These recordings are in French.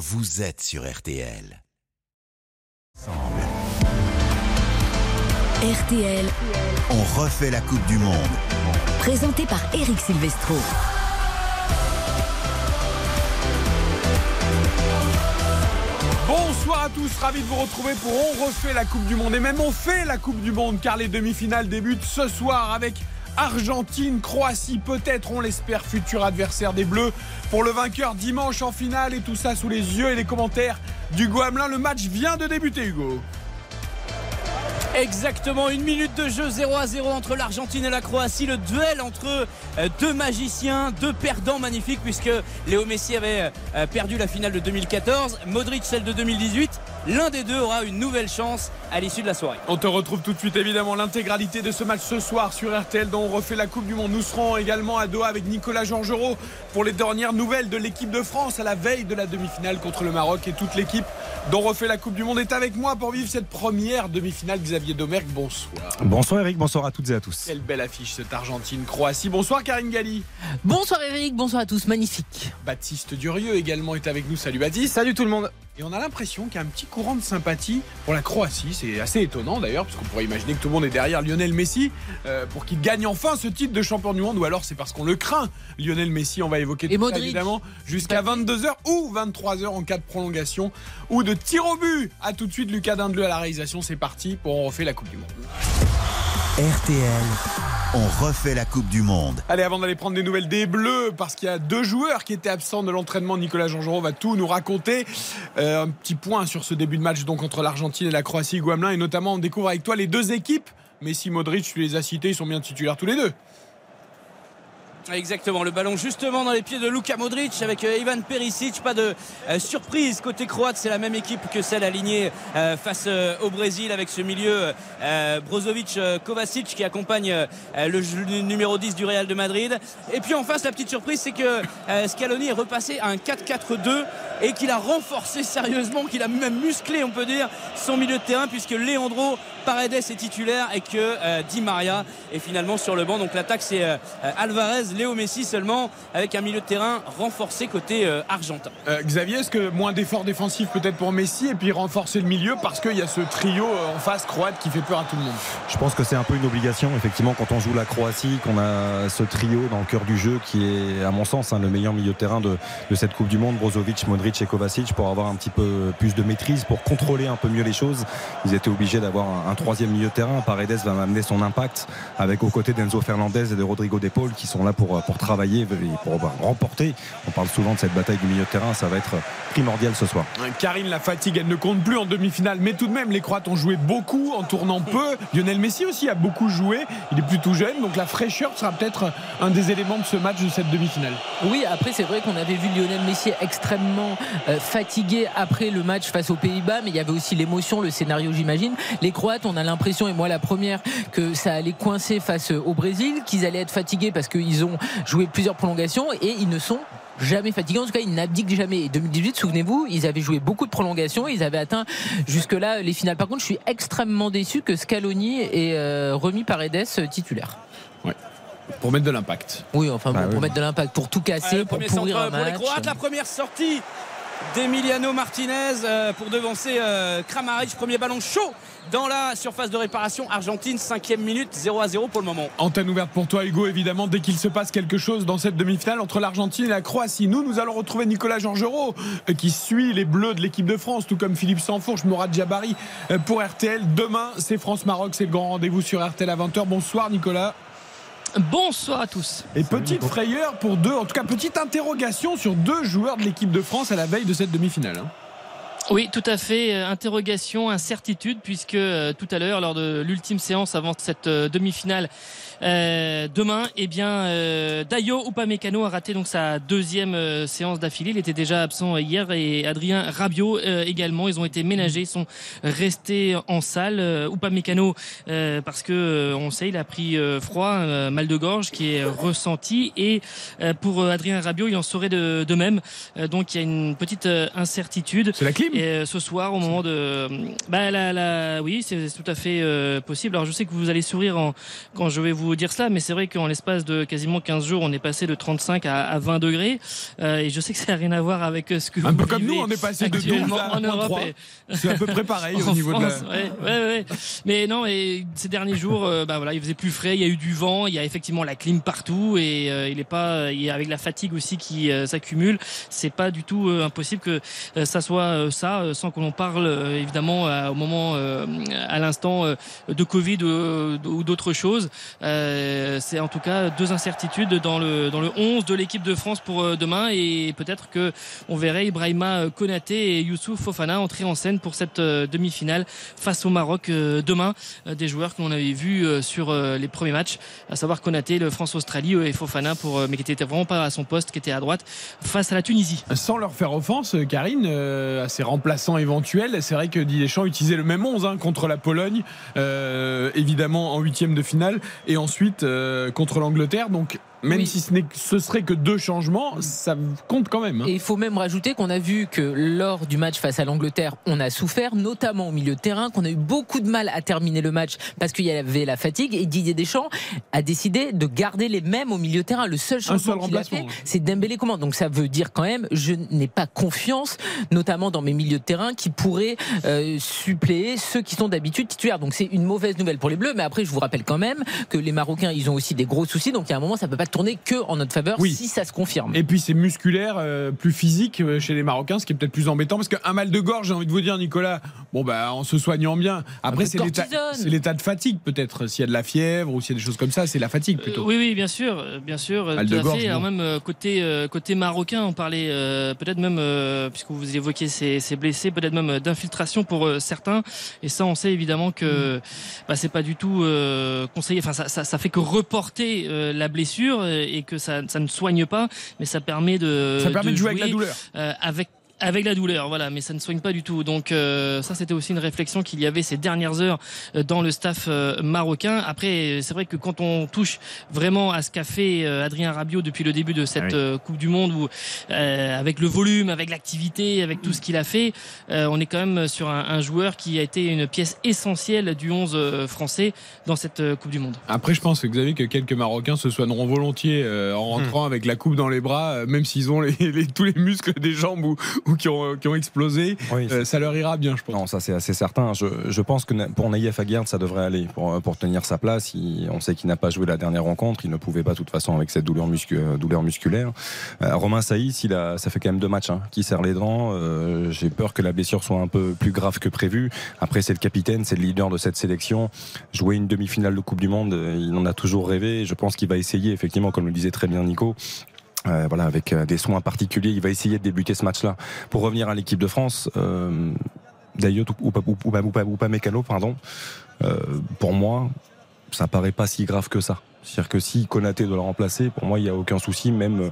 vous êtes sur RTL. RTL, On refait la Coupe du Monde. présenté par Eric Silvestro. Bonsoir à tous, ravi de vous retrouver pour On refait la Coupe du Monde et même on fait la Coupe du Monde car les demi-finales débutent ce soir avec Argentine, Croatie, peut-être on l'espère futur adversaire des Bleus pour le vainqueur dimanche en finale et tout ça sous les yeux et les commentaires d'Hugo Hamelin. Le match vient de débuter Hugo. Exactement, une minute de jeu 0 à 0 entre l'Argentine et la Croatie. Le duel entre euh, deux magiciens, deux perdants magnifiques, puisque Léo Messi avait euh, perdu la finale de 2014, Modric celle de 2018. L'un des deux aura une nouvelle chance à l'issue de la soirée. On te retrouve tout de suite évidemment l'intégralité de ce match ce soir sur RTL dont on refait la Coupe du Monde. Nous serons également à Doha avec Nicolas Georgerot pour les dernières nouvelles de l'équipe de France à la veille de la demi-finale contre le Maroc et toute l'équipe dont refait la Coupe du Monde est avec moi pour vivre cette première demi-finale. Xavier Domergue, bonsoir. Bonsoir Eric, bonsoir à toutes et à tous. Quelle belle affiche cette Argentine-Croatie. Bonsoir Karine Galli. Bonsoir Eric, bonsoir à tous, magnifique. Baptiste Durieux également est avec nous. Salut Baptiste. Salut tout le monde. Et on a l'impression qu'il y a un petit courant de sympathie pour la Croatie. C'est assez étonnant d'ailleurs, parce qu'on pourrait imaginer que tout le monde est derrière Lionel Messi euh, pour qu'il gagne enfin ce titre de champion du monde. Ou alors c'est parce qu'on le craint, Lionel Messi. On va évoquer Et tout ça évidemment jusqu'à 22h ou 23h en cas de prolongation ou de tir au but. A tout de suite Lucas Dindeleu à la réalisation. C'est parti pour on refait la Coupe du Monde. RTL, on refait la Coupe du Monde. Allez, avant d'aller prendre des nouvelles des Bleus, parce qu'il y a deux joueurs qui étaient absents de l'entraînement, Nicolas Jean-Jean va tout nous raconter. Euh, un petit point sur ce début de match donc entre l'Argentine et la Croatie, Et notamment on découvre avec toi les deux équipes. Messi, Modric, tu les as cités, ils sont bien titulaires tous les deux. Exactement, le ballon justement dans les pieds de Luka Modric avec euh, Ivan Perisic. Pas de euh, surprise côté croate, c'est la même équipe que celle alignée euh, face au Brésil avec ce milieu Brozovic Kovacic qui accompagne le, numéro 10 du Real de Madrid. Et puis en face, la petite surprise, c'est que Scaloni est repassé à un 4-4-2 et qu'il a renforcé sérieusement, qu'il a même musclé, on peut dire, son milieu de terrain puisque Leandro Paredes est titulaire et que Di Maria est finalement sur le banc. Donc l'attaque, c'est Alvarez, Léo Messi seulement avec un milieu de terrain renforcé côté euh, argentin. Euh, Xavier, est-ce que moins d'efforts défensifs peut-être pour Messi et puis renforcer le milieu parce qu'il y a ce trio euh, en face croate qui fait peur à tout le monde? Je pense que c'est un peu une obligation, effectivement, quand on joue la Croatie, qu'on a ce trio dans le cœur du jeu qui est, à mon sens, hein, le meilleur milieu de terrain de, de cette Coupe du Monde, Brozovic, Modric et Kovacic, pour avoir un petit peu plus de maîtrise, pour contrôler un peu mieux les choses. Ils étaient obligés d'avoir un, un troisième milieu de terrain. Paredes va amener son impact avec aux côtés d'Enzo Fernandez et de Rodrigo De Paul qui sont là pour, pour travailler et pour bah, remporter. On parle souvent de cette bataille du milieu de terrain, ça va être primordial ce soir. Karine, la fatigue, elle ne compte plus en demi-finale, mais tout de même, les Croates ont joué beaucoup en tournant peu. Lionel Messi aussi a beaucoup joué, il est plutôt jeune, donc la fraîcheur sera peut-être un des éléments de ce match de cette demi-finale. Oui, après c'est vrai qu'on avait vu Lionel Messi extrêmement euh, fatigué après le match face aux Pays-Bas, mais il y avait aussi l'émotion, le scénario j'imagine. Les Croates, on a l'impression, et moi la première, que ça allait coincer face au Brésil, qu'ils allaient être fatigués parce qu'ils ont joué plusieurs prolongations et ils ne sont jamais fatigués. En tout cas, ils n'abdiquent jamais. Et 2018, souvenez-vous, ils avaient joué beaucoup de prolongations. Ils avaient atteint jusque-là les finales. Par contre, je suis extrêmement déçu que Scaloni ait euh, remis Paredes titulaire. Pour mettre de l'impact. Oui, enfin, Bah bon, oui. pour mettre de l'impact, pour tout casser, Ah, le pour premier pourrir un pour les match. Croates, la première sortie d'Emiliano Martinez euh, pour devancer euh, Kramaric. Premier ballon chaud dans la surface de réparation Argentine, cinquième minute, 0 à 0 pour le moment. Antenne ouverte pour toi, Hugo, évidemment, dès qu'il se passe quelque chose dans cette demi-finale entre l'Argentine et la Croatie. Nous, nous allons retrouver Nicolas Georgerot, euh, qui suit les Bleus de l'équipe de France, tout comme Philippe Sansfourche, Mourad Jabari euh, pour RTL. Demain, c'est France-Maroc, c'est le grand rendez-vous sur RTL à 20h. Bonsoir, Nicolas. Bonsoir à tous. Et petite frayeur pour deux, en tout cas, petite interrogation sur deux joueurs de l'équipe de France à la veille de cette demi-finale. Oui, tout à fait. Euh, Interrogation, incertitude, puisque euh, tout à l'heure, lors de l'ultime séance avant cette euh, demi-finale, euh, demain, eh bien, euh, Dayo Upamecano a raté donc sa deuxième euh, séance d'affilée. Il était déjà absent hier et Adrien Rabiot euh, également. Ils ont été ménagés, ils sont restés en salle. Euh, Upamecano, euh, parce que on sait, il a pris euh, froid, euh, mal de gorge qui est ressenti. Et euh, pour Adrien Rabiot, il en serait de, de même. Euh, donc il y a une petite euh, incertitude. C'est la clim Et euh, ce soir, au moment de, bah, la, la, oui, c'est tout à fait euh, possible. Alors je sais que vous allez sourire en, quand je vais vous dire cela, mais c'est vrai qu'en l'espace de quasiment 15 jours, on est passé de 35 à, à 20 degrés. Euh, et je sais que ça n'a rien à voir avec ce que Un vous peu comme nous, on est passé de 12 actuellement à en Europe. 3. et- C'est à peu près pareil au en niveau de la. Ouais, ouais, ouais. Mais non, et ces derniers jours, euh, bah voilà, il faisait plus frais, il y a eu du vent, il y a effectivement la clim partout et euh, il est pas, il y a avec la fatigue aussi qui euh, s'accumule, c'est pas du tout euh, impossible que euh, ça soit euh, ça, euh, sans que l'on parle euh, évidemment au moment, euh, à l'instant euh, de Covid euh, ou d'autres choses. Euh, c'est en tout cas deux incertitudes dans le dans le 11 de l'équipe de France pour euh, demain et peut-être que on verrait Ibrahima euh, Konaté et Youssouf Fofana entrer en scène pour cette euh, demi-finale face au Maroc euh, demain. Euh, Des joueurs que l'on avait vus euh, sur euh, les premiers matchs, à savoir Konaté, le France-Australie euh, et Fofana, pour, euh, mais qui était vraiment pas à son poste, qui était à droite face à la Tunisie. Sans leur faire offense, Karine, euh, à ses remplaçants éventuels, c'est vrai que Didier Deschamps utilisait le même 11 hein, contre la Pologne, euh, évidemment en huitième de finale, ensuite euh, contre l'Angleterre. Donc même Oui. si ce, ce serait que deux changements, ça compte quand même. hein. Et il faut même rajouter qu'on a vu que lors du match face à l'Angleterre, on a souffert, notamment au milieu de terrain, qu'on a eu beaucoup de mal à terminer le match parce qu'il y avait la fatigue. Et Didier Deschamps a décidé de garder les mêmes au milieu de terrain. Le seul changement qu'il a fait, c'est Dembélé commande. Donc ça veut dire quand même, je n'ai pas confiance, notamment dans mes milieux de terrain, qui pourraient euh, suppléer ceux qui sont d'habitude titulaires. Donc c'est une mauvaise nouvelle pour les Bleus. Mais après, je vous rappelle quand même que les Marocains, ils ont aussi des gros soucis. Donc il y a un moment, ça peut pas tourner que en notre faveur Oui. si ça se confirme. Et puis c'est musculaire, euh, plus physique euh, chez les Marocains, ce qui est peut-être plus embêtant parce qu'un mal de gorge, j'ai envie de vous dire, Nicolas, bon bah en se soignant bien. Après c'est l'état, c'est l'état de fatigue peut-être. S'il y a de la fièvre ou s'il y a des choses comme ça, c'est la fatigue Euh, plutôt. oui, oui, bien sûr, bien sûr, Mal tout de à gorge, fait. Alors même côté euh, côté marocain, on parlait euh, peut-être même, euh, puisque vous évoquiez ces, ces blessés, peut-être même d'infiltration pour euh, certains. Et ça, on sait évidemment que Mm. bah, c'est pas du tout euh, conseillé. Enfin, ça, ça, ça fait que reporter euh, la blessure et que ça, ça ne soigne pas, mais ça permet de ça permet de, jouer, avec la douleur. euh, avec avec la douleur, voilà, mais ça ne soigne pas du tout. Donc euh, ça, c'était aussi une réflexion qu'il y avait ces dernières heures euh, dans le staff euh, marocain. Après, c'est vrai que quand on touche vraiment à ce qu'a fait euh, Adrien Rabiot depuis le début de cette Ah oui. euh, Coupe du Monde, où euh, avec le volume, avec l'activité, avec tout ce qu'il a fait, euh, on est quand même sur un, un joueur qui a été une pièce essentielle du 11 euh, français dans cette euh, Coupe du Monde. Après, je pense que Xavier, que quelques Marocains se soigneront volontiers euh, en rentrant avec la coupe dans les bras, euh, même s'ils ont les, les- tous les muscles des jambes ou, qui, ont, qui ont explosé. Oui, Euh, ça leur ira bien, je pense. Non, ça c'est assez certain. Je, je pense que pour Naïef Aguerd, ça devrait aller pour, pour tenir sa place. Il- on sait qu'il n'a pas joué la dernière rencontre. Il ne pouvait pas, de toute façon, avec cette douleur, muscu- euh, douleur musculaire. Euh, Romain Saïs, il a, ça fait quand même deux matchs hein, qui serre les dents. Euh, J'ai peur que la blessure soit un peu plus grave que prévu. Après, c'est le capitaine, c'est le leader de cette sélection. Jouer une demi-finale de Coupe du Monde, euh, il en a toujours rêvé. Je pense qu'il va essayer, effectivement, comme le disait très bien Nico. Euh, voilà, avec euh, des soins particuliers, il va essayer de débuter ce match-là. Pour revenir à l'équipe de France, euh, Dayot ou pas, ou ou pas Mécano, pardon, euh, pour moi, ça paraît pas si grave que ça. C'est-à-dire que si Konaté doit le remplacer, pour moi, il n'y a aucun souci. Même, euh,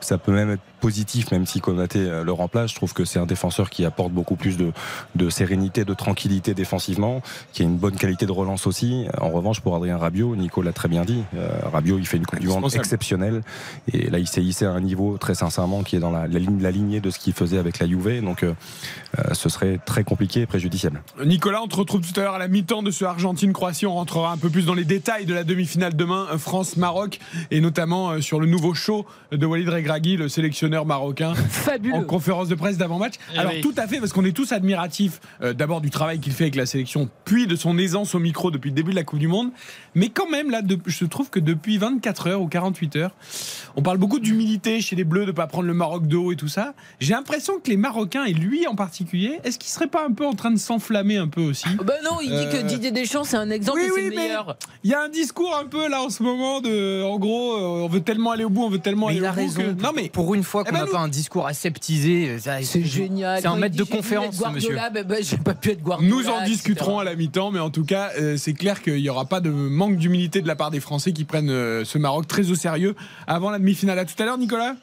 ça peut même être positif, même si Konaté euh, le remplace. Je trouve que c'est un défenseur qui apporte beaucoup plus de, de sérénité, de tranquillité défensivement, qui a une bonne qualité de relance aussi. En revanche, pour Adrien Rabiot, Nico l'a très bien dit. euh, Rabiot, il fait une Coupe du Monde exceptionnelle. Et là, il s'est hissé à un niveau, très sincèrement, qui est dans la, la, ligne, la lignée de ce qu'il faisait avec la Juve. Donc, euh, euh, ce serait très compliqué et préjudiciable. Nicolas, on te retrouve tout à l'heure à la mi-temps de ce Argentine-Croatie. On rentrera un peu plus dans les détails de la demi-finale demain, France-Maroc, et notamment sur le nouveau show de Walid Regragui, le sélectionneur marocain, en Fabuleux. conférence de presse d'avant-match. Eh Alors oui. tout à fait, parce qu'on est tous admiratifs euh, d'abord du travail qu'il fait avec la sélection, puis de son aisance au micro depuis le début de la Coupe du Monde. Mais quand même, là, de- je trouve que depuis 24 heures ou 48 heures, on parle beaucoup d'humilité chez les Bleus, de pas prendre le Maroc de haut et tout ça. J'ai l'impression que les Marocains, et lui en particulier, est-ce qu'il serait pas un peu en train de s'enflammer un peu aussi? Bah non, il dit que Euh, Didier Deschamps c'est un exemple oui, et oui, le mais- meilleur. Il y a un discours un peu là en ce moment de, en gros, euh, on veut tellement aller au bout, on veut tellement Mais aller il a bout raison. que- non mais Pour une fois Eh qu'on ben n'a nous- pas un discours aseptisé, ça- C'est génial. C'est un maître de conférence, monsieur. Ben, ben, j'ai pas pu être Guardiola. Nous en etc. discuterons à la mi-temps, mais en tout cas, euh, c'est clair qu'il n'y aura pas de manque d'humilité de la part des Français qui prennent euh, ce Maroc très au sérieux avant la demi-finale. À tout à l'heure, Nicolas.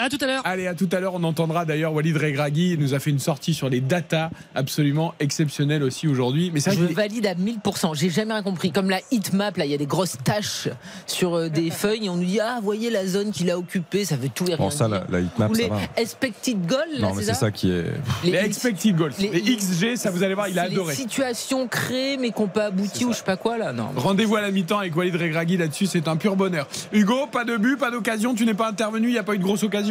À tout à l'heure. Allez, à tout à l'heure. On entendra d'ailleurs Walid Regragui. Il nous a fait une sortie sur les datas absolument exceptionnelles aussi aujourd'hui. Mais c'est Je valide à 1000%. J'ai jamais rien compris. Comme la heatmap, là, il y a des grosses taches sur euh, des feuilles et on nous dit Ah, voyez la zone qu'il a occupée, ça veut tout et rien Bon, ça, dire. la, la heatmap, Ou ça les va. expected goals, là, Non, mais c'est ça qui est. Les, les expected goals, les, les- XG, ça vous allez voir, il a les adoré. situations créées mais qui n'ont pas abouti ou je sais pas quoi, là. Non. Rendez-vous à la mi-temps avec Walid Regragui là-dessus, c'est un pur bonheur. Hugo, pas de but, pas d'occasion, tu n'es pas intervenu, il n'y a pas eu de grosse occasion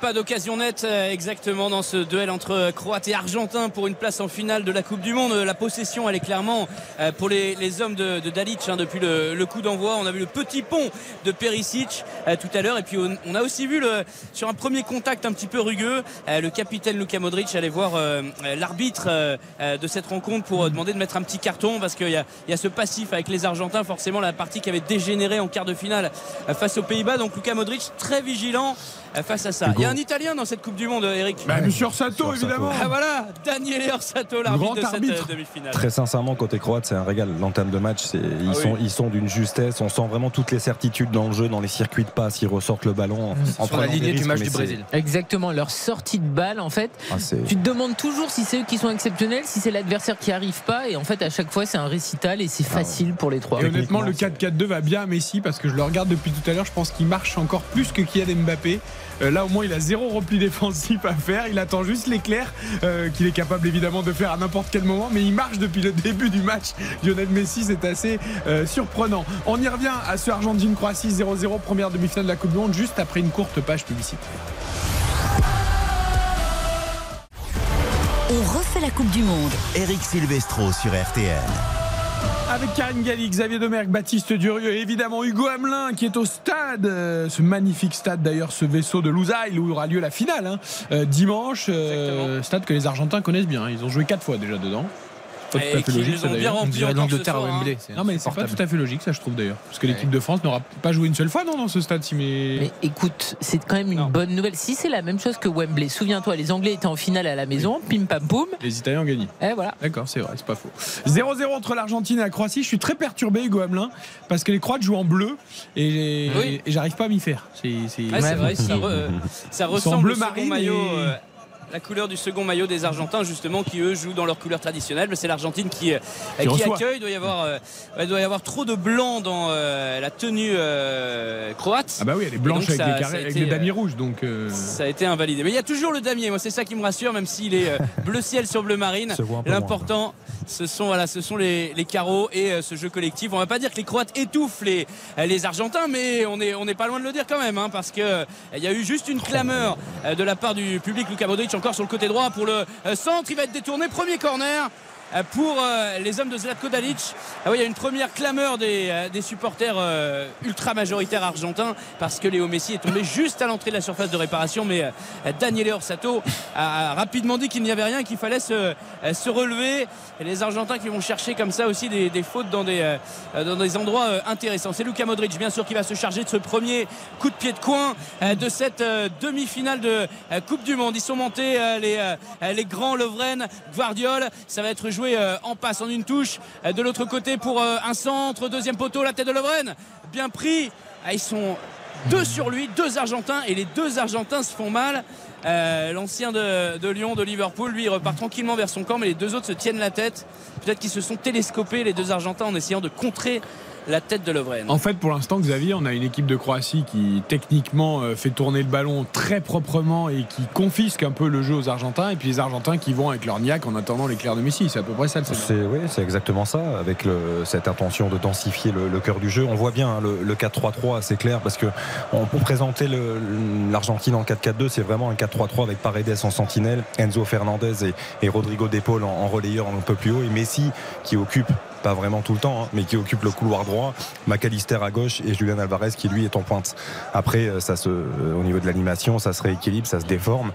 Pas d'occasion nette euh, exactement dans ce duel entre Croates et Argentins pour une place en finale de la Coupe du Monde. La possession, elle est clairement euh, pour les, hommes de, Dalic hein, depuis le, coup d'envoi. On a vu le petit pont de Perisic euh, tout à l'heure. Et puis on, a aussi vu le, sur un premier contact un petit peu rugueux, euh, le capitaine Luka Modric aller voir euh, euh, l'arbitre euh, euh, de cette rencontre pour euh, demander de mettre un petit carton parce qu'il y a, y a ce passif avec les Argentins. Forcément, la partie qui avait dégénéré en quart de finale euh, face aux Pays-Bas. Donc Luka Modric très vigilant euh, face à ça. Hugo. Il y a un Italien dans cette Coupe du Monde, Eric. bah, Monsieur Orsato, évidemment. Ah voilà, Daniele Orsato, l'arbitre Grand de cette arbitre. euh, demi-finale. Très sincèrement, côté croate, c'est un régal. L'entame de match, c'est- ils, Ah sont, oui. ils sont d'une justesse. On sent vraiment toutes les certitudes dans le jeu, dans les circuits de passe. Ils ressortent le ballon en, prenant lignée du match du Brésil. Exactement, leur sortie de balle, en fait, ah, tu te demandes toujours si c'est eux qui sont exceptionnels, si c'est l'adversaire qui arrive pas, et en fait, à chaque fois, c'est un récital et c'est facile pour les trois. Et honnêtement, le Techniquement, 4-4-2 va bien à Messi parce que je le regarde depuis tout à l'heure. Je pense qu'il marche encore plus que Kylian Mbappé. Euh, là, au moins, il a zéro repli défensif à faire. Il attend juste l'éclair euh, qu'il est capable évidemment de faire à n'importe quel moment. Mais il marche depuis le début du match. Lionel Messi, c'est assez euh, surprenant. On y revient à ce Argentine-Croatie 0-0, première demi-finale de la Coupe du Monde, juste après une courte page publicitaire. On refait la Coupe du Monde. Eric Silvestro sur RTL. Avec Karine Galli, Xavier Domergue, Baptiste Durieux et évidemment Hugo Hamelin qui est au stade, euh, ce magnifique stade d'ailleurs, ce vaisseau de Lousail où aura lieu la finale hein, euh, dimanche. euh, stade que les Argentins connaissent bien. Ils ont joué quatre fois déjà dedans. Pas tout à fait logique ça bien l'Angleterre à hein. Wembley. c'est Non mais c'est pas tout à fait logique ça je trouve d'ailleurs. Parce que l'équipe de France n'aura pas joué une seule fois non, dans ce stade si mais... Mais écoute, c'est quand même une Non. bonne nouvelle. Si c'est la même chose que Wembley, souviens-toi, les Anglais étaient en finale à la maison, pim pam poum, Les Italiens ont gagné. et voilà. D'accord, c'est vrai, c'est pas faux. 0-0 entre l'Argentine et la Croatie. Je suis très perturbé, Hugo Hamelin, parce que les Croates jouent en bleu et, Oui. et j'arrive pas à m'y faire. C'est, vrai, ça, re- ça ressemble bleu marine maillot. et- euh, la couleur du second maillot des Argentins, justement, qui eux jouent dans leur couleur traditionnelle. Mais c'est l'Argentine qui, euh, qui, accueille. Il doit y avoir, euh, il doit y avoir trop de blanc dans euh, la tenue euh, croate. Ah bah oui, elle est blanche avec, ça- des avec damiers rouges, donc. Ça a été invalidé. Mais il y a toujours le damier. Moi, c'est ça qui me rassure, même s'il est bleu ciel sur bleu marine. L'important, ce sont, voilà, ce sont les, les carreaux et ce jeu collectif. On va pas dire que les Croates étouffent les, les Argentins, mais on est, on n'est pas loin de le dire quand même, hein, parce que euh, il y a eu juste une clameur de la part du public. Luka Modric encore sur le côté droit pour le euh, centre. Il va être détourné. Premier corner. Euh, Pour euh, les hommes de Zlatko Dalic, ah oui, il y a une première clameur des, euh, des supporters euh, ultra majoritaires argentins parce que Léo Messi est tombé juste à l'entrée de la surface de réparation. Mais euh, Daniele Orsato a rapidement dit qu'il n'y avait rien, qu'il fallait se, se relever. Et les Argentins qui vont chercher comme ça aussi des, des fautes dans des, dans des endroits intéressants. C'est Luka Modric, bien sûr, qui va se charger de ce premier coup de pied de coin euh, de cette euh, demi-finale de Coupe du Monde. Ils sont montés euh, les, euh, les grands Lovren, Guardiol. Ça va être joué euh, en passe, en une touche. Euh, de l'autre côté pour euh, un centre, deuxième poteau, la tête de Lovren. Bien pris. Ah, ils sont deux sur lui, deux Argentins, et les deux Argentins se font mal. L'ancien de, de Lyon, de Liverpool, lui, repart tranquillement vers son camp, mais les deux autres se tiennent la tête. Peut-être qu'ils se sont télescopés, les deux Argentins, en essayant de contrer la tête de Lovren. En fait, pour l'instant, Xavier, on a une équipe de Croatie qui techniquement euh, fait tourner le ballon très proprement et qui confisque un peu le jeu aux Argentins, et puis les Argentins qui vont avec leur niaque en attendant l'éclair de Messi. C'est à peu près ça le scénario. Oui, c'est exactement ça, avec le- cette intention de densifier le, le cœur du jeu. On voit bien hein, le, le 4-3-3, c'est clair, parce que on, pour présenter l'Argentine en 4-4-2, c'est vraiment un 4-3-3 avec Paredes en sentinelle, Enzo Fernandez et, et Rodrigo De Paul en, en relayeur un peu plus haut, et Messi qui occupe pas vraiment tout le temps, hein, mais qui occupe le couloir droit, McAllister à gauche et Julian Alvarez qui lui est en pointe. Après, euh, ça se, euh, au niveau de l'animation, ça se rééquilibre, ça se déforme.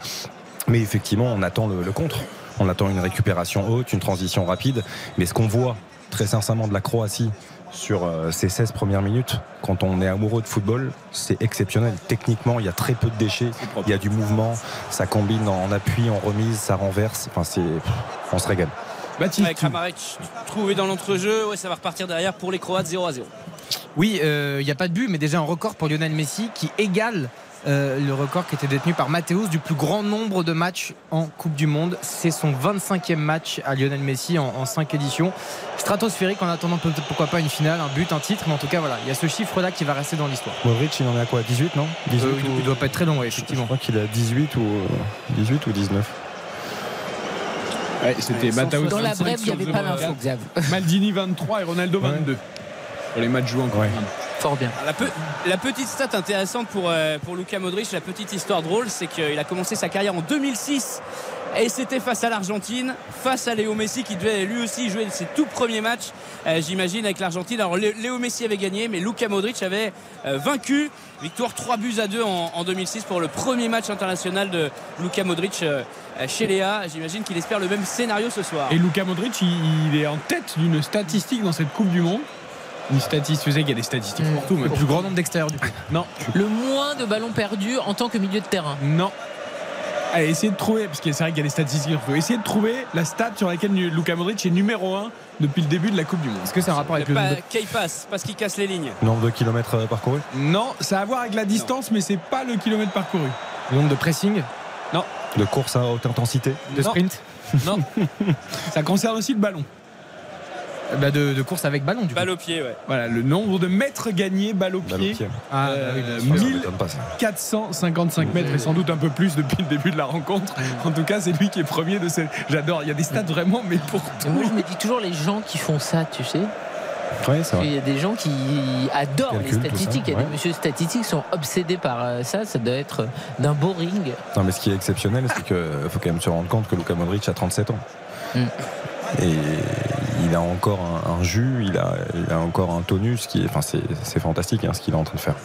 Mais effectivement, on attend le, le contre. On attend une récupération haute, une transition rapide. Mais ce qu'on voit très sincèrement de la Croatie sur euh, ces 16 premières minutes, quand on est amoureux de football, c'est exceptionnel. Techniquement, il y a très peu de déchets, il y a du mouvement, ça combine en appui, en remise, ça renverse. Enfin, c'est, on se régale. Baptiste, Ouais, Kramaric trouvé dans l'entrejeu, ouais, ça va repartir derrière pour les Croates 0 à 0. Oui, il n'y a pas de but, mais déjà un record pour Lionel Messi qui égale euh, le record qui était détenu par Mathéus du plus grand nombre de matchs en Coupe du Monde. C'est son 25e match à Lionel Messi en, 5 éditions. Stratosphérique en attendant pourquoi pas une finale, un but, un titre, mais en tout cas voilà, il y a ce chiffre-là qui va rester dans l'histoire. Modric, il en est à quoi 18, non? 18 Euh, ou- il doit pas être très long, ouais, Je effectivement. crois qu'il a 18 ou, euh, 18 ou 19. Ouais, C'était Dans la 25 brève, il n'y sur avait The pas Mondial. l'info, Xav. Maldini 23 et Ronaldo 22. Pour les matchs joués en Coupe Ouais. Fort bien. La, pe- la petite stat intéressante pour, euh, pour Luka Modric, la petite histoire drôle, c'est qu'il a commencé sa carrière en 2006 et c'était face à l'Argentine, face à Léo Messi qui devait lui aussi jouer ses tout premiers matchs, euh, j'imagine, avec l'Argentine. Alors Lé- Léo Messi avait gagné, mais Luka Modric avait euh, vaincu. Victoire 3 buts à 2 en, en 2006 pour le premier match international de Luka Modric euh, chez Léa. J'imagine qu'il espère le même scénario ce soir. Et Luka Modric, il, il est en tête d'une statistique dans cette Coupe du Monde. Une statistique, tu sais qu'il y a des statistiques Mm. partout. Le Mais plus grand nombre d'extérieurs du coup. Non, Le moins de ballons perdus en tant que milieu de terrain. non. Allez, essayez de trouver, parce que c'est vrai qu'il y a des statistiques partout. Essayez de trouver la stat sur laquelle Luka Modric est numéro 1 depuis le début de la Coupe du Monde. Est-ce que c'est un rapport avec le Pas nombre de- qu'il passe, parce qu'il casse les lignes. Nombre de kilomètres euh, parcourus? Non, ça a à voir avec la distance, mais c'est pas le kilomètre parcouru. le nombre de pressing, De course à haute intensité de Non. sprint, Non. ça concerne aussi le ballon. Euh, bah, de, de course avec ballon du coup. Balle au pied, ouais. Voilà, le nombre de mètres gagnés balle au Balle au pied. pied. Ah, bah Euh, oui, bien sûr. Ouais, ça 1000 m'étonne pas, ça. 455 mètres et sans doute un peu plus depuis le début de la rencontre. En tout cas, c'est lui qui est premier de cette. J'adore. Il y a des stats vraiment, mais pour moi, je me dis toujours les gens qui font ça, tu sais. Ouais, c'est vrai. Il y a des gens qui adorent Calcul, les statistiques. ça, Il y a des monsieur statistiques qui sont obsédés par euh, ça. Ça doit être d'un beau ring. Non, mais ce qui est exceptionnel, c'est qu'il faut quand même se rendre compte que Luka Modric a 37 ans. Mm. Et il a encore un, un jus, il a, il a encore un tonus qui enfin, c'est, fantastique hein, ce qu'il est en train de faire.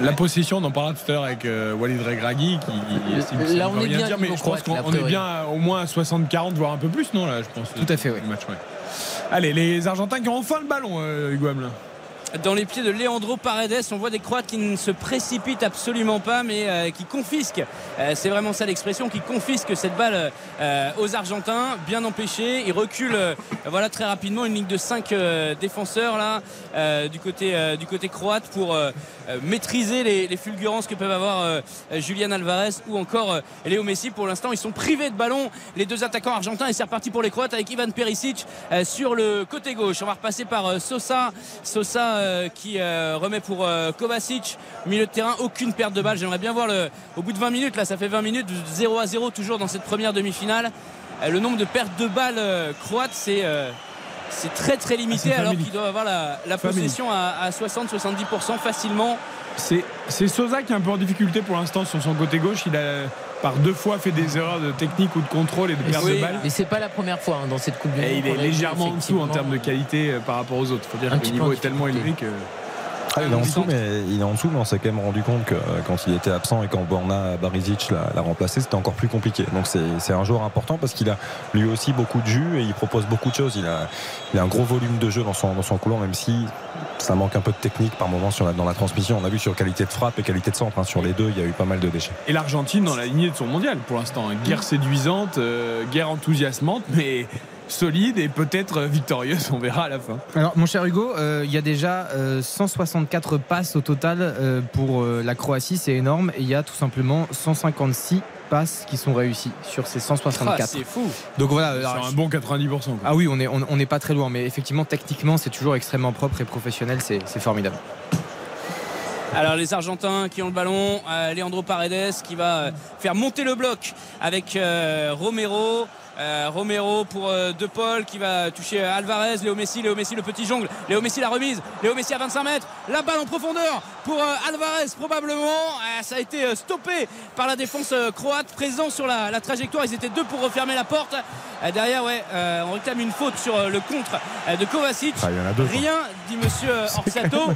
la possession, on en parlera tout à l'heure avec euh, Walid Regragui qui Là, on est bien dire, mais je pense qu'on est bien à au moins à 60-40, voire un peu plus, non là, je pense. Tout à fait, oui. match, ouais. Allez, les Argentins qui ont enfin le ballon, euh, Hugo Hamelin. Dans les pieds de Leandro Paredes. On voit des Croates qui ne se précipitent absolument pas, mais euh, qui confisquent. euh, c'est vraiment ça l'expression, qui confisquent cette balle euh, aux Argentins, bien empêchés. Ils reculent, voilà très rapidement une ligne de 5 défenseurs là du côté du côté croate pour maîtriser les, fulgurances que peuvent avoir Julian Alvarez ou encore Léo Messi. Pour l'instant, ils sont privés de ballon, les deux attaquants argentins, et c'est reparti pour les Croates avec Ivan Perisic sur le côté gauche. On va repasser par Sosa, Sosa euh, qui euh, remet pour euh, Kovacic, milieu de terrain, aucune perte de balle. J'aimerais bien voir le, au bout de 20 minutes, là, ça fait 20 minutes, 0 à 0 toujours dans cette première demi-finale. Euh, le nombre de pertes de balles croates, c'est c'est très très limité Ah, c'est alors qu'ils doivent avoir la, possession à, à 60-70% facilement. C'est c'est Sosa qui est un peu en difficulté pour l'instant sur son côté gauche. Il a par deux fois fait des erreurs de technique ou de contrôle et de perte oui. de balle. Et c'est pas la première fois hein, dans cette Coupe du Monde. Et il est légèrement en dessous en termes de qualité euh, par rapport aux autres. Il faut dire Un que le niveau est tellement élevé que. Ah, il est en dessous, mais il est en dessous, mais on s'est quand même rendu compte que euh, quand il était absent et quand Borna Barisic l'a, l'a remplacé, c'était encore plus compliqué. Donc c'est, un joueur important parce qu'il a lui aussi beaucoup de jus et il propose beaucoup de choses. Il a, il a un gros volume de jeu dans son, dans son couloir, même si ça manque un peu de technique par moment sur la, dans la transmission. On a vu sur qualité de frappe et qualité de centre. hein. Sur les deux, il y a eu pas mal de déchets. Et l'Argentine dans la lignée de son mondial pour l'instant. Guerre séduisante, euh, guerre enthousiasmante, mais solide et peut-être victorieuse. On verra à la fin. Alors, mon cher Hugo, euh, il y a déjà euh, 164 passes au total euh, pour euh, la Croatie, c'est énorme. Et il y a tout simplement 156 passes qui sont réussies sur ces Ah, 164. c'est fou. Donc voilà. alors, un bon 90%. quoi. ah oui, on n'est on, on n'est pas très loin, mais effectivement, techniquement, c'est toujours extrêmement propre et professionnel, c'est c'est formidable. Alors les Argentins qui ont le ballon, euh, Leandro Paredes qui va euh, faire monter le bloc avec euh, Romero. Euh, Romero pour euh, De Paul qui va toucher euh, Alvarez, Léo Messi, Léo Messi le petit jongle, Léo Messi la remise, Léo Messi à 25 mètres, la balle en profondeur pour Alvarez probablement, ça a été stoppé par la défense croate, présent sur la, la trajectoire, ils étaient deux pour refermer la porte, derrière ouais, on réclame une faute sur le contre de Kovacic, Ah, il y en a deux. quoi. rien dit monsieur Orsato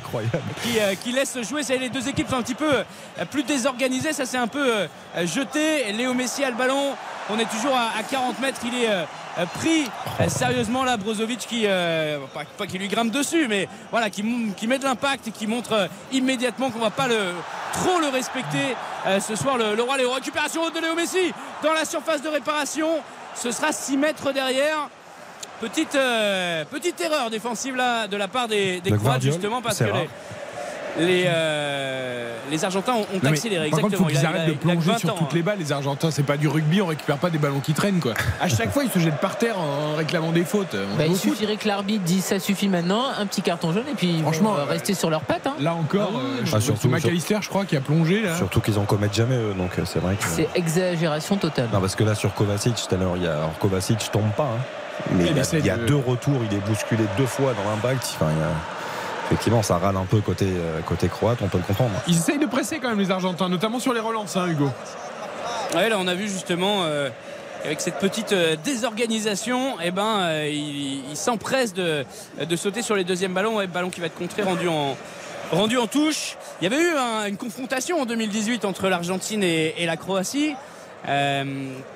qui, qui laisse jouer. Ça, les deux équipes sont un petit peu plus désorganisées. Ça s'est un peu jeté. Léo Messi a le ballon. On est toujours à, à 40 mètres. Il est euh, euh, pris euh, sérieusement là. Brozovic qui, euh, pas, pas qui lui grimpe dessus, mais voilà, qui, qui met de l'impact et qui montre immédiatement qu'on va pas le, trop le respecter ce soir. Le, le roi Léo. Récupération de Léo Messi dans la surface de réparation. Ce sera 6 mètres derrière. Petite, petite erreur défensive là de la part des, des De Croates justement parce que les, les, euh, les Argentins ont, ont accéléré. Par contre, exactement. faut qu'ils Il a- arrêtent de plonger 20 sur ans, toutes hein. les balles. Les Argentins, c'est pas du rugby, on récupère pas des ballons qui traînent quoi. À chaque fois, ils se jettent par terre en réclamant des fautes. Bah, il suffirait que l'arbitre dise ça suffit maintenant, un petit carton jaune et puis ils Franchement, vont euh, rester sur leurs pattes. hein. Là encore, Ah euh, je- Ah, surtout- McAllister, je crois, qui a plongé là. Surtout qu'ils en commettent jamais eux, donc euh, c'est vrai que. C'est exagération totale. Non, parce que là, sur Kovacic, tout à l'heure, il y a... alors, Kovacic tombe pas, hein. mais Il il, y a- essaie il y a de- deux retours, il est bousculé deux fois dans l'impact. Enfin, il y a- Effectivement, ça râle un peu côté, euh, côté croate, on peut le comprendre. Ils essayent de presser quand même les Argentins, notamment sur les relances, hein, Hugo. Ouais, là, on a vu justement. euh, avec cette petite euh, désorganisation, eh ben, euh, il, il s'empresse de, de sauter sur les deuxièmes ballons. Ouais, ballon qui va être contré, rendu en, rendu en touche. Il y avait eu un- une confrontation en 2018 entre l'Argentine et, et la Croatie. Euh,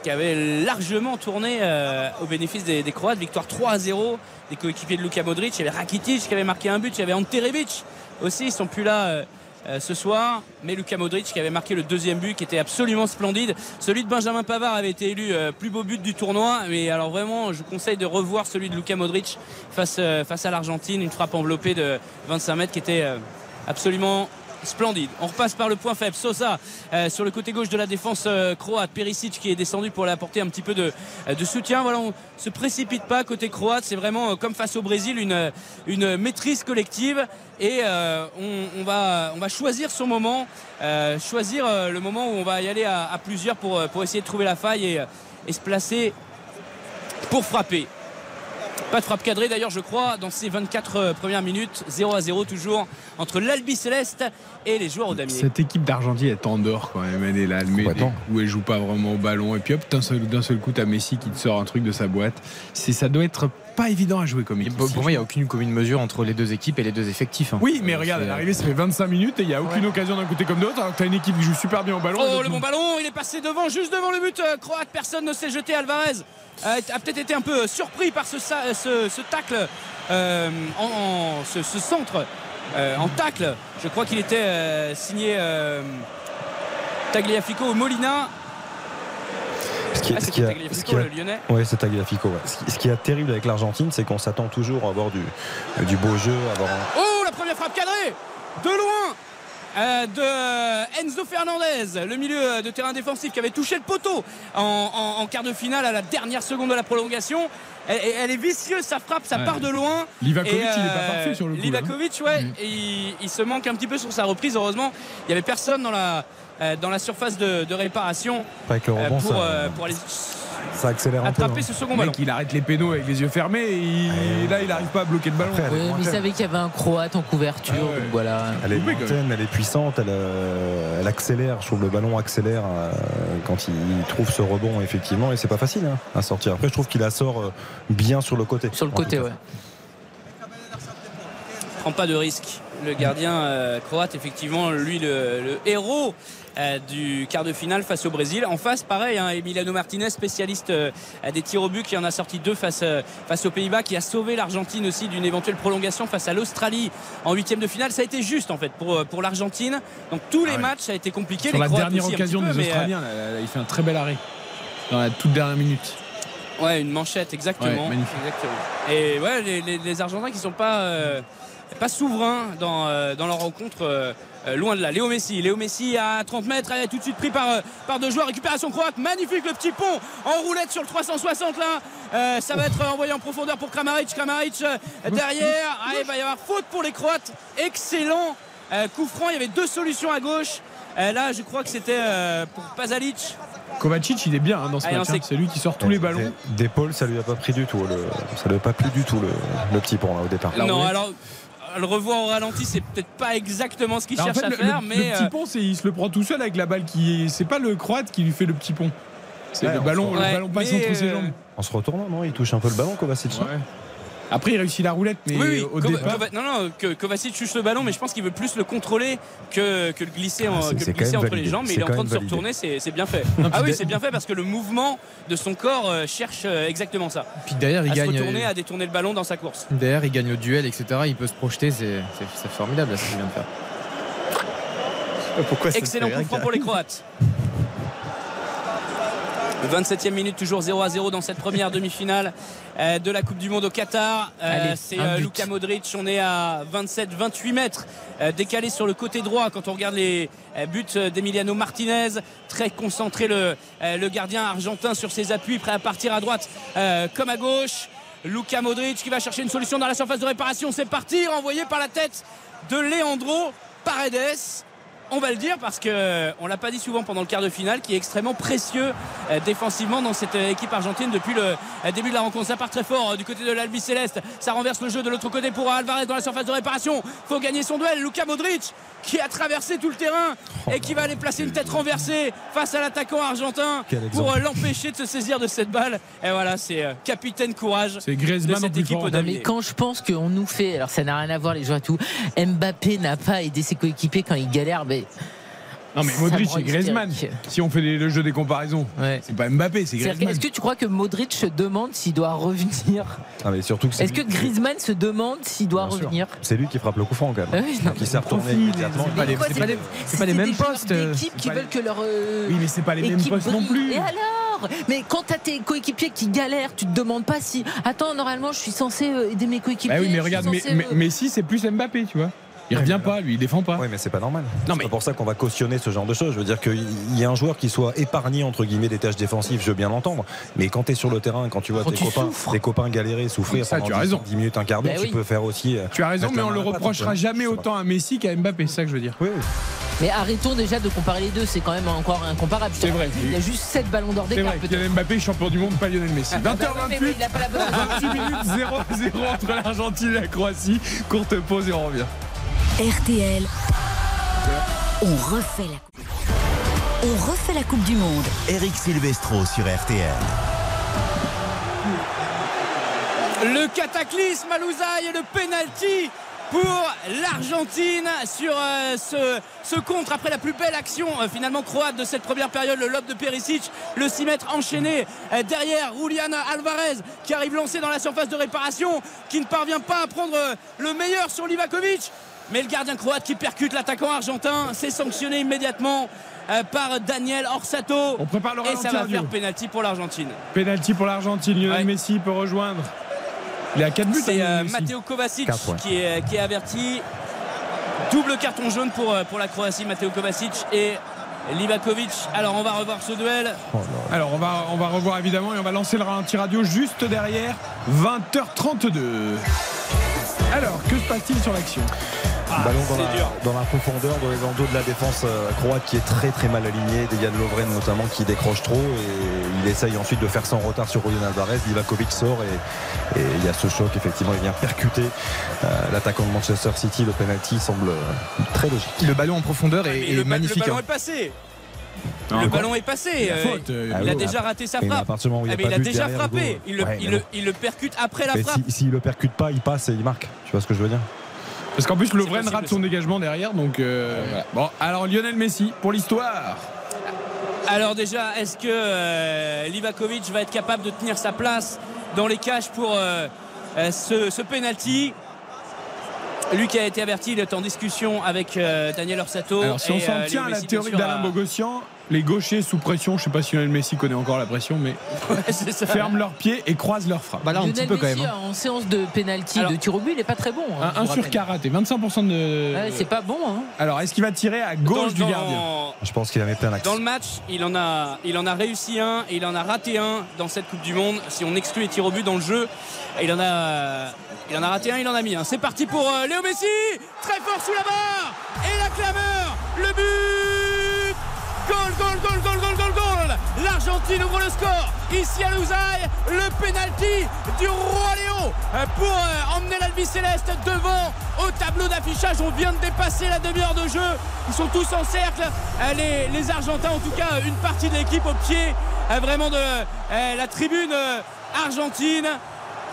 qui avait largement tourné euh, au bénéfice des, des Croates. Victoire 3 à 0 des coéquipiers de Luka Modric. Il y avait Rakitic qui avait marqué un but. Il y avait Ante Rebic aussi. Ils sont plus là euh, euh, ce soir. Mais Luka Modric qui avait marqué le deuxième but qui était absolument splendide. Celui de Benjamin Pavard avait été élu euh, plus beau but du tournoi. Mais alors vraiment, je vous conseille de revoir celui de Luka Modric face, euh, face à l'Argentine. Une frappe enveloppée de 25 mètres qui était euh, absolument splendide. On repasse par le point faible. Sosa euh, sur le côté gauche de la défense euh, croate. Perisic qui est descendu pour aller apporter un petit peu de, euh, de soutien. Voilà, on se précipite pas côté croate. C'est vraiment comme face au Brésil une, maîtrise collective et on, va, choisir son moment, choisir le moment où on va y aller à, plusieurs pour, essayer de trouver la faille et se placer pour frapper. Pas de frappe cadrée d'ailleurs je crois dans ces 24 euh, premières minutes 0 à 0 toujours entre l'Albi Céleste et les joueurs au damier. Cette équipe d'Argentine est en dehors quand même. Elle est là, elle met des coups, elle joue pas vraiment au ballon. Et puis hop, d'un seul, d'un seul coup, t'as Messi qui te sort un truc de sa boîte. C'est, ça doit être pas évident à jouer comme équipe. Pour pour moi, il n'y a aucune commune mesure entre les deux équipes et les deux effectifs. hein. Oui, mais regarde, C'est- à l'arrivée, ça fait 25 minutes et il n'y a aucune occasion d'un côté comme de l'autre. Alors que t'as une équipe qui joue super bien au ballon. Oh le bon ballon, il est passé devant, juste devant le but euh, croate, personne ne s'est jeté. Alvarez euh, a peut-être été un peu surpris par ce, ce, ce tacle, euh, en, en- ce, ce centre euh, en tacle. Je crois qu'il était euh, signé euh, Tagliafico ou Molina. Ce qui, Ah, ce c'était qui a- ce Tagliafico, qui a- le lyonnais. Ouais, c'est Tagliafico. ouais. Ce, qui, ce qui est terrible avec l'Argentine, c'est qu'on s'attend toujours à avoir du, du beau jeu, à avoir un- Oh, la première frappe cadrée de loin euh, de Enzo Fernandez, le milieu de terrain défensif qui avait touché le poteau en, en- en quart de finale à la dernière seconde de la prolongation. Elle, elle est vicieuse, sa frappe, ça Ouais. part de loin. Livakovic, il est pas euh, parfait sur le coup. là. Livakovic, ouais, et il, il se manque un petit peu sur sa reprise. Heureusement, il n'y avait personne dans la, dans la surface de, de réparation avec le euh, rebond, pour, ça, euh, pour aller ça accélère un peu. attraper hein. ce second ballon. mec, il arrête les pénaux avec les yeux fermés et il- là, il n'arrive pas à bloquer le ballon. Après, elle est Ouais, mais il savait qu'il y avait un Croate en couverture. Ah ouais. donc voilà. Elle est lointaine, elle est puissante, elle, euh, elle accélère. Je trouve le ballon accélère euh, quand il, trouve ce rebond, effectivement, et c'est pas facile hein, à sortir. Après, je trouve qu'il la sort euh, bien sur le côté. Sur le côté, ouais. prend pas de risque. Le gardien euh, croate, effectivement, lui, le, le héros euh, du quart de finale face au Brésil. En face, pareil, hein, Emiliano Martinez, spécialiste euh, des tirs au but, qui en a sorti deux face, euh, face aux Pays-Bas, qui a sauvé l'Argentine aussi d'une éventuelle prolongation face à l'Australie en huitième de finale. Ça a été juste, en fait, pour, euh, pour l'Argentine. Donc tous les Ah ouais. matchs, ça a été compliqué. Sur les la Croates dernière occasion peu, des euh, Australiens, il fait un très bel arrêt. Dans la toute dernière minute. Ouais, une manchette, exactement. Ouais, magnifique. Exactement. Et ouais, les, les- les Argentins qui sont pas, euh, pas souverains dans, euh, dans leur rencontre, euh, loin de là. Léo Messi, Léo Messi à 30 mètres, elle est tout de suite pris par, euh, par deux joueurs. Récupération croate, magnifique le petit pont en roulette sur le 360 là. Euh, ça va être envoyé en profondeur pour Kramaric. Kramaric derrière. Ah, il va y avoir faute pour les Croates. Excellent euh, coup franc. Il y avait deux solutions à gauche. Euh, là, je crois que c'était euh, pour Pazalic. Kovacic, il est bien hein, dans ce Ah, match. hein. c'est- lui qui sort tous les ballons. Des- D'épaule, ça lui a pas pris du tout. Le, ça lui a pas plu du tout le, le petit pont là au départ. Non, alors le revoir au ralenti, c'est peut-être pas exactement ce qu'il en cherche fait, à le, faire, le- mais le petit euh, pont, c'est- il se le prend tout seul avec la balle qui. C'est pas le croate qui lui fait le petit pont. C'est Ouais, le on ballon, le Ouais, ballon passe entre ses jambes. En se retournant, non Il touche un peu le ballon, Kovacic. Ouais. Après, il réussit la roulette, mais oui, oui, au Kova- départ. Kova- non, non, que Kovacic touche le ballon, mais je pense qu'il veut plus le contrôler que, que le glisser, en- Ah, que le glisser entre les jambes. Mais il est en train de se retourner, c'est bien fait. Non, ah oui, c'est bien fait parce que le mouvement de son corps euh, cherche euh, exactement ça. Puis derrière, il À se gagne. retourner, euh, à détourner le ballon dans sa course. Derrière, il gagne au duel, etc. Il peut se projeter. C'est formidable là, ce qu'il vient de faire. Pourquoi Excellent coup franc pour les Croates. 27e minute, toujours 0 à 0 dans cette première demi-finale euh, de la Coupe du Monde au Qatar. Euh, C'est euh. Luka Modric. On est à 27-28 mètres décalé sur le côté droit quand on regarde les buts d'Emiliano Martinez. Très concentré le, le gardien argentin sur ses appuis, prêt à partir à droite comme à gauche. Luka Modric qui va chercher une solution dans la surface de réparation. C'est parti, renvoyé par la tête de Leandro Paredes. On va le dire parce que on l'a pas dit souvent pendant le quart de finale, qui est extrêmement précieux euh, défensivement dans cette euh, équipe argentine depuis le euh, début de la rencontre. Ça part très fort euh, du côté de l'Albi Céleste. Ça renverse le jeu de l'autre côté pour Alvarez dans la surface de réparation. Faut gagner son duel. Luka Modric qui a traversé tout le terrain et qui va aller placer une tête renversée face à l'attaquant argentin pour euh, l'empêcher de se saisir de cette balle. Et voilà, c'est euh, capitaine courage C'est de cette équipe au Non, mais quand je pense qu'on nous fait, alors ça n'a rien à voir les joueurs et tout, Mbappé n'a pas aidé ses coéquipiers quand il galère, mais Non mais Modric et Griezmann. Si on fait les- le jeu des comparaisons, ouais. c'est pas Mbappé, c'est Griezmann. Est-ce que tu crois que Modric se demande s'il doit revenir Ah, mais surtout que c'est Est-ce que Griezmann se demande s'il doit Bien revenir C'est lui qui frappe le coup franc quand Ah même. oui, non, Donc il s'est retourné profil, immédiatement. c'est pas les- pas les- pas les mêmes postes, euh, d'équipe qui veulent que leur euh, Oui mais c'est pas les mêmes postes non plus. Et alors Mais quand t'as tes coéquipiers qui galèrent, tu te demandes pas si. Attends, normalement, je suis censé euh, aider mes coéquipiers. Bah oui mais regarde, mais- euh, Messi c'est plus Mbappé, tu vois. Il revient pas, lui, il défend pas. Oui, mais c'est pas normal. Non, C'est mais- pas pour ça qu'on va cautionner ce genre de choses. Je veux dire qu'il y a un joueur qui soit épargné entre guillemets des tâches défensives, je veux bien l'entendre. Mais quand tu es sur le terrain, quand tu vois Quand tes tu copains, tes copains galérer, souffrir Ça, pendant tu as 10, raison. 10 minutes, un quart d'heure, Bah tu oui. peux faire aussi. euh, Tu as raison, mais on le reprochera jamais autant à Messi qu'à Mbappé, c'est ça que je veux dire. Oui. Mais arrêtons déjà de comparer les deux, c'est quand même encore incomparable. C'est vrai. Il y a juste 7 ballons d'or C'est d'écart. Kylian Mbappé, champion du monde, pas Lionel Messi. Bah ouais, mais 20h28, il a pas la bonne raison. 28 minutes 0-0 entre l'Argentine et la Croatie. Courte pause et on revient. RTL. On refait la coupe. On refait la Coupe du Monde. Eric Silvestro sur RTL. Le cataclysme à Louzaï et le penalty pour l'Argentine sur euh, ce, ce contre après la plus belle action euh, finalement croate de cette première période, le lob de Perisic, le 6 mètres enchaîné euh, derrière Julian Alvarez qui arrive lancé dans la surface de réparation, qui ne parvient pas à prendre le meilleur sur Livakovic. Mais le gardien croate qui percute l'attaquant argentin, c'est sanctionné immédiatement euh, par Daniel Orsato. On prépare le Et ça va faire Radio. penalty pour l'Argentine. Penalty pour l'Argentine. Lionel Ouais. Messi peut rejoindre. Il est à 4 buts. C'est hein, euh. Matteo Kovacic ouais. qui, est, qui est averti. Double carton jaune pour, euh, pour la Croatie, Matteo Kovacic et Livakovic. Alors on va revoir ce duel. Oh. Alors on va, on va revoir évidemment et on va lancer le ralenti radio juste derrière 20h32. Alors que se passe-t-il sur l'action? Ballon dans la, dur. dans la profondeur, dans les dos de la défense euh, croate qui est très très mal alignée. Des Yann Lovren notamment qui décroche trop et il essaye ensuite de faire son retard sur Julian Alvarez. Livakovic sort et, et il y a ce choc. Effectivement, il vient percuter euh, l'attaquant de Manchester City. Le penalty semble euh, très logique. Le ballon en profondeur est, Mais est le, magnifique. le ballon hein. est passé. Non, le ballon est passé. Il a faute, euh, Ah il a oui, déjà mais- raté sa frappe. il Ah, mais il a déjà frappé. Il le, Ouais, il mais le- bon. il le percute après la Mais frappe. si- s'il le percute pas, il passe et il marque. Tu vois ce que je veux dire? Parce qu'en plus Lovren possible, rate ça. son dégagement derrière. Donc euh, voilà. Bon, alors Lionel Messi pour l'histoire. Alors déjà, est-ce que euh, Livakovic va être capable de tenir sa place dans les cages pour euh, euh, ce, ce penalty? Lui qui a été averti, il est en discussion avec euh, Daniel Orsato. Alors si on s'en euh, tient à la théorie d'Alain Bogossian, les gauchers sous pression, je sais pas si Lionel Messi connaît encore la pression, mais ça. ferment leurs pieds et croisent leurs frappes. Bah là, un Lionel petit peu quand même. Messi, hein. En séance de penalty Alors- de tir au but, il est pas très bon. hein, Un, un sur karaté, 25% de. Ouais, c'est pas bon. Hein. Alors est-ce qu'il va tirer à gauche dans, du gardien dans- Je pense qu'il a mis plein axe. dans le match, il en, a, il en a réussi un et il en a raté un dans cette Coupe du Monde. Si on exclut les tirs au but dans le jeu, il en a, il en a raté un, il en a mis un. C'est parti pour euh, Léo Messi, très fort sous la barre et la clameur, le but, goal, goal, goal, goal, goal, goal, goal. L'Argentine ouvre le score ici à Louzaï, le penalty du roi Léo pour euh, emmener l'Albi Céleste devant au tableau d'affichage. On vient de dépasser la demi-heure de jeu. Ils sont tous en cercle, euh, les, Argentins, en tout cas une partie de l'équipe au pied euh, vraiment de la tribune argentine.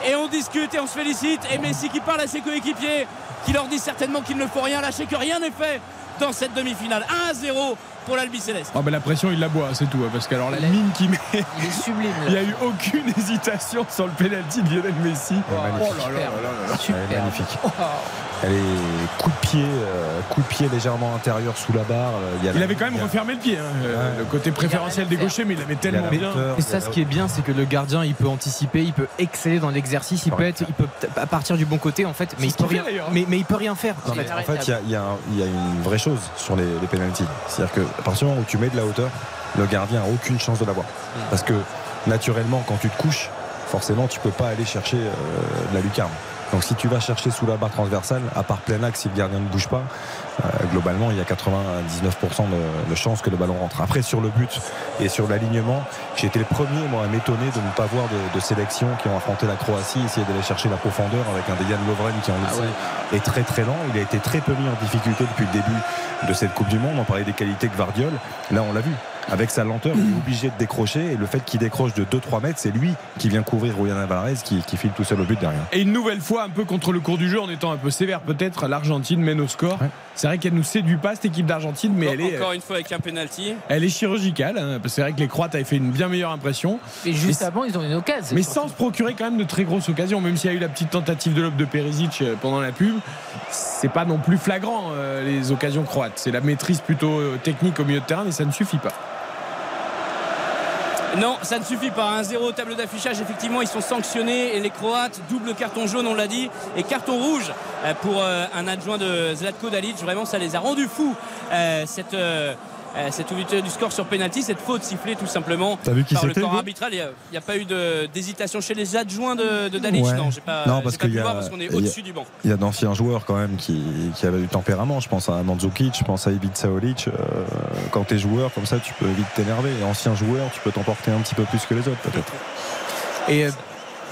Et on discute et on se félicite. Et Messi qui parle à ses coéquipiers, qui leur dit certainement qu'il ne faut rien lâcher, que rien n'est fait dans cette demi-finale. 1-0 pour l'Albi Céleste. Oh, bah, la pression, il la boit, c'est tout. hein, Parce que alors la mine qui met. Il est sublime. Il n'y a eu aucune hésitation sur le penalty de Lionel Messi. Ouais, magnifique. Oh là là là là là. Elle est coup de pied, euh, coup de pied légèrement intérieur sous la barre. euh, Il, y a Il la- avait quand même il a- refermé le pied. hein, Ouais. Le côté préférentiel des gauchers, mais il l'avait il y a tellement la bien. Et il a ça, ce qui est bien, c'est que le gardien, il peut anticiper, il peut exceller dans l'exercice, il peut être, il peut à partir du bon côté en fait, mais il peut rien, d'ailleurs. mais, mais il peut rien faire. Non, en fait, il y a- il y, a un- il y a une vraie chose sur les, les pénaltys. C'est-à-dire qu'à partir du moment où tu mets de la hauteur, le gardien n'a aucune chance de l'avoir. Parce que naturellement, quand tu te couches, forcément, tu peux pas aller chercher euh, de la lucarne. Donc si tu vas chercher sous la barre transversale, à part plein axe, si le gardien ne bouge pas, euh, globalement, il y a 99% de, de chances que le ballon rentre. Après, sur le but et sur l'alignement, j'ai été le premier, moi, à m'étonner de ne pas voir de, de sélections qui ont affronté la Croatie, essayer d'aller chercher la profondeur avec un Dejan Lovren qui en Ah ouais. est très très lent. Il a été très peu mis en difficulté depuis le début de cette Coupe du Monde. On parlait des qualités que Vardiol. Là, on l'a vu. Avec sa lenteur, il est obligé de décrocher. Et le fait qu'il décroche de 2-3 mètres, c'est lui qui vient couvrir Julian Alvarez qui, qui file tout seul au but derrière. Et une nouvelle fois, un peu contre le cours du jeu, en étant un peu sévère peut-être, l'Argentine mène au score. Ouais. C'est vrai qu'elle nous séduit pas cette équipe d'Argentine, mais elle est, Encore une fois avec un penalty. elle est chirurgicale. hein, parce que c'est vrai que les Croates avaient fait une bien meilleure impression. Et juste Mais- avant, ils ont une occasion. Mais sans se procurer quand même de très grosses occasions, même s'il y a eu la petite tentative de lobe de Perisic euh, pendant la pub, c'est pas non plus flagrant euh, les occasions croates. C'est la maîtrise plutôt euh, technique au milieu de terrain, mais ça ne suffit pas. Non, ça ne suffit pas. Un zéro au tableau d'affichage. Effectivement, ils sont sanctionnés. Et les Croates, double carton jaune, on l'a dit, et carton rouge euh, pour euh, un adjoint de Zlatko Dalic. Vraiment, ça les a rendus fous. euh, cette, cette ouverture du score sur penalty, cette faute sifflée tout simplement T'as vu qui par le corps arbitral. Il n'y a, pas eu de- d'hésitation chez les adjoints de, de Dalic. Ouais. Non, j'ai pas, Non, j'ai parce pas qu'il pu y a- voir parce qu'on est il y a- au-dessus du banc. Il y a d'anciens joueurs quand même qui, qui avaient du tempérament. Je pense à Mandzukic, je pense à Ivica Olic. Euh, quand tu es joueur comme ça, tu peux vite t'énerver. Et ancien joueur, tu peux t'emporter un petit peu plus que les autres peut-être. Et euh,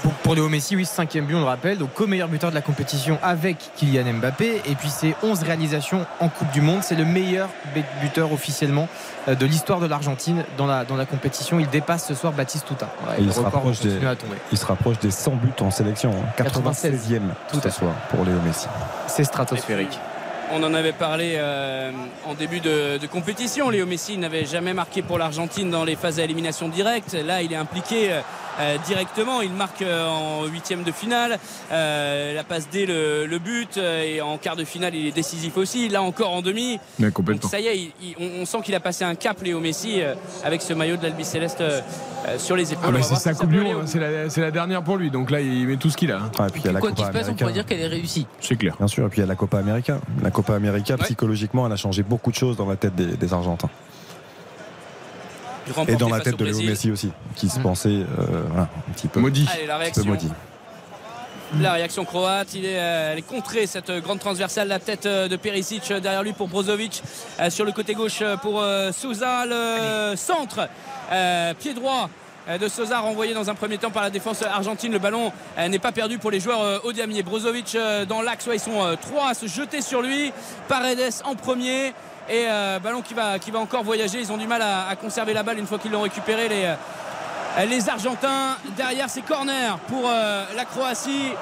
pour, pour Léo Messi, oui, cinquième but, on le rappelle, donc co-meilleur buteur de la compétition avec Kylian Mbappé. Et puis c'est 11 réalisations en Coupe du Monde. C'est le meilleur bu- buteur officiellement euh, de l'histoire de l'Argentine dans la, dans la compétition. Il dépasse ce soir Baptiste Tuta. Ouais, il se rapproche des- à tomber. Il se rapproche des 100 buts en sélection. hein. 96e 96e Tout à ce soir pour Léo Messi. C'est stratosphérique. On en avait parlé euh, en début de, de compétition. Léo Messi n'avait jamais marqué pour l'Argentine dans les phases d'élimination directe. Là, il est impliqué euh, euh, directement. Il marque euh, en huitième de finale. Euh, la passe D, le, le but. euh, et en quart de finale, il est décisif aussi. Là encore en demi. Mais Donc ça y est, il- il- on, on sent qu'il a passé un cap, Léo Messi, euh, avec ce maillot de l'Albi Céleste sur les épaules. Ah, c'est sa Coupe du Monde, la, dernière pour lui. Donc là, il met tout ce qu'il a. hein. Ah, et puis il y a la Quoi qu'il se passe, on pourrait dire qu'elle est réussie. C'est clair. Bien sûr, et puis il y a la Copa América. La Copa América, Ouais. psychologiquement, elle a changé beaucoup de choses dans la tête des, des Argentins. Et dans la tête au de Léo. Messi aussi, qui se Mm. pensait euh, voilà, un petit peu, Maudit. Allez, la un petit peu réaction. maudit. La réaction croate, il est, euh, elle est contrée cette grande transversale, la tête euh, de Perisic derrière lui pour Brozovic sur le côté gauche pour Souza, le centre, euh, pied droit de Souza renvoyé dans un premier temps par la défense argentine. Le ballon n'est pas perdu pour les joueurs euh, Odiamier. Brozovic dans l'axe, ouais, ils sont trois à se jeter sur lui. Paredes en premier. Et euh, ballon qui va, encore voyager. Ils ont du mal à, conserver la balle une fois qu'ils l'ont récupéré. Les, euh, les Argentins. Derrière, c'est corner pour euh, la Croatie.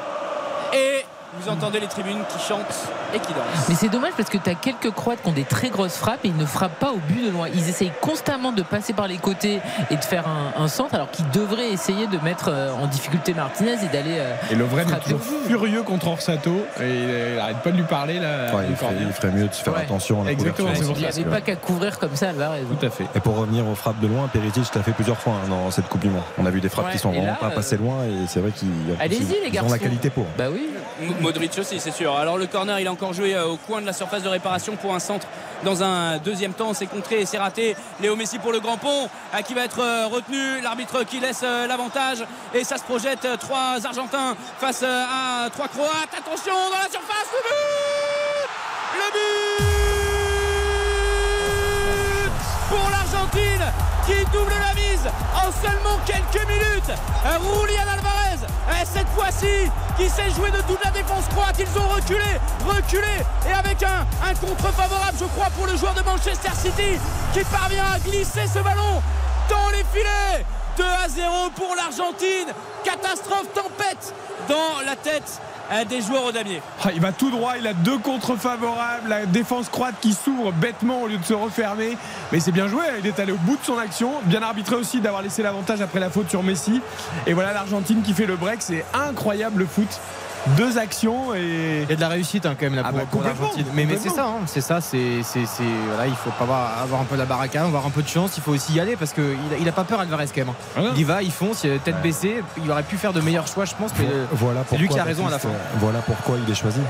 Et vous entendez les tribunes qui chantent et qui dansent. Mais c'est dommage parce que tu as quelques Croates qui ont des très grosses frappes et ils ne frappent pas au but de loin. Ils essayent constamment de passer par les côtés et de faire un, un centre alors qu'ils devraient essayer de mettre euh, en difficulté Martinez et d'aller. euh, Et Lovren est Frappé toujours furieux contre Orsato. Et il arrête pas de lui parler là. Ouais, il, ferait, corner. il ferait mieux de se faire Ouais. attention à la Exactement, couverture. c'est pour il n'y avait pas qu'à couvrir comme ça, Alvarez. Tout à fait. Et pour revenir aux frappes de loin, Perisic l'a fait plusieurs fois hein, dans cette Coupe du Monde. On a vu des frappes Ouais, qui sont vraiment là, pas euh, passées loin et c'est vrai qu'ils ont la qualité pour. Bah oui. M- Aussi, c'est sûr. Alors le corner, il a encore joué euh, au coin de la surface de réparation pour un centre dans un deuxième temps. C'est contré et c'est raté. Léo Messi pour le grand pont qui va être euh, retenu. L'arbitre qui laisse euh, l'avantage et ça se projette. Trois Argentins face à trois Croates. Attention dans la surface. Le but Le but pour l'Argentine qui double la en seulement quelques minutes. Julian Alvarez, cette fois-ci, qui s'est joué de toute la défense croate. Ils ont reculé, reculé, et avec un, un contre favorable, je crois, pour le joueur de Manchester City, qui parvient à glisser ce ballon dans les filets. 2 à 0 pour l'Argentine. Catastrophe, tempête dans la tête des joueurs au damier. Ah, il va tout droit, il a deux contre favorables, la défense croate qui s'ouvre bêtement au lieu de se refermer. Mais c'est bien joué, il est allé au bout de son action. Bien arbitré aussi d'avoir laissé l'avantage après la faute sur Messi. Et voilà l'Argentine qui fait le break, c'est incroyable le foot. Deux actions et. Il y a de la réussite hein, quand même là Ah pour, bah, pour l'Argentine. Mais, mais c'est complètement. ça, hein, c'est ça, c'est, c'est, c'est- voilà, il faut pas avoir, avoir un peu la baraka, avoir un peu de chance, il faut aussi y aller parce qu'il a, il a pas peur Alvarez quand même. hein. Ah. Il y va, il fonce, il a la tête baissée, il aurait pu faire de meilleurs choix je pense, mais euh, Voilà c'est lui pourquoi, qui a raison à la fin. euh, Voilà pourquoi il est choisi.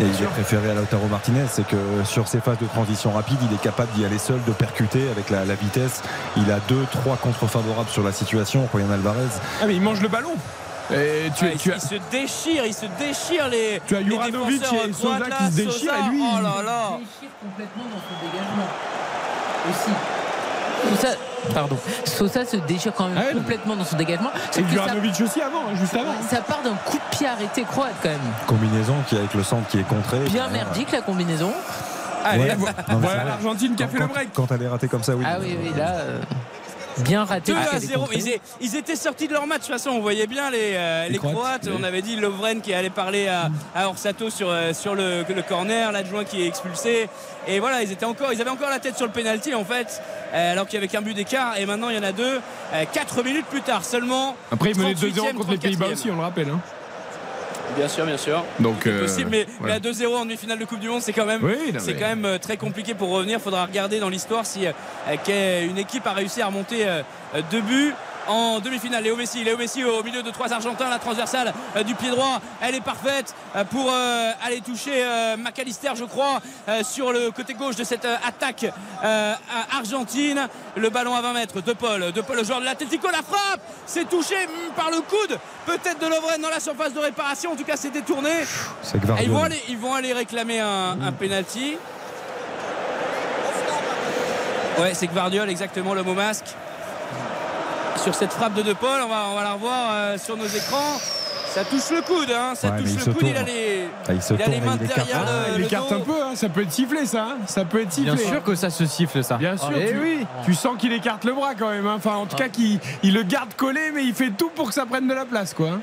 Et il est préféré à Lautaro Martinez, c'est que sur ces phases de transition rapide, il est capable d'y aller seul, de percuter avec la, la vitesse. Il a deux, trois contre favorables sur la situation. Julian Alvarez, Ah, mais il mange le ballon. Et tu, Ouais, tu il, as, il se déchire, il se déchire les. Tu as Juranovic et Sosa qui se déchirent, Sosa, et lui, Oh il- là là déchire complètement dans son dégagement aussi. Sosa, pardon. Sosa se déchire quand même Ah complètement dans son dégagement. et ça, Juranovic aussi avant, hein, juste avant. ça part d'un coup de pied arrêté croate quand même. combinaison qui avec le centre qui est contré. Bien Euh, merdique la combinaison. Allez, Ouais. Non, Voilà l'Argentine qui a Quand- fait le break. Quand elle est ratée comme ça, oui. Ah oui, oui, là. euh, Bien raté. 2 parce à qu'elle est 0. contrée. Ils, ils étaient sortis de leur match. De toute façon, on voyait bien les, euh, les, Croates, Croates. oui. On avait dit Lovren qui allait parler à, à Orsato sur, euh, sur le, le corner, l'adjoint qui est expulsé. Et voilà, ils, étaient encore, ils avaient encore la tête sur le penalty en fait, euh, alors qu'il y avait qu'un but d'écart. Et maintenant, il y en a deux. 4 minutes plus tard seulement. Après, il menait 38e, 2-0 contre les Pays-Bas 34e. aussi, on le rappelle. hein. Bien sûr, bien sûr. Donc, C'est euh, possible, mais, à 2-0 en demi-finale de Coupe du Monde, c'est quand même, Oui, non, c'est mais- quand même euh, très compliqué pour revenir. Il faudra regarder dans l'histoire si euh, qu'une équipe a réussi à remonter euh, deux buts. En demi-finale, Léo Messi, Léo Messi au milieu de trois Argentins, la transversale euh, du pied droit, elle est parfaite euh, pour euh, aller toucher McAllister, je crois, sur le côté gauche de cette attaque argentine. Le ballon à 20 mètres de Paul, de Paul, le joueur de l'Atlético, la frappe, c'est touché mm, par le coude, peut-être de Lovren dans la surface de réparation. En tout cas, c'est détourné. Ils, vont aller, ils vont aller réclamer un, un penalty. Ouais, c'est Gvardiol, exactement, le mot masque. Sur cette frappe de De Paul, on va, on va la revoir euh, sur nos écrans. Ça touche le coude, hein, ça Ouais, touche il le coude. Il a les, Ah, il se il a les mains il écarte. derrière Ah, le, il le écarte dos. un peu, hein, ça peut être sifflé ça, hein. ça peut être sifflé. Bien sûr que ça se siffle ça. Bien sûr, Eh tu, oui. tu sens qu'il écarte le bras quand même. hein. Enfin, en tout cas, qu'il il le garde collé, mais il fait tout pour que ça prenne de la place, quoi.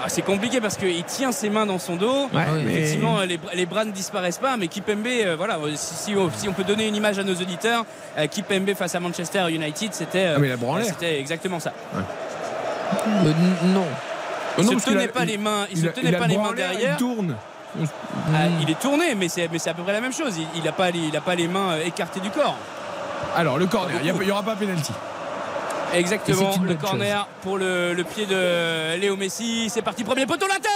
Ah, c'est compliqué parce qu'il tient ses mains dans son dos. Ouais, oui, mais- Effectivement, les, les bras ne disparaissent pas, mais Kipembe, euh, voilà, euh, si, si on, si on peut donner une image à nos auditeurs, euh, Kipembe face à Manchester United, c'était euh, Ah, c'était exactement ça. Euh, non. Oh Il non, se tenait a- pas les mains, il, il se a- tenait il a pas les mains branlé, derrière. Il tourne. Ah, il est tourné, mais c'est à peu près la même chose. Il, il a pas les, pas mains euh, écartées du corps. Alors, le corner, il n'y aura pas pénalty. Exactement, le corner pour le, le pied de Léo Messi. C'est parti, premier poteau, la tête.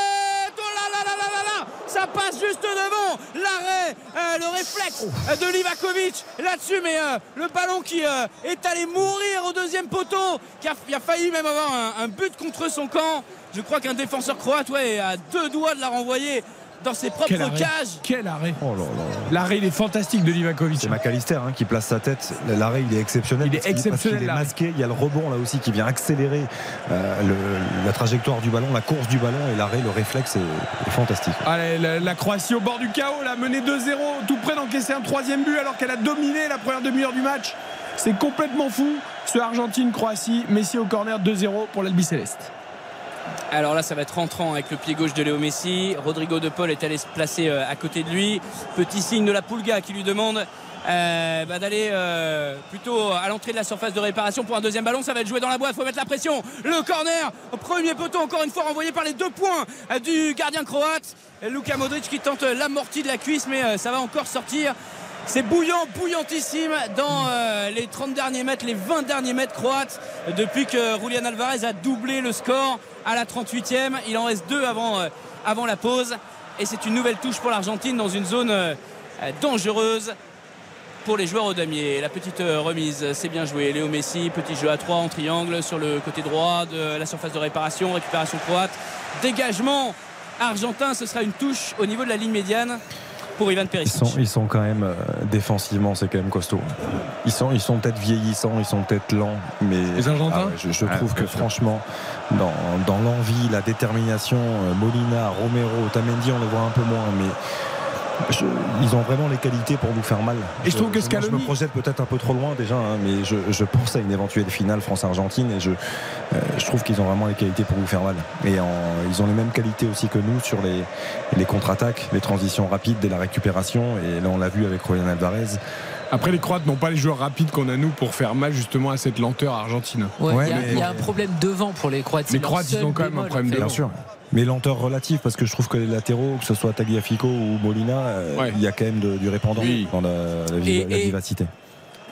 Oh là là là là là là. Ça passe juste devant. L'arrêt, euh, le réflexe de Livakovic là-dessus, mais euh, le ballon qui euh, est allé mourir au deuxième poteau, qui a, qui a failli même avoir un, un but contre son camp. Je crois qu'un défenseur croate ouais, a deux doigts de la renvoyer dans ses propres Quel arrêt. cages. Quel arrêt. Oh là là. L'arrêt, il est fantastique de Livakovic. C'est McAllister hein, qui place sa tête. L'arrêt, il est exceptionnel. Il est parce qu'il- parce exceptionnel, qu'il est masqué. Il y a le rebond là aussi qui vient accélérer euh, le- la trajectoire du ballon, la course du ballon et l'arrêt, le réflexe est, est fantastique. Allez, la, la Croatie au bord du chaos, la menée 2-0, tout près d'encaisser un troisième but alors qu'elle a dominé la première demi-heure du match. C'est complètement fou. Ce Argentine-Croatie, Messi au corner 2-0 pour l'Albi Céleste. Alors là, ça va être rentrant avec le pied gauche de Léo Messi. Rodrigo de Paul est allé se placer euh, à côté de lui. Petit signe de la Pulga qui lui demande euh, bah, d'aller euh, plutôt à l'entrée de la surface de réparation pour un deuxième ballon. Ça va être joué dans la boîte. faut mettre la pression. Le corner, premier poteau, encore une fois renvoyé par les deux points du gardien croate. Luka Modric qui tente l'amorti de la cuisse, mais ça va encore sortir. C'est bouillant, bouillantissime dans euh, les 30 derniers mètres, les 20 derniers mètres croates depuis que Julian Alvarez a doublé le score à la 38e. Il en reste deux avant, euh, avant la pause. Et c'est une nouvelle touche pour l'Argentine dans une zone euh, dangereuse pour les joueurs au damier. La petite remise, c'est bien joué. Léo Messi, petit jeu à 3 en triangle sur le côté droit de la surface de réparation, récupération croate. Dégagement argentin, ce sera une touche au niveau de la ligne médiane pour Ivan Ils Perisic. sont, ils sont quand même euh, défensivement, c'est quand même costaud. Ils sont, ils sont peut-être vieillissants, ils sont peut-être lents, mais Les Argentins Ah ouais, je, je Ah, trouve que sûr. franchement, dans, dans l'envie, la détermination, euh, Molina, Romero, Tamendi, on les voit un peu moins, mais Je- ils ont vraiment les qualités pour nous faire mal. Et je trouve que moi, je me projette peut-être un peu trop loin déjà, hein, mais je, je pense à une éventuelle finale France-Argentine et je, euh, je trouve qu'ils ont vraiment les qualités pour nous faire mal. Et en- ils ont les mêmes qualités aussi que nous sur les, les contre-attaques, les transitions rapides dès la récupération. Et là, on l'a vu avec Julian Alvarez. Après, les Croates n'ont pas les joueurs rapides qu'on a nous pour faire mal justement à cette lenteur argentine. Ouais, Ouais, il y a- mais- il y, a un problème devant pour les Croates. Les Croates, ils ont quand même un problème devant. Bien sûr. Mais lenteur relative, parce que je trouve que les latéraux, que ce soit Tagliafico ou Molina, euh, Ouais. il y a quand même de- du répandant Oui. dans la, la Et- la vivacité.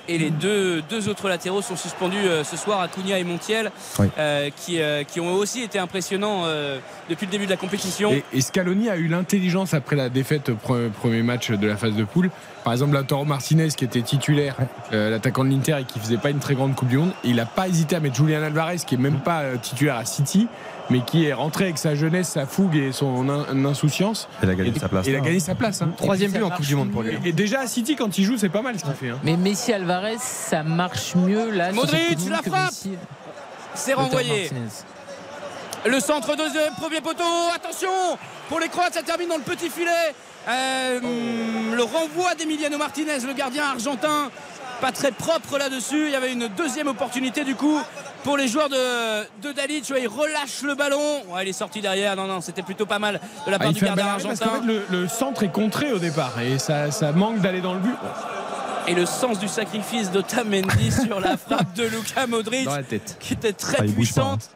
Et les deux, deux autres latéraux sont suspendus euh, ce soir, Acuna et Montiel, Oui. euh, qui, euh, qui ont aussi été impressionnants euh, depuis le début de la compétition. Et, et Scaloni a eu l'intelligence après la défaite au pre- premier match de la phase de poule. Par exemple, Lautaro Martinez qui était titulaire, euh, l'attaquant de l'Inter et qui faisait pas une très grande Coupe du Monde, il n'a pas hésité à mettre Julian Alvarez qui est même pas euh, titulaire à City, mais qui est rentré avec sa jeunesse, sa fougue et son in- insouciance. Il a gagné Et- sa place. Il a là, gagné hein. sa place. hein. Troisième but en Coupe du Monde pour lui. Et déjà à City quand il joue, c'est pas mal ce qu'il fait. hein. Mais Messi Alvarez, ça marche mieux là. Modric, la frappe C'est renvoyé. Le centre deuxième, premier poteau. Attention pour les Croates, ça termine dans le petit filet. Euh, le renvoi d'Emiliano Martinez, le gardien argentin, pas très propre là-dessus. Il y avait une deuxième opportunité du coup pour les joueurs de, de Dalic. Ouais, il relâche le ballon. Ouais, il est sorti derrière. Non, non, c'était plutôt pas mal de la Ah, part du gardien parce argentin. qu'en fait le, le centre est contré au départ et ça, ça manque d'aller dans le but. Et le sens du sacrifice d'Otamendi sur la frappe de Luka Modric. Dans la tête. qui était très Ah, il bouge pas, puissante.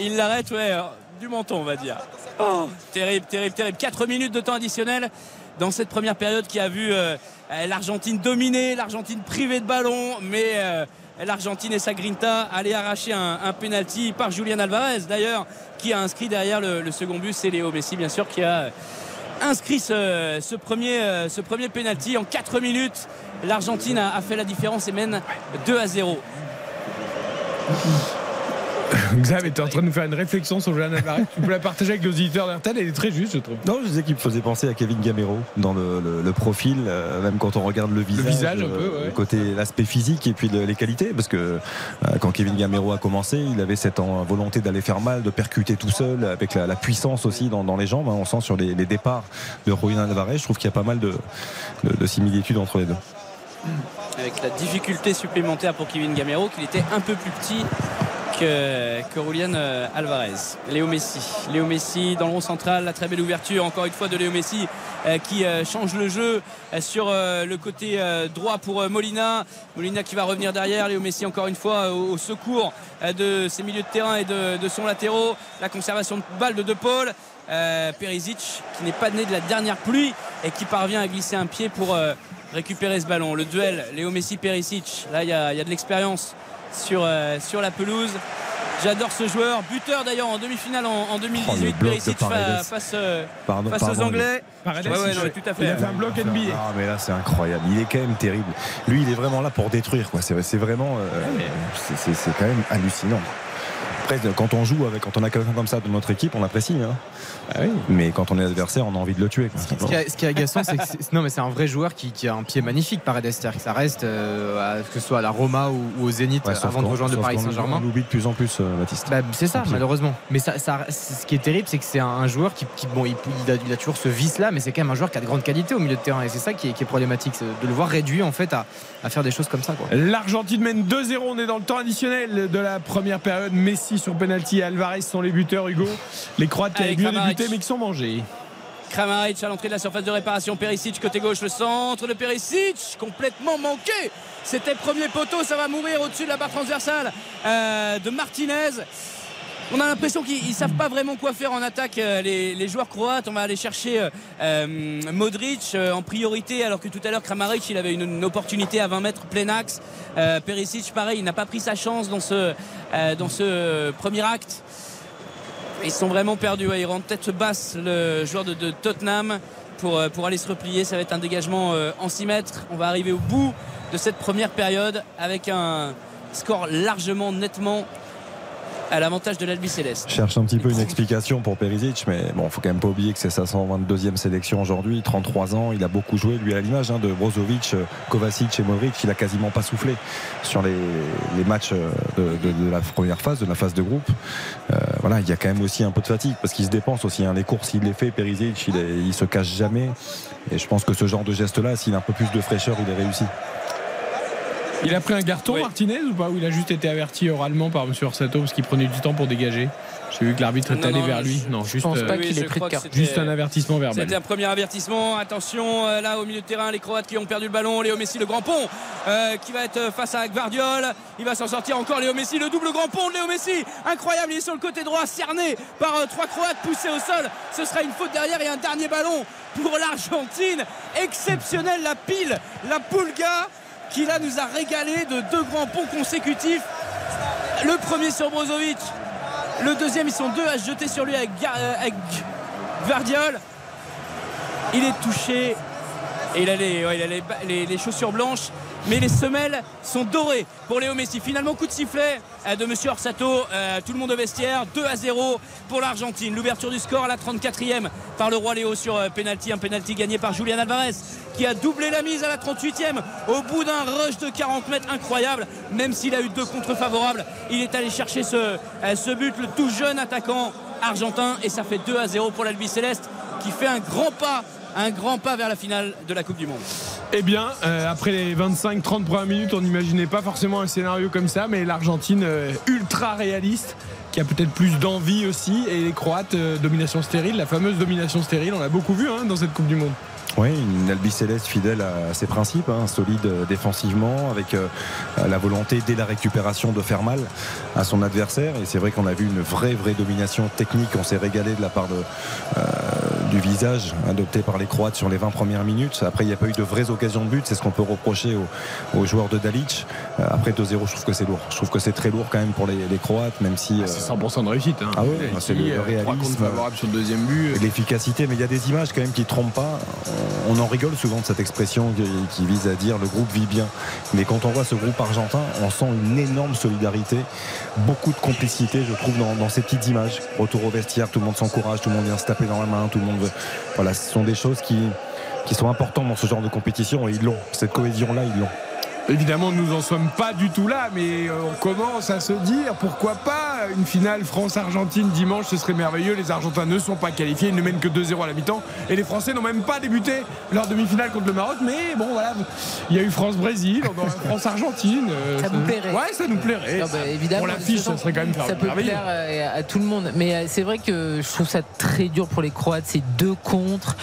Il l'arrête, ouais, euh, du menton, on va dire. Oh, terrible, terrible, terrible. 4 minutes de temps additionnel dans cette première période qui a vu euh, l'Argentine dominer, l'Argentine privée de ballon, mais euh, l'Argentine et sa grinta aller arracher un, un penalty par Julian Alvarez, d'ailleurs, qui a inscrit derrière le, second but. C'est Léo Messi, bien sûr, qui a euh, inscrit ce, premier, euh, ce penalty en 4 minutes. L'Argentine a, a fait la différence et mène 2 à 0. Xav était en train de nous faire une réflexion sur Julian Alvarez. tu peux la partager avec les auditeurs d'RTL, elle est très juste, je trouve. Non, je disais qu'il me faisait penser à Kevin Gamero dans le, le- le profil, euh, même quand on regarde le visage, visage, un euh, peu, ouais. le côté l'aspect physique et puis le- les qualités, parce que euh, quand Kevin Gamero a commencé, il avait cette en- volonté d'aller faire mal, de percuter tout seul, avec la, la puissance aussi dans, dans les jambes. hein. On sent sur les, les départs de Julian Alvarez, je trouve qu'il y a pas mal de, de- de similitudes entre les deux. avec la difficulté supplémentaire pour Kevin Gamero qu'il était un peu plus petit Julian euh, Alvarez. Léo Messi. Léo Messi dans le rond central, la très belle ouverture encore une fois de Léo Messi euh, qui euh, change le jeu sur le côté droit pour Molina. Molina qui va revenir derrière. Léo Messi encore une fois au, secours de ses milieux de terrain et de, son latéraux. La conservation de balle de De Paul. Perisic qui n'est pas né de la dernière pluie et qui parvient à glisser un pied pour récupérer ce ballon. Le duel Léo Messi Perisic. Là il y a de l'expérience sur, euh, sur la pelouse. J'adore ce joueur, buteur d'ailleurs en demi-finale en, en 2018. Oh, Perisic face, euh, Pardon, face pardon, aux Anglais. Paredes, Ouais, ouais, il- non, mais tout à fait. Il a fait un bloc NBA. Ah mais là c'est incroyable, il est quand même terrible. Lui il est vraiment là pour détruire quoi. C'est vraiment, euh, c'est quand même hallucinant. Après quand on joue avec, quand on a quelqu'un comme ça dans notre équipe, on apprécie. hein. Mais quand on est adversaire, on a envie de le tuer. quoi. Ce qui, est, ce qui est agaçant, c'est que c'est- non, mais c'est un vrai joueur qui, qui a un pied magnifique, Paredes. C'est-à-dire que ça reste, euh, à- que ce soit à la Roma ou, ou au Zénith, Ouais, avant de rejoindre le Paris Saint-Germain. On l'oublie de plus en plus, euh, Baptiste. Bah, c'est ça, malheureusement. Mais ça, ça- ce qui est terrible, c'est que c'est un, un joueur qui, qui- bon, il, il a, il a toujours ce vice-là, mais c'est quand même un joueur qui a de grandes qualités au milieu de terrain. Et c'est ça qui est, qui est problématique, c'est de le voir réduit en fait à, à faire des choses comme ça. Quoi. L'Argentine mène 2-0. On est dans le temps additionnel de la première période. Messi sur penalty et Alvarez sont les buteurs, Hugo. Les Croates qui Avec avaient mieux débuté mais qui sont mangés. Kramaric à l'entrée de la surface de réparation. Perisic côté gauche, le centre de Perisic complètement manqué. C'était premier poteau, ça va mourir au-dessus de la barre transversale euh, de Martinez. On a l'impression qu'ils ne savent pas vraiment quoi faire en attaque, euh, les, joueurs croates. On va aller chercher euh, euh, Modric en priorité, alors que tout à l'heure, Kramaric, il avait une, opportunité à 20 mètres plein axe. Euh, Perisic, pareil, il n'a pas pris sa chance dans ce, premier acte. Ils sont vraiment perdus. ouais. Ils tête basse le joueur de, Tottenham pour, pour aller se replier. Ça va être un dégagement en 6 mètres. On va arriver au bout de cette première période avec un score largement, nettement à l'avantage de l'Albi Céleste. Je cherche un petit peu une explication pour Perisic, mais bon, faut quand même pas oublier que c'est sa 122e sélection aujourd'hui, 33 ans, il a beaucoup joué, lui à l'image hein, de Brozovic, Kovacic et Modric, il a quasiment pas soufflé sur les, matchs de, de, de, la première phase, de la phase de groupe. Euh, voilà, il y a quand même aussi un peu de fatigue parce qu'il se dépense aussi. Hein, les courses, il les fait, Perisic, il, est, il se cache jamais. Et je pense que ce genre de geste-là, s'il a un peu plus de fraîcheur, il est réussi. Il a pris un carton, Oui. Martinez, ou pas Ou il a juste été averti oralement par M. Orsato parce qu'il prenait du temps pour dégager J'ai vu que l'arbitre est allé non, vers je- lui. Non, Je juste, pense euh, pas oui, qu'il pris de c'était- juste un avertissement verbal. C'était un premier avertissement. Attention, euh, là au milieu de terrain, les Croates qui ont perdu le ballon. Léo Messi, le grand pont, euh, qui va être face à Gvardiol. Il va s'en sortir encore. Léo Messi, le double grand pont de Léo Messi. Incroyable, il est sur le côté droit, cerné par euh, trois Croates poussés au sol. Ce sera une faute derrière et un dernier ballon pour l'Argentine. Exceptionnel, la pile, la Pulga, qui là nous a régalé de deux grands ponts consécutifs. Le premier sur Brozovic. Le deuxième, ils sont deux à se jeter sur lui avec, euh, avec. Il est touché et il a les chaussures blanches. Mais les semelles sont dorées pour Léo Messi. Finalement, coup de sifflet euh, de Monsieur Orsato. Euh, tout le monde au vestiaire. 2 à 0 pour l'Argentine. L'ouverture du score à la 34e par le roi Léo sur euh. Un penalty gagné par Julian Alvarez qui a doublé la mise à la 38e au bout d'un rush de 40 mètres incroyable. Même s'il a eu deux contre favorables, il est allé chercher ce, euh, ce but. Le tout jeune attaquant argentin. Et ça fait 2 à 0 pour l'Albi Céleste qui fait un grand pas. Un grand pas vers la finale de la Coupe du Monde. Eh bien, euh, après les 25-30 premières minutes, on n'imaginait pas forcément un scénario comme ça, mais l'Argentine euh, ultra réaliste, qui a peut-être plus d'envie aussi, et les Croates, euh, domination stérile, la fameuse domination stérile, on l'a beaucoup vu hein, dans cette Coupe du Monde. Oui, une Albi Céleste fidèle à ses principes, hein, solide euh, défensivement, avec euh, la volonté dès la récupération de faire mal à son adversaire. Et c'est vrai qu'on a vu une vraie, vraie domination technique. On s'est régalé de la part de, euh, du visage adopté par les Croates sur les 20 premières minutes. Après, il n'y a pas eu de vraies occasions de but. C'est ce qu'on peut reprocher aux, aux joueurs de Dalic. Euh, après 2-0, je trouve que c'est lourd. Je trouve que c'est très lourd quand même pour les, les Croates, même si. euh, C'est 100% de réussite. Hein. Ah ouais, Ici, c'est le- le euh, trois réalisme. contre favorables sur le deuxième but. l'efficacité, mais il y a des images quand même qui ne trompent pas. On en rigole souvent de cette expression qui, qui vise à dire le groupe vit bien. Mais quand on voit ce groupe argentin, on sent une énorme solidarité, beaucoup de complicité, je trouve, dans, dans ces petites images. Retour au vestiaire, tout le monde s'encourage, tout le monde vient se taper dans la main, tout le monde veut. Voilà, ce sont des choses qui, qui sont importantes dans ce genre de compétition et ils l'ont. Cette cohésion-là, ils l'ont. Évidemment, nous n'en sommes pas du tout là, mais euh, on commence à se dire pourquoi pas une finale France-Argentine dimanche, ce serait merveilleux. Les Argentins ne sont pas qualifiés, ils ne mènent que 2-0 à la mi-temps, et les Français n'ont même pas débuté leur demi-finale contre le Maroc. Mais bon, voilà, il y a eu France-Brésil, France-Argentine. euh, Ça vous plairait Ouais, ça nous plairait. Non, bah, évidemment, Pour l'affiche, ça serait quand même ça peut merveilleux. plaire euh, à, tout le monde. Mais c'est vrai que je trouve ça très dur pour les Croates. C'est deux contre.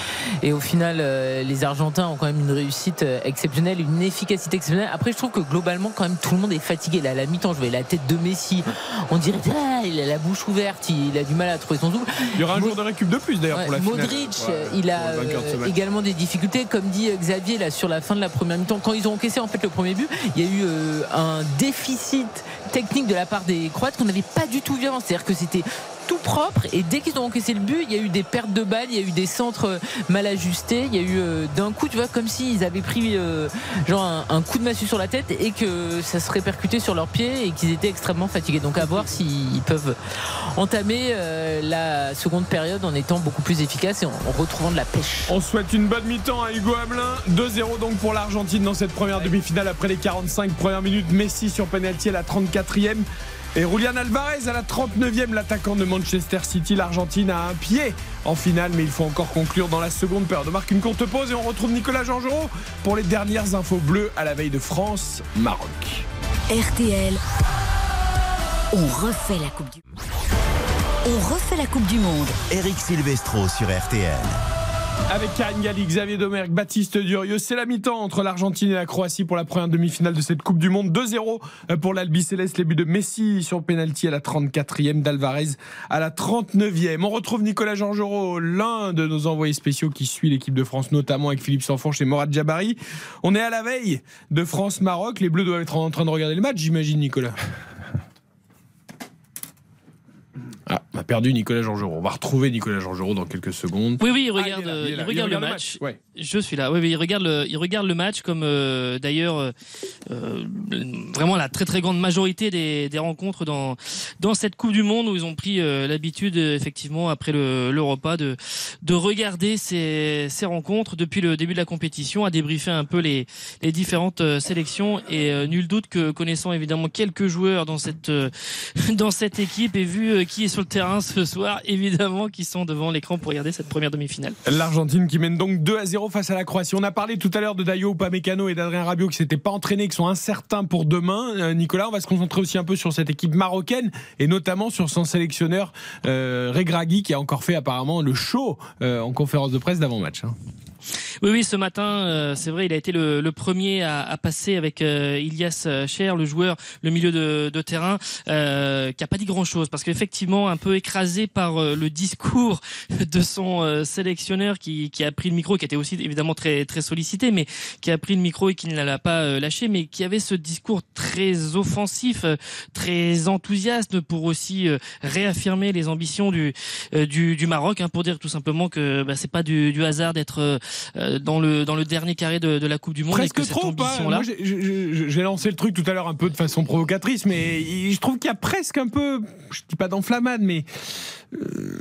Et au final, les Argentins ont quand même une réussite exceptionnelle, une efficacité exceptionnelle. Après, je trouve que globalement, quand même, tout le monde est fatigué. Là, à la mi-temps, je voyais la tête de Messi. On dirait, ah, il a la bouche ouverte. Il a du mal à trouver son double. Il y aura un jour de récup de plus d'ailleurs pour la finale. Modric, Ouais, euh, il a euh, également des difficultés, comme dit euh, Xavier là sur la fin de la première mi-temps. Quand ils ont encaissé en fait le premier but, il y a eu euh, un déficit technique de la part des Croates qu'on n'avait pas du tout vu avant. C'est-à-dire que c'était tout propre et dès qu'ils ont encaissé le but, il y a eu des pertes de balles, il y a eu des centres euh, mal ajustés, il y a eu euh, d'un coup, tu vois, comme s'ils avaient pris euh, genre un, coup de massue sur la tête et que ça se répercutait sur leurs pieds et qu'ils étaient extrêmement fatigués. Donc à voir s'ils peuvent entamer la seconde période en étant beaucoup plus efficaces et en, retrouvant de la pêche. On souhaite une bonne mi-temps à Hugo Hamelin. 2-0 donc pour l'Argentine dans cette première demi-finale après les 45 premières minutes. Messi sur penalty à la 34e. Et Julian Alvarez à la 39e, l'attaquant de Manchester City. L'Argentine a un pied en finale, mais il faut encore conclure dans la seconde période. On marque une courte pause et on retrouve Nicolas Jean-Jean pour les dernières infos bleues à la veille de France-Maroc. RTL, on refait la Coupe du On refait la Coupe du Monde. Eric Silvestro sur RTL. Avec Karine Galli, Xavier Domergue, Baptiste Durieux, c'est la mi-temps entre l'Argentine et la Croatie pour la première demi-finale de cette Coupe du Monde. 2-0 pour l'Albi Céleste, les buts de Messi sur penalty à la 34e, d'Alvarez à la 39e. On retrouve Nicolas Georgerot, l'un de nos envoyés spéciaux qui suit l'équipe de France, notamment avec Philippe Sanfonche et Morad Jabari. On est à la veille de France-Maroc. Les Bleus doivent être en train de regarder le match, j'imagine, Nicolas. Ah, On a perdu Nicolas Georgerot. On va retrouver Nicolas Georgerot dans quelques secondes. Oui, oui, il Ah, regarde, il il il le match. Ouais. Je suis là. Oui, oui, il regarde le, il regarde le match comme euh, d'ailleurs euh, euh, vraiment la très très grande majorité des, des rencontres dans dans cette Coupe du Monde où ils ont pris euh, l'habitude effectivement après le, le repas de de regarder ces, ces rencontres depuis le début de la compétition, à débriefer un peu les les différentes sélections et euh, nul doute que connaissant évidemment quelques joueurs dans cette euh, dans cette équipe et vu euh, qui est sur le terrain ce soir, évidemment qui sont devant l'écran pour regarder cette première demi-finale. L'Argentine qui mène donc 2 à 0 face à la Croatie. On a parlé tout à l'heure de Dayo Upamecano et d'Adrien Rabiot qui s'étaient pas entraînés, qui sont incertains pour demain. Euh, Nicolas, on va se concentrer aussi un peu sur cette équipe marocaine et notamment sur son sélectionneur euh, Regragui qui a encore fait apparemment le show euh, en conférence de presse d'avant-match. hein. Oui, oui, ce matin, euh, c'est vrai, il a été le, le premier à, à passer avec euh, Ilias Cher, le joueur, le milieu de, de terrain, euh, qui a pas dit grand-chose parce qu'effectivement, un peu écrasé par euh, le discours de son euh, sélectionneur qui, qui a pris le micro, qui était aussi évidemment très très sollicité, mais qui a pris le micro et qui ne l'a pas euh, lâché, mais qui avait ce discours très offensif, euh, très enthousiaste pour aussi euh, réaffirmer les ambitions du euh, du, du Maroc, hein, pour dire tout simplement que bah, c'est pas du, du hasard d'être euh, euh, dans le dans le dernier carré de, de la Coupe du Monde. Presque que trop, pas. Moi, j'ai- lancé le truc tout à l'heure un peu de façon provocatrice, mais je trouve qu'il y a presque un peu, je dis pas d'enflammade, mais euh,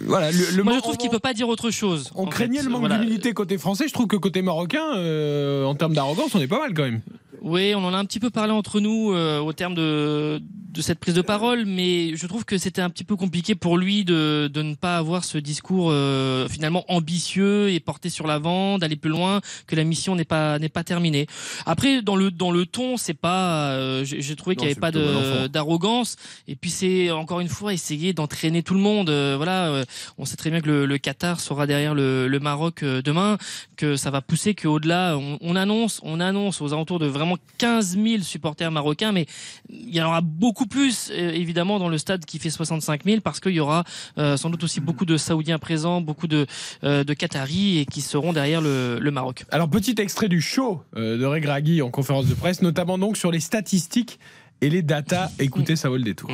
voilà. Le, le Moi, je trouve qu'il peut pas dire autre chose. On craignait fait. le manque Voilà. d'humilité côté français. Je trouve que côté marocain, euh, en termes d'arrogance, on est pas mal quand même. Oui, on en a un petit peu parlé entre nous euh, au terme de, de cette prise de parole, mais je trouve que c'était un petit peu compliqué pour lui de, de ne pas avoir ce discours euh, finalement ambitieux et porté sur l'avant, d'aller plus loin, que la mission n'est pas n'est pas terminée. Après, dans le dans le ton, c'est pas, euh, j'ai trouvé qu'il n'y avait pas de d'arrogance. Et puis c'est encore une fois essayer d'entraîner tout le monde. Euh, voilà, euh, on sait très bien que le, le Qatar sera derrière le, le Maroc demain, que ça va pousser, qu'au-delà, on, on annonce, on annonce aux alentours de vraiment 15 000 supporters marocains, mais il y en aura beaucoup plus évidemment dans le stade qui fait 65 000 parce qu'il y aura sans doute aussi beaucoup de Saoudiens présents, beaucoup de, de Qataris et qui seront derrière le, le Maroc. Alors, petit extrait du show euh, de Regragui en conférence de presse, notamment donc sur les statistiques et les datas. Écoutez, ça vaut le détour.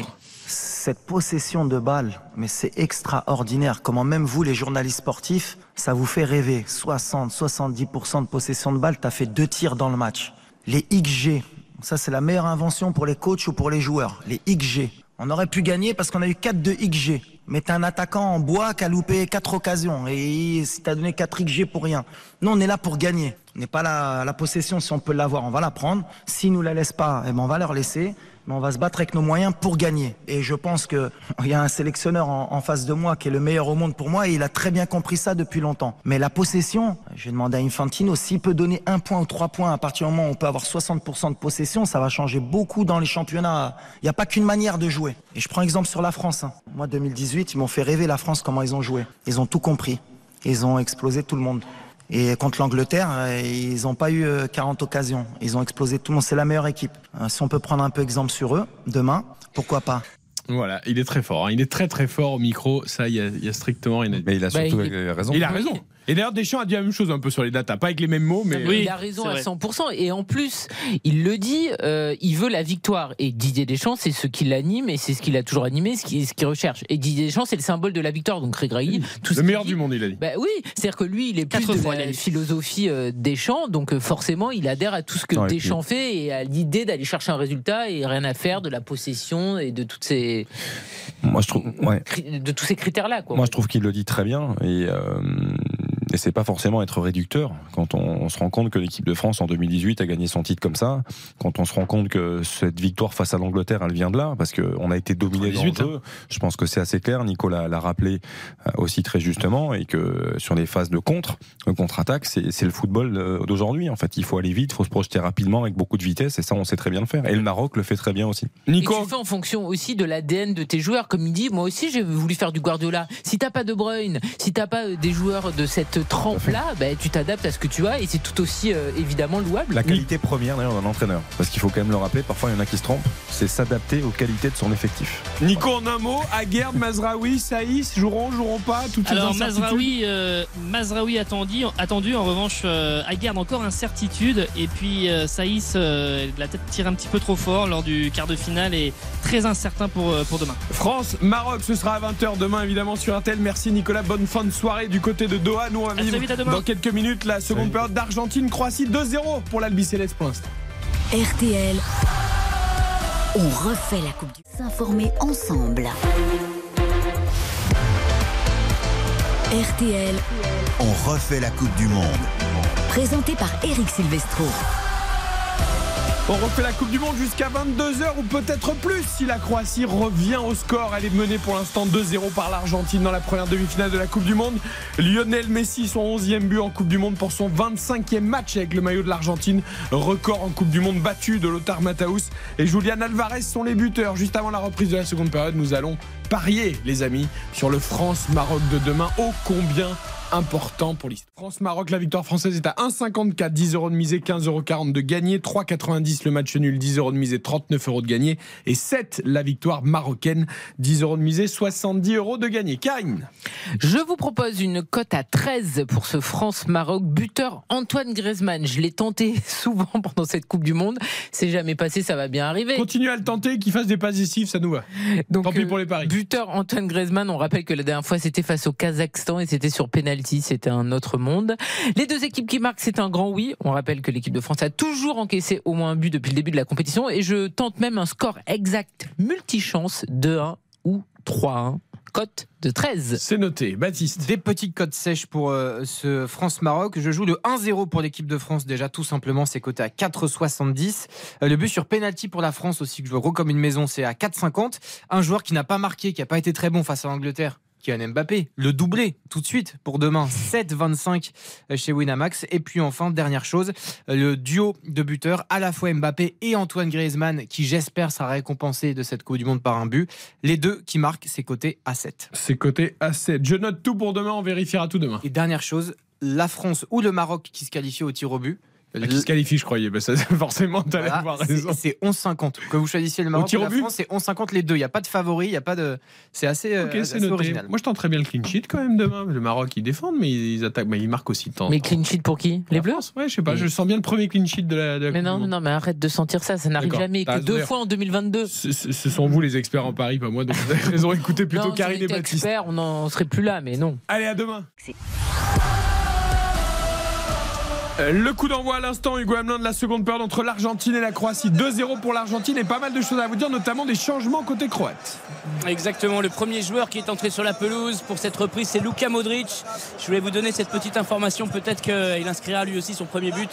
Cette possession de balles, mais c'est extraordinaire. Comment même vous, les journalistes sportifs, ça vous fait rêver. 60, 70% de possession de balles, t'as fait deux tirs dans le match. Les XG, ça c'est la meilleure invention pour les coachs ou pour les joueurs. Les XG. On aurait pu gagner parce qu'on a eu 4 de XG. Mais t'as un attaquant en bois qui a loupé 4 occasions et si t'as donné 4 XG pour rien. Nous, on est là pour gagner. On n'est pas là, la possession, si on peut l'avoir, on va la prendre. S'ils nous la laissent pas, eh ben, on va leur laisser. Mais on va se battre avec nos moyens pour gagner. Et je pense que il y a un sélectionneur en, en face de moi qui est le meilleur au monde pour moi et il a très bien compris ça depuis longtemps. Mais la possession, j'ai demandé à Infantino s'il peut donner un point ou trois points à partir du moment où on peut avoir 60% de possession, ça va changer beaucoup dans les championnats. Il n'y a pas qu'une manière de jouer. Et je prends exemple sur la France. hein. Moi, 2018, ils m'ont fait rêver la France comment ils ont joué. Ils ont tout compris. Ils ont explosé tout le monde. Et contre l'Angleterre, euh, ils n'ont pas eu euh, 40 occasions. Ils ont explosé tout le monde. C'est la meilleure équipe. Euh, Si on peut prendre un peu exemple sur eux, demain, pourquoi pas? Voilà, il est très fort. hein. Il est très très fort au micro. Ça, il y a, il y a strictement rien à dire. Mais il a Bah, surtout il- raison. Il a raison. Et d'ailleurs, Deschamps a dit la même chose un peu sur les datas, pas avec les mêmes mots, mais Oui, il a raison à vrai. 100%. Et en plus, il le dit, euh, il veut la victoire. Et Didier Deschamps, c'est ce qui l'anime et c'est ce qu'il a toujours animé, ce qu'il ce qu'il recherche. Et Didier Deschamps, c'est le symbole de la victoire. Donc Regragui, tout ce le meilleur du monde, il a dit. Bah oui, c'est-à-dire que lui, il est plus Quatre de fois, la philosophie euh, Deschamps, donc euh, forcément, il adhère à tout ce que Ouais, Deschamps fait et à l'idée d'aller chercher un résultat et rien à faire de la possession et de toutes ces, Moi, je trouve. Ouais. de tous ces critères-là. Quoi. Moi, je trouve qu'il le dit très bien et, euh, et c'est pas forcément être réducteur. Quand on, on se rend compte que l'équipe de France en 2018 a gagné son titre comme ça, quand on se rend compte que cette victoire face à l'Angleterre, elle vient de là, parce qu'on a été dominé dans le 18, jeu. Je pense que c'est assez clair. Nicolas l'a rappelé euh, aussi très justement et que sur les phases de contre, de contre-attaque, c'est le football euh, d'aujourd'hui. En fait, il faut aller vite, il faut se projeter rapidement avec beaucoup de vitesse et ça, on sait très bien le faire. Et le Maroc le fait très bien aussi. Et Nico, tu fais en fonction aussi de l'ADN de tes joueurs. Comme il dit, moi aussi j'ai voulu faire du Guardiola. Si t'as pas De Bruyne, si t'as pas euh, des joueurs de cette cette trempe-là, bah, tu t'adaptes à ce que tu as et c'est tout aussi euh, évidemment louable. La qualité première d'ailleurs d'un entraîneur. Parce qu'il faut quand même le rappeler, parfois il y en a qui se trompent, c'est s'adapter aux qualités de son effectif. Nico, en un mot, Aguerd, Mazraoui, Saïs, joueront, joueront pas toutes Alors incertitudes Mazraoui, euh, Mazraoui attendu, attendu. En revanche, euh, Aguerd encore incertitude. Et puis euh, Saïs, euh, la tête tire un petit peu trop fort lors du quart de finale et très incertain pour, euh, pour demain. France, Maroc, ce sera à 20h demain évidemment sur RTL. Merci Nicolas, bonne fin de soirée du côté de Doha. Nous vite, à dans quelques minutes la seconde période d'Argentine, Croatie 2-0 pour l'Albi Céleste pour l'instant. RTL. On refait la Coupe du S'informer ensemble. RTL, On refait la Coupe du Monde. présenté par Eric Silvestro. On refait la Coupe du Monde jusqu'à 22h ou peut-être plus si la Croatie revient au score. Elle est menée pour l'instant 2-0 par l'Argentine dans la première demi-finale de la Coupe du Monde. Lionel Messi, son 11e but en Coupe du Monde pour son 25e match avec le maillot de l'Argentine. Record en Coupe du Monde battu de Lothar Matthaus. Et Julian Alvarez sont les buteurs. Juste avant la reprise de la seconde période, nous allons parier, les amis, sur le France-Maroc de demain. Ô combien important pour l'histoire. France-Maroc, la victoire française est à 1,54, 10 euros de misée, 15,40 euros de gagné, 3,90 le match nul, 10 euros de misée, 39 euros de gagné, et 7 la victoire marocaine, 10 euros de misée, 70 euros de gagné. Karine Je vous propose une cote à 13 pour ce France-Maroc. Buteur Antoine Griezmann. Je l'ai tenté souvent pendant cette Coupe du Monde. C'est jamais passé, ça va bien arriver. Continue à le tenter, qu'il fasse des passes décisives, ça nous va. Donc, Tant pis euh, pour les paris. Buteur Antoine Griezmann, on rappelle que la dernière fois c'était face au Kazakhstan et c'était sur penalty, c'était un autre monde. Les deux équipes qui marquent, c'est un grand oui. On rappelle que l'équipe de France a toujours encaissé au moins un but depuis le début de la compétition et je tente même un score exact multichance 2-1 ou 3-1. Cote de 13. C'est noté. Baptiste. Des petites cotes sèches pour euh, ce France-Maroc. Je joue le 1-0 pour l'équipe de France déjà, tout simplement, c'est coté à 4,70. Euh, le but sur penalty pour la France aussi, que je gros comme une maison, c'est à 4,50. Un joueur qui n'a pas marqué, qui n'a pas été très bon face à l'Angleterre. Kylian Mbappé, le doublé tout de suite pour demain 7,25 chez Winamax et puis enfin dernière chose le duo de buteurs à la fois Mbappé et Antoine Griezmann qui j'espère sera récompensé de cette Coupe du Monde par un but les deux qui marquent c'est coté à 7 C'est coté à 7. Je note tout pour demain, on vérifiera tout demain. et dernière chose la France ou le Maroc qui se qualifie au tir au but Ah, Qui se qualifie, je croyais. Ben ça, forcément, tu allais Voilà, avoir c'est- raison. c'est 11,50 que vous choisissiez le Maroc ou la but France c'est 11,50 les deux il n'y a pas de favori il y a pas de c'est assez, euh, Ok, c'est assez noté. original Moi, je tenterais bien le clean sheet quand même demain. Le Maroc, ils défendent, mais ils attaquent. Mais ils marquent aussi en Mais clean sheet pour qui? Les La Bleus? France, Ouais, je sais pas. Mais- Je sens bien le premier clean sheet de la. de la Mais non, non, mais arrête de sentir ça, ça n'arrive jamais que deux fois en 2022. Ce, ce- ce sont vous les experts en Paris, pas moi. Donc vous avez raison. Écoutez plutôt on Karine et Baptiste. experts, on n'en serait plus là, mais non. Allez, à demain. Le coup d'envoi à l'instant, Hugo Hamelin de la seconde période entre l'Argentine et la Croatie. 2-0 pour l'Argentine et pas mal de choses à vous dire, notamment des changements côté croate. Exactement, le premier joueur qui est entré sur la pelouse pour cette reprise, c'est Luka Modric. Je voulais vous donner cette petite information, peut-être qu'il inscrira lui aussi son premier but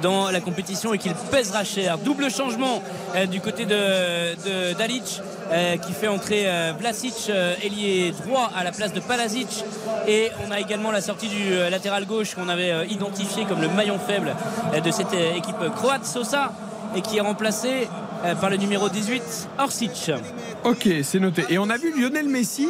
dans la compétition et qu'il pèsera cher. Double changement euh, du côté de, Dalic euh, qui fait entrer euh, Vlasic, ailier droit à la place de Palazic. Et on a également la sortie du latéral gauche qu'on avait identifié comme le maillon faible euh, de cette euh, équipe croate, Sosa, et qui est remplacé euh, par le numéro 18, Orsic. Ok, c'est noté. Et on a vu Lionel Messi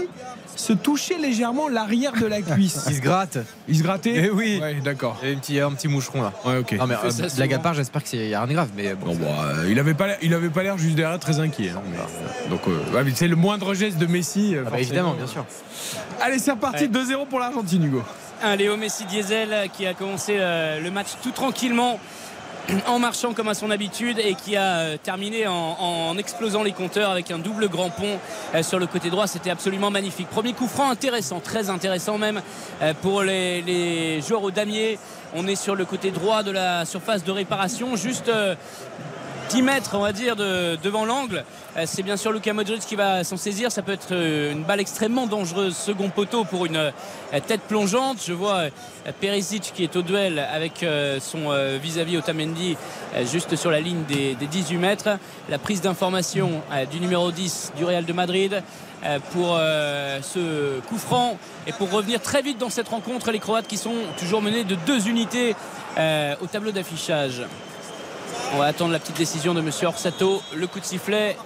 se toucher légèrement l'arrière de la cuisse. il se gratte Il se grattait Eh oui. Ouais, d'accord. il y a un petit, un petit moucheron là Ouais, ok. non mais euh, ça blague à souvent. part j'espère qu'il n'y a rien de grave mais bon, Bon, bon, euh, il avait pas l'air, il avait pas l'air juste derrière très inquiet. hein, mais, donc, euh, ouais, mais c'est le moindre geste de Messi. Ah bah, évidemment bien sûr Allez, c'est reparti. Ouais. 2-0 pour l'Argentine, Hugo. Un Léo Messi Diesel qui a commencé euh, le match tout tranquillement en marchant comme à son habitude et qui a euh, terminé en, explosant les compteurs avec un double grand pont euh, sur le côté droit. C'était absolument magnifique. Premier coup franc intéressant, très intéressant même pour les, les joueurs au damier. On est sur le côté droit de la surface de réparation, juste 10 mètres, on va dire, de- devant l'angle. Euh, C'est bien sûr Luka Modric qui va s'en saisir. Ça peut être euh, une balle extrêmement dangereuse. Second poteau pour une euh, tête plongeante. Je vois Perisic qui est au duel avec son vis-à-vis Otamendi juste sur la ligne des, des 18 mètres. La prise d'information du numéro 10 du Real de Madrid pour ce coup franc et pour revenir très vite dans cette rencontre. Les Croates qui sont toujours menés de deux unités au tableau d'affichage. On va attendre la petite décision de Monsieur Orsato. Le coup de sifflet,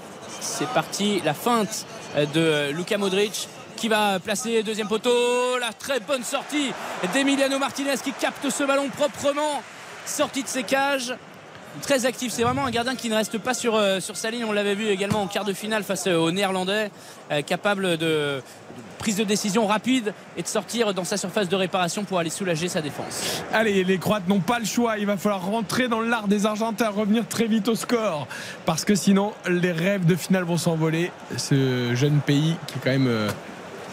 c'est parti. La feinte euh, de Luka Modric qui va placer deuxième poteau. La très bonne sortie d'Emiliano Martinez qui capte ce ballon proprement sorti de ses cages très actif. C'est vraiment un gardien qui ne reste pas sur, euh, sur sa ligne. On l'avait vu également en quart de finale face euh, aux Néerlandais, euh, capable de, prise de décision rapide et de sortir dans sa surface de réparation pour aller soulager sa défense. Allez, les Croates n'ont pas le choix. Il va falloir rentrer dans l'art des Argentins, revenir très vite au score. Parce que sinon, les rêves de finale vont s'envoler. Ce jeune pays qui est quand même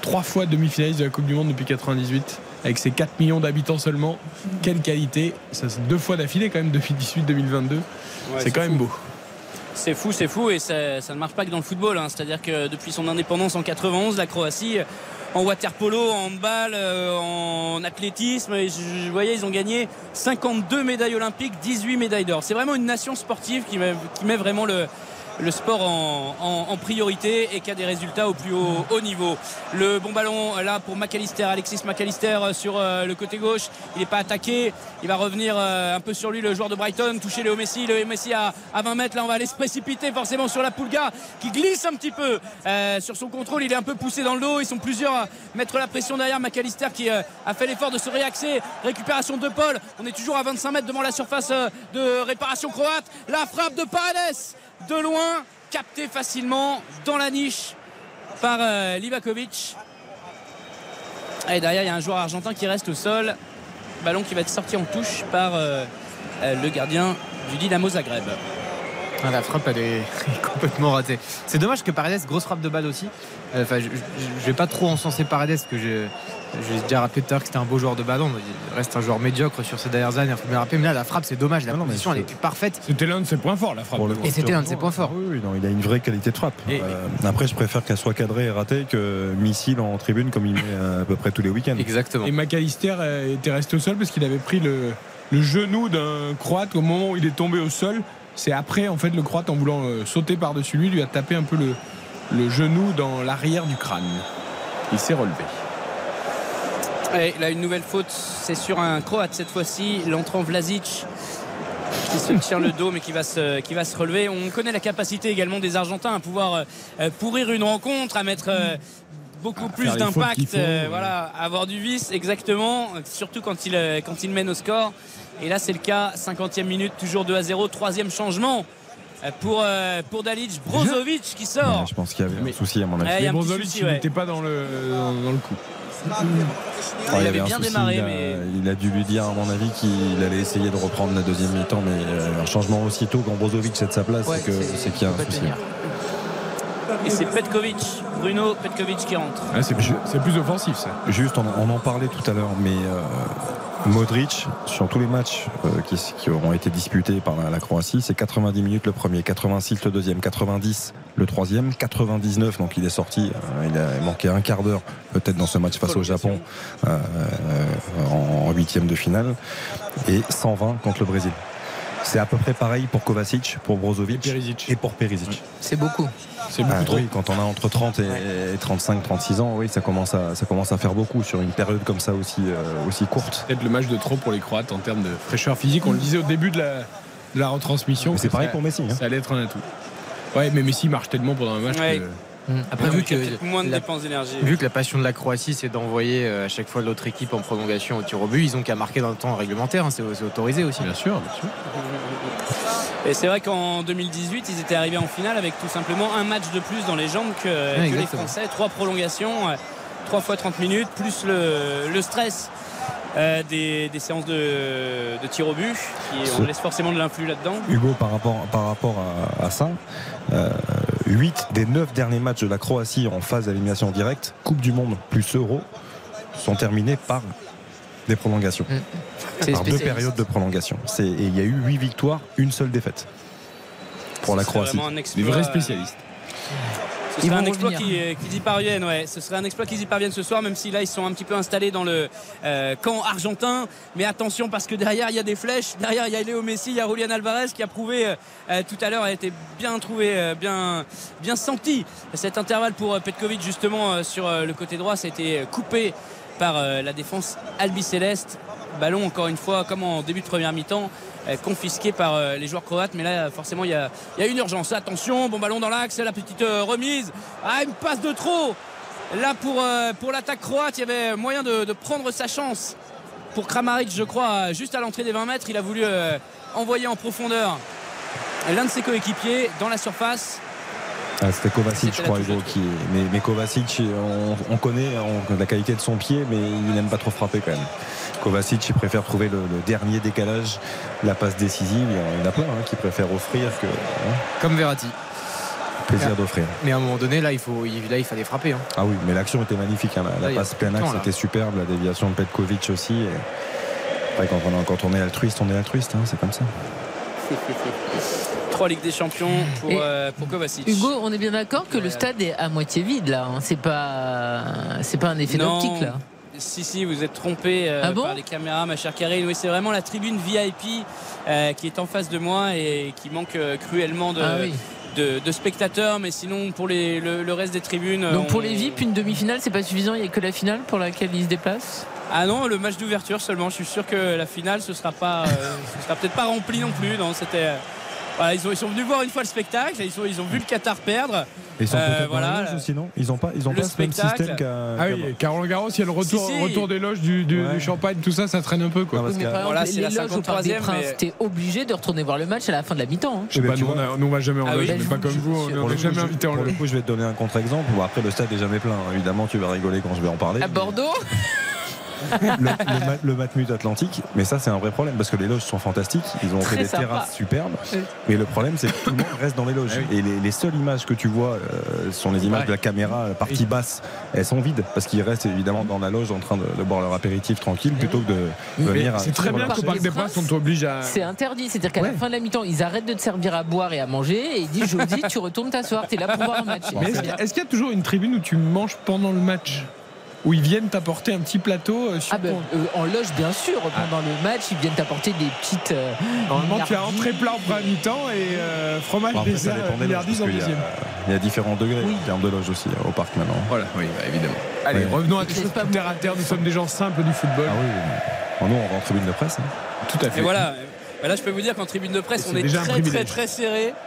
trois fois demi-finaliste de la Coupe du Monde depuis 98 avec ses 4 millions d'habitants seulement. Quelle qualité Ça, c'est deux fois d'affilée quand même depuis 2018-2022. c'est quand même beau. C'est fou, c'est fou et ça, ne marche pas que dans le football. Hein. C'est-à-dire que depuis son indépendance en 91, la Croatie en waterpolo, en handball, euh, en athlétisme. Et je, voyais, ils ont gagné 52 médailles olympiques, 18 médailles d'or. C'est vraiment une nation sportive qui met vraiment le, le sport en, priorité et qui a des résultats au plus haut, niveau. Le bon ballon là pour McAllister, Alexis McAllister sur euh, le côté gauche. Il n'est pas attaqué. Il va revenir euh, un peu sur lui, le joueur de Brighton, toucher Léo Messi. Léo Messi à, 20 mètres. Là, on va aller se précipiter forcément sur la Pulga qui glisse un petit peu euh, sur son contrôle. Il est un peu poussé dans le dos. Ils sont plusieurs à mettre la pression derrière. McAllister qui a fait l'effort de se réaxer. Récupération de Paul. On est toujours à 25 mètres devant la surface de réparation croate. La frappe de Paredes de loin, capté facilement dans la niche par euh. Et derrière, il y a un joueur argentin qui reste au sol. Ballon qui va être sorti en touche par euh, euh, le gardien du Dynamo Zagreb. Ah, la frappe, elle est complètement ratée. C'est dommage que Paredes, grosse frappe de balle aussi. Enfin, je, ne vais pas trop encenser Paredes, que j'ai déjà rappelé tout à l'heure que c'était un beau joueur de ballon. Il reste un joueur médiocre sur ces dernières années. Il mais là, la frappe, c'est dommage. La position, elle est parfaite. C'était l'un de ses points forts, la frappe. Et c'était l'un de ses points forts. Oui, non, il a une vraie qualité de frappe. Euh, après, je préfère qu'elle soit cadrée et ratée que missile en tribune comme il met à peu près tous les week-ends. Exactement. Et McAllister était resté au sol parce qu'il avait pris le, le genou d'un Croate au moment où il est tombé au sol. C'est après, en fait, le Croate, en voulant euh, sauter par-dessus lui, lui a tapé un peu le, genou dans l'arrière du crâne. Il s'est relevé. Et là, une nouvelle faute, c'est sur un Croate cette fois-ci, l'entrant Vlasic qui se tient le dos mais qui va, se, qui va se relever. On connaît la capacité également des Argentins à pouvoir euh, pourrir une rencontre, à mettre euh, beaucoup plus d'impact, voilà, avoir du vice exactement, surtout quand il, quand il mène au score. Et là, c'est le cas. 50e minute, toujours 2 à 0. Troisième changement pour, euh, pour Dalic. Brozovic qui sort. je pense qu'il y avait un souci à mon avis. mais Brozovic, n'était pas dans le, dans, le coup. Il, avait bien démarré. Il a, mais... il a, dû lui dire, à mon avis, qu'il allait essayer de reprendre la deuxième mi-temps. Mais euh, un changement aussitôt quand Brozovic est de sa place, c'est qu'il y a un souci. Et c'est Petkovic, Bruno Petkovic qui rentre. Ah, c'est plus, offensif ça. Juste, on, en parlait tout à l'heure, mais euh, Modric, sur tous les matchs euh, qui, auront été disputés par la, Croatie, c'est 90 minutes le premier, 86 le deuxième, 90 le troisième, 99, donc il est sorti, euh, il a manqué un quart d'heure peut-être dans ce match face au Japon euh, en huitième de finale, et 120 contre le Brésil. C'est à peu près pareil pour Kovacic, pour Brozovic et, pour Perisic. C'est beaucoup. C'est beaucoup ah, Oui, quand on a entre 30 et 35, 36 ans, oui, ça commence à, ça commence à faire beaucoup sur une période comme ça aussi, euh, aussi courte. Peut-être le match de trop pour les Croates en termes de fraîcheur physique. On le disait au début de la, retransmission. C'est pareil pour Messi. Hein. Ça allait être un atout. Ouais, mais Messi marche tellement pendant un match que. Après, vu que, moins de dépenses d'énergie. Vu que la passion de la Croatie, c'est d'envoyer euh, à chaque fois l'autre équipe en prolongation au tir au but, ils ont qu'à marquer dans le temps réglementaire. Hein, c'est autorisé aussi. Bien sûr, bien sûr. Et c'est vrai qu'en 2018, ils étaient arrivés en finale avec tout simplement un match de plus dans les jambes que, les Français. Trois prolongations, euh, trois fois 30 minutes, plus le, stress. Euh, des, séances de, tir au but qui on laisse forcément de l'influx là-dedans. Hugo par rapport, par rapport à, ça 8 des 9 derniers matchs de la Croatie en phase d'élimination directe, Coupe du Monde plus Euro, sont terminés par des prolongations. Mm. Par deux périodes de prolongation. Et il y a eu 8 victoires, une seule défaite pour la Croatie. Des vrais spécialistes. Ce serait un exploit qu'ils y parviennent, ouais. Ce serait un exploit qu'ils y parviennent ce soir, même si là ils sont un petit peu installés dans le euh, camp argentin. Mais attention parce que derrière il y a des flèches, derrière il y a Léo Messi, il y a Julian Alvarez qui a prouvé euh, euh, tout à l'heure, a été bien trouvé, bien, bien senti. Cet intervalle pour Petkovic justement sur le côté droit, ça a été coupé par la défense albicéleste. Ballon encore une fois comme en début de première mi-temps euh, confisqué par euh, les joueurs croates. Mais là, forcément, il y a, une urgence. Attention, bon ballon dans l'axe, la petite euh, remise. Ah, une passe de trop là pour, pour l'attaque croate. Il y avait moyen de, de prendre sa chance pour Kramaric, je crois, juste à l'entrée des 20 mètres. Il a voulu euh, envoyer en profondeur l'un de ses coéquipiers dans la surface. Ah, C'était Kovacic, je crois, Hugo, qui... mais, mais Kovacic, on, on connaît on- la qualité de son pied, mais il n'aime pas trop frapper quand même. Kovacic, il préfère trouver le, le dernier décalage, la passe décisive. Il y en a plein hein, qui préfèrent offrir que hein, Comme Verratti. plaisir d'offrir. Mais à un moment donné, là, il, faut, il- là, il fallait frapper. hein. Ah oui, mais l'action était magnifique. hein. La, Là, passe plein axe était superbe, la déviation de Petkovic aussi. Et... Après, quand, on, quand on est altruiste, on est altruiste, hein, c'est comme ça. Trois Ligues des Champions pour, euh, pour Kovacic. Hugo, on est bien d'accord que le stade est à moitié vide là. C'est pas, c'est pas un effet d'optique là. Si, si, vous êtes trompé euh, Ah bon par les caméras, ma chère Karine. Oui, c'est vraiment la tribune VIP euh, qui est en face de moi et qui manque euh, cruellement de, Ah oui. de, de spectateurs. Mais sinon, pour les, le, le reste des tribunes. Donc pour les VIP, une demi-finale, c'est pas suffisant. Il n'y a que la finale pour laquelle ils se déplacent? Ah non, le match d'ouverture seulement. Je suis sûr que la finale, ce sera pas, euh, ce sera peut-être pas rempli non plus. Non, c'était. Voilà, ils, ont, ils sont venus voir une fois le spectacle. Ils, sont, ils ont vu le Qatar perdre. Et ils sont Euh, voilà, aussi, non? Ils n'ont pas, ils ont le pas ce même spectacle. système qu'à. Ah oui, Caroline Garros, il y a le retour, Si, si. retour des loges du, du- Ouais. du champagne, tout ça, ça traîne un peu quoi. Non, parce que- par Voilà, exemple, c'est les la loges au Parc des 53e, Princes, mais- t'es obligé de retourner voir le match à la fin de la mi-temps. hein. Je sais pas, tu nous, vois. on, a- nous, on va jamais en Ah loge, oui. pas comme vous, on- n'est jamais invité en loge. coup, je vais te donner un contre-exemple. Après, le stade n'est jamais plein. hein. Évidemment, tu vas rigoler quand je vais en parler. À Bordeaux? le, le, Ma- le Matmut Atlantique, mais ça c'est un vrai problème parce que les loges sont fantastiques, ils ont Très fait des sympa. terrasses superbes, Oui. mais le problème c'est que tout le monde reste dans les loges Ah oui. et les, les seules images que tu vois euh, sont les images Ouais. de la caméra la partie basse, elles sont vides parce qu'ils restent évidemment dans la loge en train de, de boire leur apéritif tranquille plutôt que de venir. à- C'est très bien qu'au Parc des Princes, on t'oblige à. C'est interdit, c'est-à-dire qu'à Ouais. la fin de la mi-temps, ils arrêtent de te servir à boire et à manger et ils disent jeudi, tu retournes t'asseoir, t'es là pour voir un match. Est-ce qu'il y a toujours une tribune où tu manges pendant le match? Où ils viennent t'apporter un petit plateau euh, sur Ah ben, ton- euh, en loge bien sûr, pendant le match, ils viennent t'apporter des petites. euh, Normalement, tu as entrée plat en première mi-temps et euh, fromage Bon, après, dessert milliardise en deuxième. Il y a différents degrés Oui. en termes de loge aussi au parc maintenant. Voilà, oui, bah, évidemment. Allez, revenons à choses pas plus terre à terre. Nous sommes des gens simples du football. Ah oui, oui. Bon, nous on va en tribune de presse. hein. Tout à fait. Et voilà. Bah Là, je peux vous dire qu'en tribune de presse, on est très, très, très serré.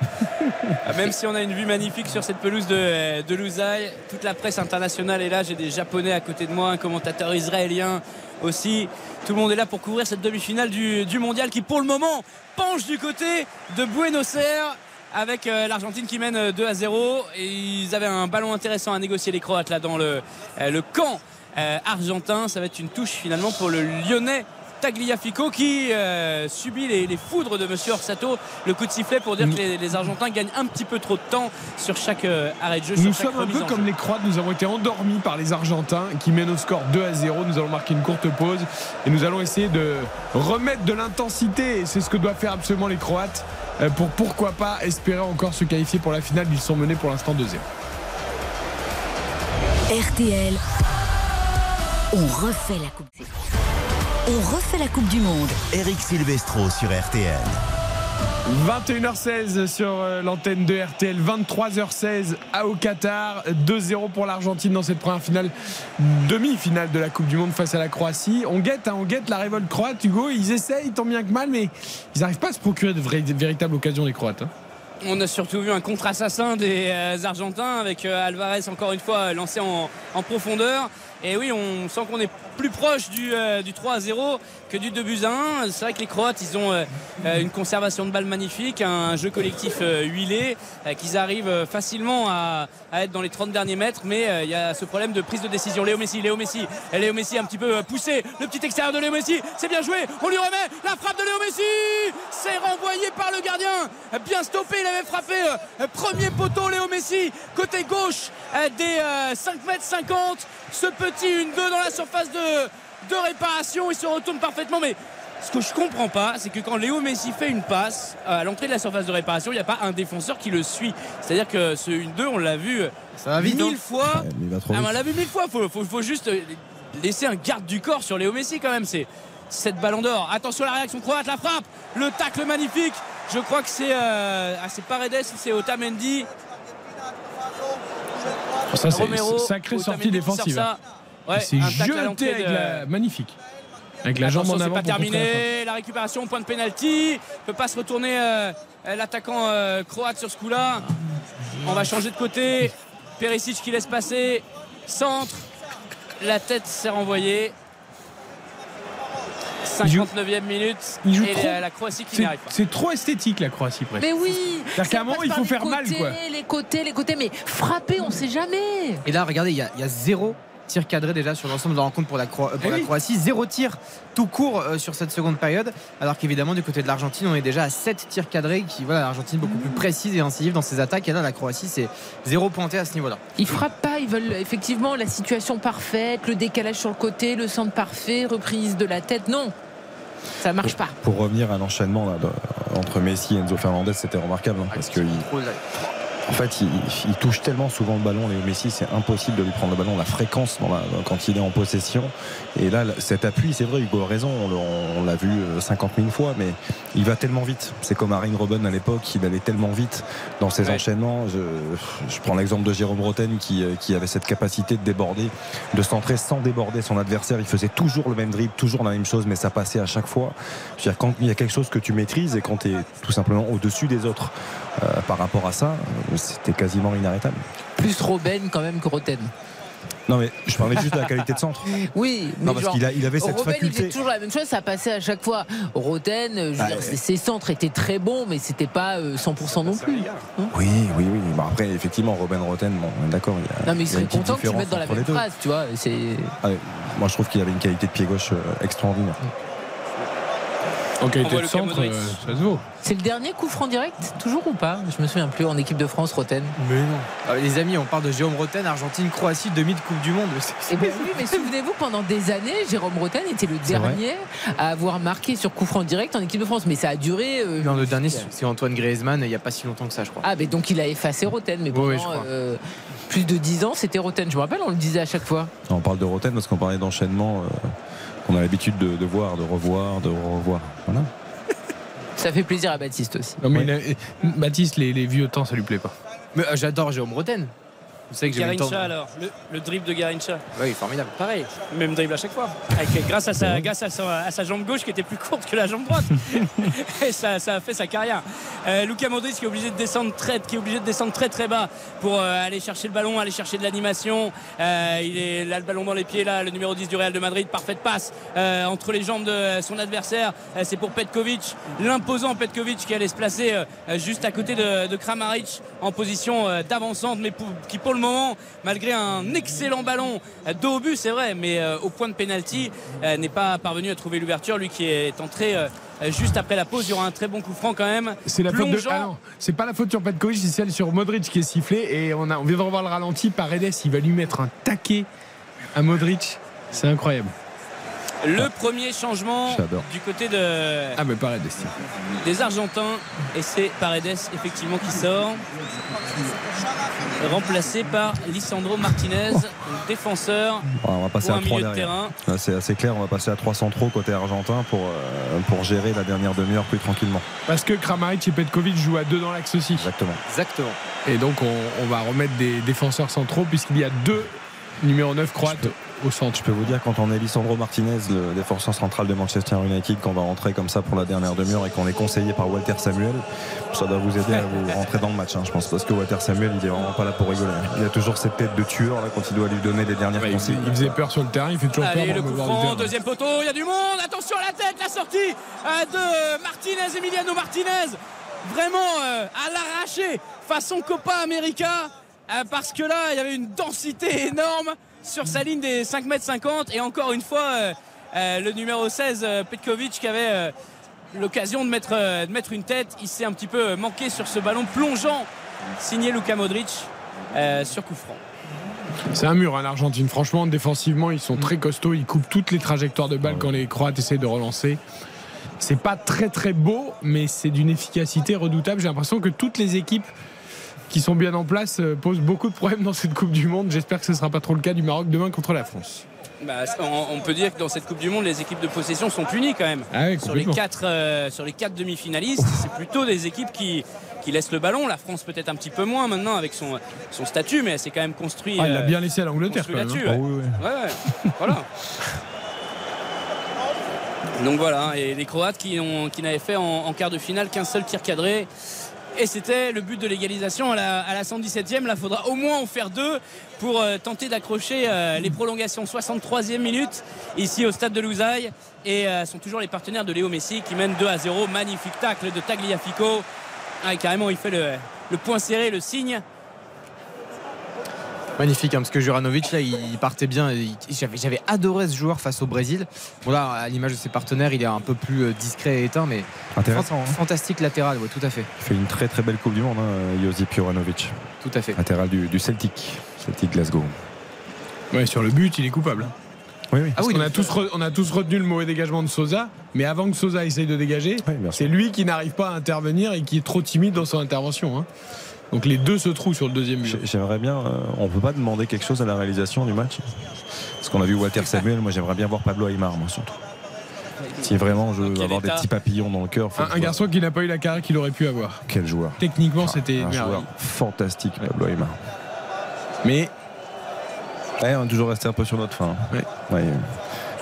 Ah, Même si on a une vue magnifique sur cette pelouse de, de Lousail, toute la presse internationale est là. J'ai des Japonais à côté de moi, un commentateur israélien aussi. Tout le monde est là pour couvrir cette demi-finale du, du mondial qui, pour le moment, penche du côté de Buenos Aires. Avec euh, l'Argentine qui mène euh, 2 à 0 et ils avaient un ballon intéressant à négocier les Croates là dans le, euh, le camp euh, argentin. Ça va être une touche finalement pour le Lyonnais Tagliafico qui euh, subit les, les foudres de Monsieur Orsato. Le coup de sifflet pour dire que les, les Argentins gagnent un petit peu trop de temps sur chaque euh, arrêt de jeu. Nous sommes un peu comme jeu. les Croates, nous avons été endormis par les Argentins qui mènent au score 2 à 0. Nous allons marquer une courte pause et nous allons essayer de remettre de l'intensité. Et c'est ce que doivent faire absolument les Croates euh, pour pourquoi pas espérer encore se qualifier pour la finale. Ils sont menés pour l'instant 2-0. RTL, on refait la Coupe. On refait la Coupe du Monde. Eric Silvestro sur RTL. 21h16 sur euh, l'antenne de RTL, 23h16 à au Qatar, 2-0 pour l'Argentine dans cette première finale, demi-finale de la Coupe du Monde face à la Croatie. On guette, hein, on guette la révolte croate, Hugo. Ils essayent tant bien que mal, mais ils n'arrivent pas à se procurer de, vraies- de véritables occasions les Croates. hein. On a surtout vu un contre-assassin des euh, Argentins avec euh, Alvarez encore une fois lancé en, en profondeur. Et oui, on sent qu'on est plus proche du, euh, du 3 à 0 que du 2 buts à 1. C'est vrai que les Croates, ils ont euh, euh, une conservation de balles magnifique, un jeu collectif euh, huilé, euh, qu'ils arrivent euh, facilement à, être dans les 30 derniers mètres. Mais euh, il y a ce problème de prise de décision. Léo Messi, Léo Messi, Léo Messi un petit peu euh, poussé. Le petit extérieur de Léo Messi, c'est bien joué. On lui remet la frappe de Léo Messi. C'est renvoyé par le gardien. Bien stoppé, il avait frappé. euh, Premier poteau, Léo Messi, côté gauche euh, des euh, 5 mètres 50. Ce petit 1-2 dans la surface de, de réparation. Il se retourne parfaitement. Mais ce que je comprends pas, c'est que quand Léo Messi fait une passe euh, à l'entrée de la surface de réparation, il n'y a pas un défenseur qui le suit. C'est-à-dire que ce 1-2, on l'a vu Ça va vite. mille hein. fois. Ouais, Ah, on l'a vu mille fois. Faut, faut, faut juste euh, laisser un garde du corps sur Léo Messi quand même. C'est cette ballon d'or. Attention à la réaction croate, la frappe, le tacle magnifique. Je crois que c'est euh, ah, c'est Paredes ou c'est Otamendi. Ça, c'est sacrée sortie défensive. sort ça. Ouais, C'est tacle à jeté avec de- la magnifique. Avec la jambe en c'est avant. pas terminé. La récupération, point de pénalty. Peut pas se retourner euh, l'attaquant euh, croate sur ce coup-là. On va changer de côté. Perisic qui laisse passer. Centre. La tête s'est renvoyée. 59e minute. il joue et trop. la, la Croatie qui C'est n'y arrive pas. c'est trop esthétique la Croatie presque. Mais oui C'est-à-dire qu'à un ça moment, passe il faut faire mal, côtés, quoi. Les côtés, les côtés, mais frapper, on sait jamais. Et là, regardez, il y, il y a zéro tir cadré déjà sur l'ensemble de la rencontre pour la, Cro- pour Eh la oui. Croatie. Zéro tir tout court euh, sur cette seconde période. Alors qu'évidemment, du côté de l'Argentine, on est déjà à 7 tirs cadrés. Qui, voilà, l'Argentine beaucoup plus précise et incisive dans ses attaques. Et là, la Croatie, c'est zéro pointé à ce niveau-là. Ils frappent pas, ils veulent effectivement la situation parfaite, le décalage sur le côté, le centre parfait, reprise de la tête. Non, ça marche pas. Pour revenir à l'enchaînement entre Messi et Enzo Fernandez, c'était remarquable hein, parce que il- en fait, il, il touche tellement souvent le ballon. Léo Messi, c'est impossible de lui prendre le ballon. La fréquence dans la- quand il est en possession. Et là, cet appui, c'est vrai, Hugo a raison. On, l'a- vu euh, 50 000 fois, mais il va tellement vite. C'est comme Arine Robben à l'époque, il allait tellement vite dans ses Ouais. enchaînements. Je, je prends l'exemple de Jérôme Roten qui, euh, qui avait cette capacité de déborder, de centrer sans déborder son adversaire. Il faisait toujours le même dribble, toujours la même chose, mais ça passait à chaque fois. Je veux dire, quand il y a quelque chose que tu maîtrises et quand tu es tout simplement au-dessus des autres euh, par rapport à ça, euh, c'était quasiment inarrêtable. Plus Robben quand même que Roten. Non, mais je parlais juste de la qualité de centre. Oui, mais Non, parce qu'il il avait cette il faisait faculté. toujours la même chose, ça passait à chaque fois. Roten, euh, je veux Bah, dire, ouais. ses- centres étaient très bons, mais c'était pas euh, 100% non plus. Oui, oui, oui. Bon, après, effectivement, Robin Roten, bon, d'accord. Il Non, mais il il serait content que tu mettes dans la même phrase, tu vois. Ah, ouais. Moi, je trouve qu'il avait une qualité de pied gauche euh, extraordinaire. En Centre, euh, ça se vaut. c'est le dernier coup franc direct, toujours ou pas Je me souviens plus en équipe de France, Roten. Mais non. Ah, les amis, on parle de Jérôme Roten, Argentine, Croatie, demi de Coupe du Monde. C'est- Eh ben oui, mais souvenez-vous, pendant des années, Jérôme Roten était le dernier à avoir marqué sur coup franc direct en équipe de France. Mais ça a duré. euh, Non, le dernier, c'est Antoine Griezmann, il n'y a pas si longtemps que ça, je crois. Ah, mais donc il a effacé Roten. Mais pendant oui, euh, plus de 10 ans, c'était Roten. Je me rappelle, on le disait à chaque fois. On parle de Roten parce qu'on parlait d'enchaînement euh, qu'on a l'habitude de, de voir, de revoir, de revoir. Voilà. Ça fait plaisir à Baptiste aussi. Non, mais il a- Baptiste, les, les vieux temps, ça lui plaît pas. Mais euh, j'adore Jérôme Roten. Savez que temps. Garincha alors, le, le dribble de Garincha. Oui, formidable. Pareil, même dribble à chaque fois. Avec- grâce à sa, grâce à sa, à sa jambe gauche qui était plus courte que la jambe droite. Et ça, ça a fait sa carrière. Euh, Luka Modric qui est obligé de descendre très, qui est obligé de descendre très très bas pour euh, aller chercher le ballon, aller chercher de l'animation. Euh, il est là le ballon dans les pieds là, le numéro 10 du Real de Madrid, parfaite passe entre les jambes de son adversaire. C'est pour Petkovic, l'imposant Petkovic qui allait se placer juste à côté de, de Kramaric en position d'avancante, mais pour- qui pour le moment, malgré un excellent ballon dos au but, c'est vrai, mais euh, au point de pénalty, euh, n'est pas parvenu à trouver l'ouverture. Lui qui est entré euh, juste après la pause, il y aura un très bon coup franc quand même. C'est la faute de. Ah c'est pas la faute sur Petkovic, c'est celle sur Modric qui est sifflée. Et on, a, on vient de revoir le ralenti. Paredes, il va lui mettre un taquet à Modric. C'est incroyable. Le premier changement du côté de, Ah, mais Paredes. tiens. des Argentins et c'est Paredes effectivement qui sort remplacé par Lisandro Martinez défenseur Bon, on va passer pour à un 3 milieu de derrière. terrain C'est assez clair, on va passer à 300 trop côté argentin pour, euh, pour gérer la dernière demi-heure plus tranquillement. Parce que Kramaric et Petkovic jouent à deux dans l'axe aussi. Exactement. Exactement. Et donc, on, on va remettre des défenseurs centraux puisqu'il y a deux numéro 9 croates au centre. Je peux vous dire, quand on est Lisandro Martinez, le défenseur central de Manchester United, qu'on va rentrer comme ça pour la dernière demi-heure et qu'on est conseillé par Walter Samuel, ça doit vous aider à vous rentrer dans le match, hein, je pense. Parce que Walter Samuel, il est vraiment pas là pour rigoler. hein. Il a toujours cette tête de tueur là, quand il doit lui donner les dernières Ouais, il, faisait, consignes. il faisait peur sur le terrain, il fait toujours Allez, peur. le coup franc, deuxième poteau, il y a du monde. Attention à la tête, la sortie euh, de Martinez, Emiliano Martinez. Vraiment euh, à l'arraché, façon Copa América. euh, parce que là, il y avait une densité énorme sur sa ligne des 5 mètres 50. Et encore une fois, euh, euh, le numéro 16, euh, Petkovic, qui avait l'occasion de mettre, une tête. Il s'est un petit peu manqué sur ce ballon plongeant, signé Luka Modric sur coup franc. C'est un mur, hein, l'Argentine. Franchement, défensivement, ils sont très costauds. Ils coupent toutes les trajectoires de balles quand les Croates essaient de relancer. C'est pas très très beau, mais c'est d'une efficacité redoutable. J'ai l'impression que toutes les équipes qui sont bien en place euh, posent beaucoup de problèmes dans cette Coupe du Monde. J'espère que ce ne sera pas trop le cas du Maroc demain contre la France. Bah, on, peut dire que dans cette Coupe du Monde, les équipes de possession sont punies quand même. Ah ouais, sur, les quatre, euh, sur les quatre demi-finalistes, c'est plutôt des équipes qui, qui laissent le ballon. La France peut-être un petit peu moins maintenant avec son, son statut, mais elle s'est quand même construit. Ah, il l'a euh, bien laissé à l'Angleterre construit quand même. là-dessus. hein. ouais. Oui, oui. Ouais, ouais. voilà. Donc voilà, et les Croates qui, ont, qui n'avaient fait en, en quart de finale qu'un seul tir cadré. Et c'était le but de l'égalisation à la, à la 117e. Là, il faudra au moins en faire deux pour euh, tenter d'accrocher euh, les prolongations. 63e minute ici au stade de Lousaille. Et euh, sont toujours les partenaires de Léo Messi qui mènent 2 à 0. Magnifique tacle de Tagliafico. Ah, carrément, il fait le, le point serré, le signe. Magnifique, hein, parce que Juranovic, là, il partait bien. J'avais adoré ce joueur face au Brésil. Bon, là, à l'image de ses partenaires, il est un peu plus euh, discret et éteint, mais Intéressant. hein. fantastique latéral, ouais, tout à fait. Il fait une très très belle Coupe du Monde, hein, Josip Juranovic, Tout à fait. latéral du, du Celtic. Celtic Glasgow. Ouais, sur le but, il est coupable. Oui, oui. Parce oui, qu'on a donc- tous, re- on a tous retenu le mauvais dégagement de Sosa, mais avant que Sosa essaye de dégager, c'est lui qui n'arrive pas à intervenir et qui est trop timide dans son intervention. hein. Donc les deux se trouvent sur le deuxième but. J'ai- J'aimerais bien. euh, on peut pas demander quelque chose à la réalisation du match? Parce qu'on a vu Walter Samuel. Moi, j'aimerais bien voir Pablo Aymar, moi surtout. Si vraiment je veux avoir des petits papillons dans le cœur. Un, garçon qui n'a pas eu la carrière qu'il aurait pu avoir. Quel joueur. Techniquement, c'était un merveilleux. joueur fantastique, Pablo Aymar. Mais Ouais, on est toujours resté un peu sur notre fin. Ouais. Ouais,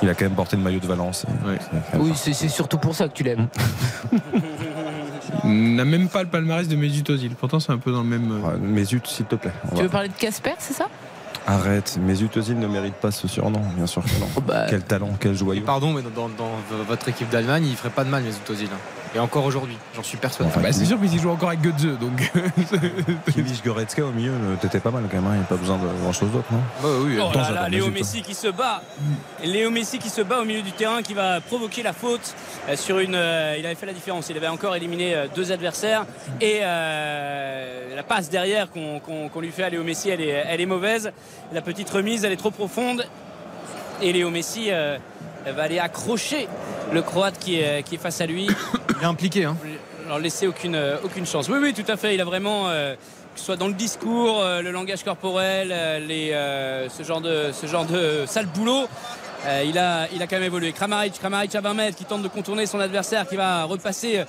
il a quand même porté le maillot de Valence. Oui, c'est surtout pour ça que tu l'aimes. il n'a même pas le palmarès de Mesut Ozil. Pourtant, c'est un peu dans le même. euh, Ouais, Mesut, s'il te plaît. Tu va- veux parler de Casper, c'est ça? Arrête, Mesut Ozil ne mérite pas ce surnom, bien sûr que non. Oh, bah, Quel talent, quel joyau. Pardon, mais dans, dans votre équipe d'Allemagne, il ferait pas de mal, Mesut Ozil. Hein. Et encore aujourd'hui, j'en suis persuadé. Enfin, Bah, c'est sûr, mais il joue encore avec Götze. Donc. Kimmich Goretzka au milieu, euh, t'étais pas mal quand même. hein, Il n'y a pas besoin de grand chose d'autre, non? Ouais, oui, Oh Attends, là là, Léo Messi qui se bat. Léo Messi qui se bat au milieu du terrain, qui va provoquer la faute euh, sur une. euh, il avait fait la différence. Il avait encore éliminé euh, deux adversaires et euh, la passe derrière qu'on lui fait à Léo Messi, elle est, elle est mauvaise. La petite remise, elle est trop profonde et Léo Messi euh, va aller accrocher le Croate qui est, qui est face à lui. Il est impliqué. Hein. leur laisser aucune, euh, aucune chance. Oui, oui, tout à fait. Il a vraiment, euh, que ce soit dans le discours, euh, le langage corporel, euh, les, ce, genre de, ce genre de sale boulot. il, a, il a quand même évolué. Kramaric, Kramaric à 20 mètres qui tente de contourner son adversaire qui va repasser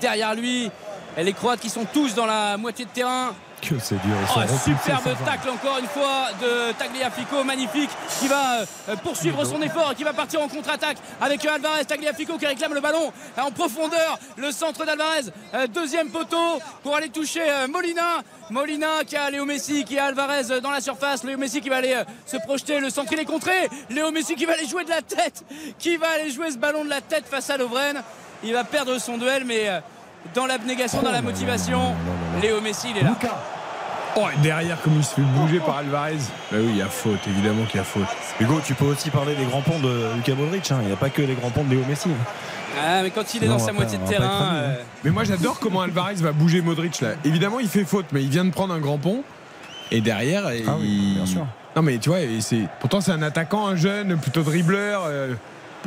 derrière lui. Et les Croates qui sont tous dans la moitié de terrain. Que c'est dur. Oh, superbe tacle encore une fois de Tagliafico, magnifique, qui va euh, poursuivre son effort et qui va partir en contre-attaque avec euh, Alvarez. Tagliafico qui réclame le ballon euh, en profondeur. Le centre d'Alvarez, euh, deuxième poteau pour aller toucher euh, Molina. Molina qui a Léo Messi, qui a Alvarez euh, dans la surface. Léo Messi qui va aller euh, se projeter, le centre il est contré. Léo Messi qui va aller jouer de la tête, qui va aller jouer ce ballon de la tête face à Lovren. Il va perdre son duel, mais euh, dans l'abnégation, dans la motivation, Léo Messi il est là. Oh, et derrière, comme il se fait bouger par Alvarez. Bah oui, il y a faute, évidemment qu'il y a faute. Hugo, tu peux aussi parler des grands ponts de Luka Modric. hein. Il n'y a pas que les grands ponts de Léo Messi. Ah, mais quand il est Non, dans sa moitié de terrain. hein. euh, Mais moi, j'adore comment Alvarez va bouger Modric là. Évidemment, il fait faute, mais il vient de prendre un grand pont. Et derrière, Ah il... oui, bien sûr. Non, mais tu vois, c'est pourtant c'est un attaquant, un jeune, plutôt dribbleur. euh,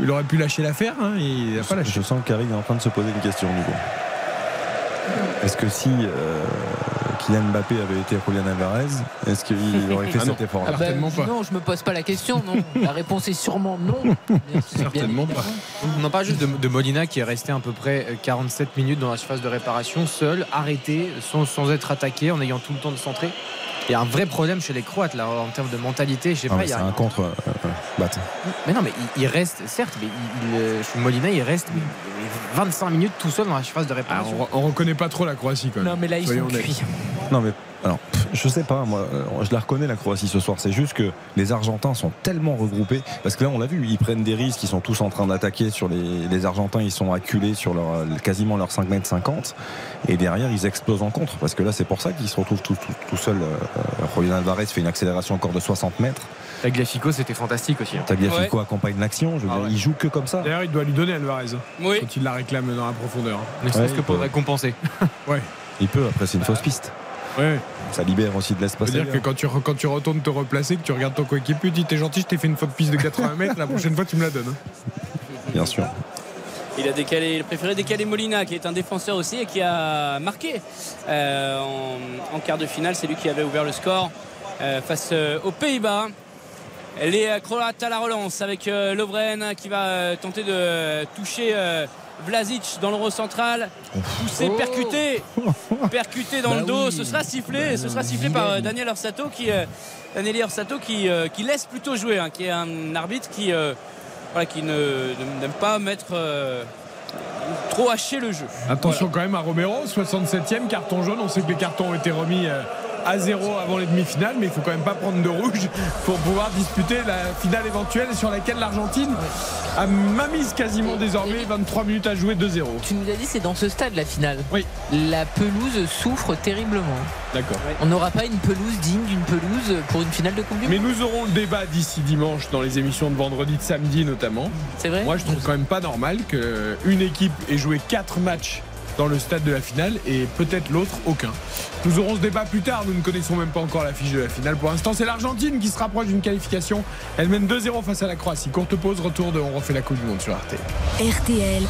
Il aurait pu lâcher l'affaire, hein, il n'a pas lâché. Je sens que Karine est en train de se poser une question, Hugo. Est-ce que si euh, Kylian Mbappé avait été Julian Alvarez, est-ce qu'il aurait fait Ah non. cet effort-là Ah bah, Certainement pas. Non, je me pose pas la question, non. La réponse est sûrement non. Certainement bien pas. évidemment. On en parle juste de, de Molina qui est resté à peu près euh, 47 minutes dans la surface de réparation, seul, arrêté, sans, sans être attaqué, en ayant tout le temps de centrer. Il y a un vrai problème chez les Croates là en termes de mentalité. Je sais Ah, pas, mais il y C'est a un contre. euh, euh, batte. Mais non, mais il, il reste, certes, mais il, il, euh, Molina, il reste mais, mais 25 minutes tout seul dans la surface de Ah, réparation. on, on reconnaît pas trop la Croatie quand même. Non, mais là, ils Soyons sont cuits. Non, mais alors, je sais pas, moi, euh, je la reconnais la Croatie ce soir. C'est juste que les Argentins sont tellement regroupés. Parce que là, on l'a vu, ils prennent des risques, ils sont tous en train d'attaquer sur les, les Argentins, ils sont acculés sur leur, euh, quasiment leurs 5 mètres 50. Et derrière, ils explosent en contre. Parce que là, c'est pour ça qu'ils se retrouvent tout, tout, tout seuls. Euh, Julian Alvarez fait une accélération encore de 60 mètres. Tagliafico, c'était fantastique aussi. hein. Tagliafico accompagne l'action. Je veux Ah dire, ouais. il joue que comme ça. D'ailleurs, il doit lui donner Alvarez Oui. quand il la réclame dans la profondeur. Ne serait-ce Ouais, que pour peut. récompenser. Il peut, après, c'est une fausse piste. Ouais. Ça libère aussi de l'espace. C'est-à-dire que quand tu, re- quand tu retournes te replacer, que tu regardes ton coéquipier, tu dis t'es gentil, je t'ai fait une faute piste de 80 mètres, la prochaine fois tu me la donnes. hein. Bien sûr. Il a décalé, il a préféré décaler Molina, qui est un défenseur aussi et qui a marqué euh, en, en quart de finale. C'est lui qui avait ouvert le score euh, face euh, aux Pays-Bas. Les Croates à la relance avec euh, Lovren qui va euh, tenter de toucher euh, Vlasic dans le rond central. Poussé, Oh. percuté, percuté dans Bah le dos. oui. Ce sera sifflé, Bah ce sera sifflé par euh. Daniel Orsato qui, euh, Daniel Orsato qui, euh, qui laisse plutôt jouer, hein, qui est un arbitre qui, euh, voilà, qui ne ne- n'aime pas mettre euh, trop haché le jeu. Attention quand même à Romero, 67e carton jaune. On sait que les cartons ont été remis euh, à zéro avant les demi-finales, mais il faut quand même pas prendre de rouge pour pouvoir disputer la finale éventuelle sur laquelle l'Argentine a mamise quasiment désormais 23 minutes à jouer 2-0. Tu nous as dit c'est dans ce stade la finale. Oui. La pelouse souffre terriblement. D'accord. On n'aura pas une pelouse digne d'une pelouse pour une finale de Coupe du Mais Monde. nous aurons le débat d'ici dimanche dans les émissions de vendredi, de samedi notamment. C'est vrai Moi, je trouve quand même pas normal qu'une équipe ait joué 4 matchs dans le stade de la finale et peut-être l'autre aucun. Nous aurons ce débat plus tard, nous ne connaissons même pas encore la fiche de la finale. Pour l'instant, c'est l'Argentine qui se rapproche d'une qualification. Elle mène 2-0 face à la Croatie. Courte pause, retour de On refait la Coupe du Monde sur Arte. RTL,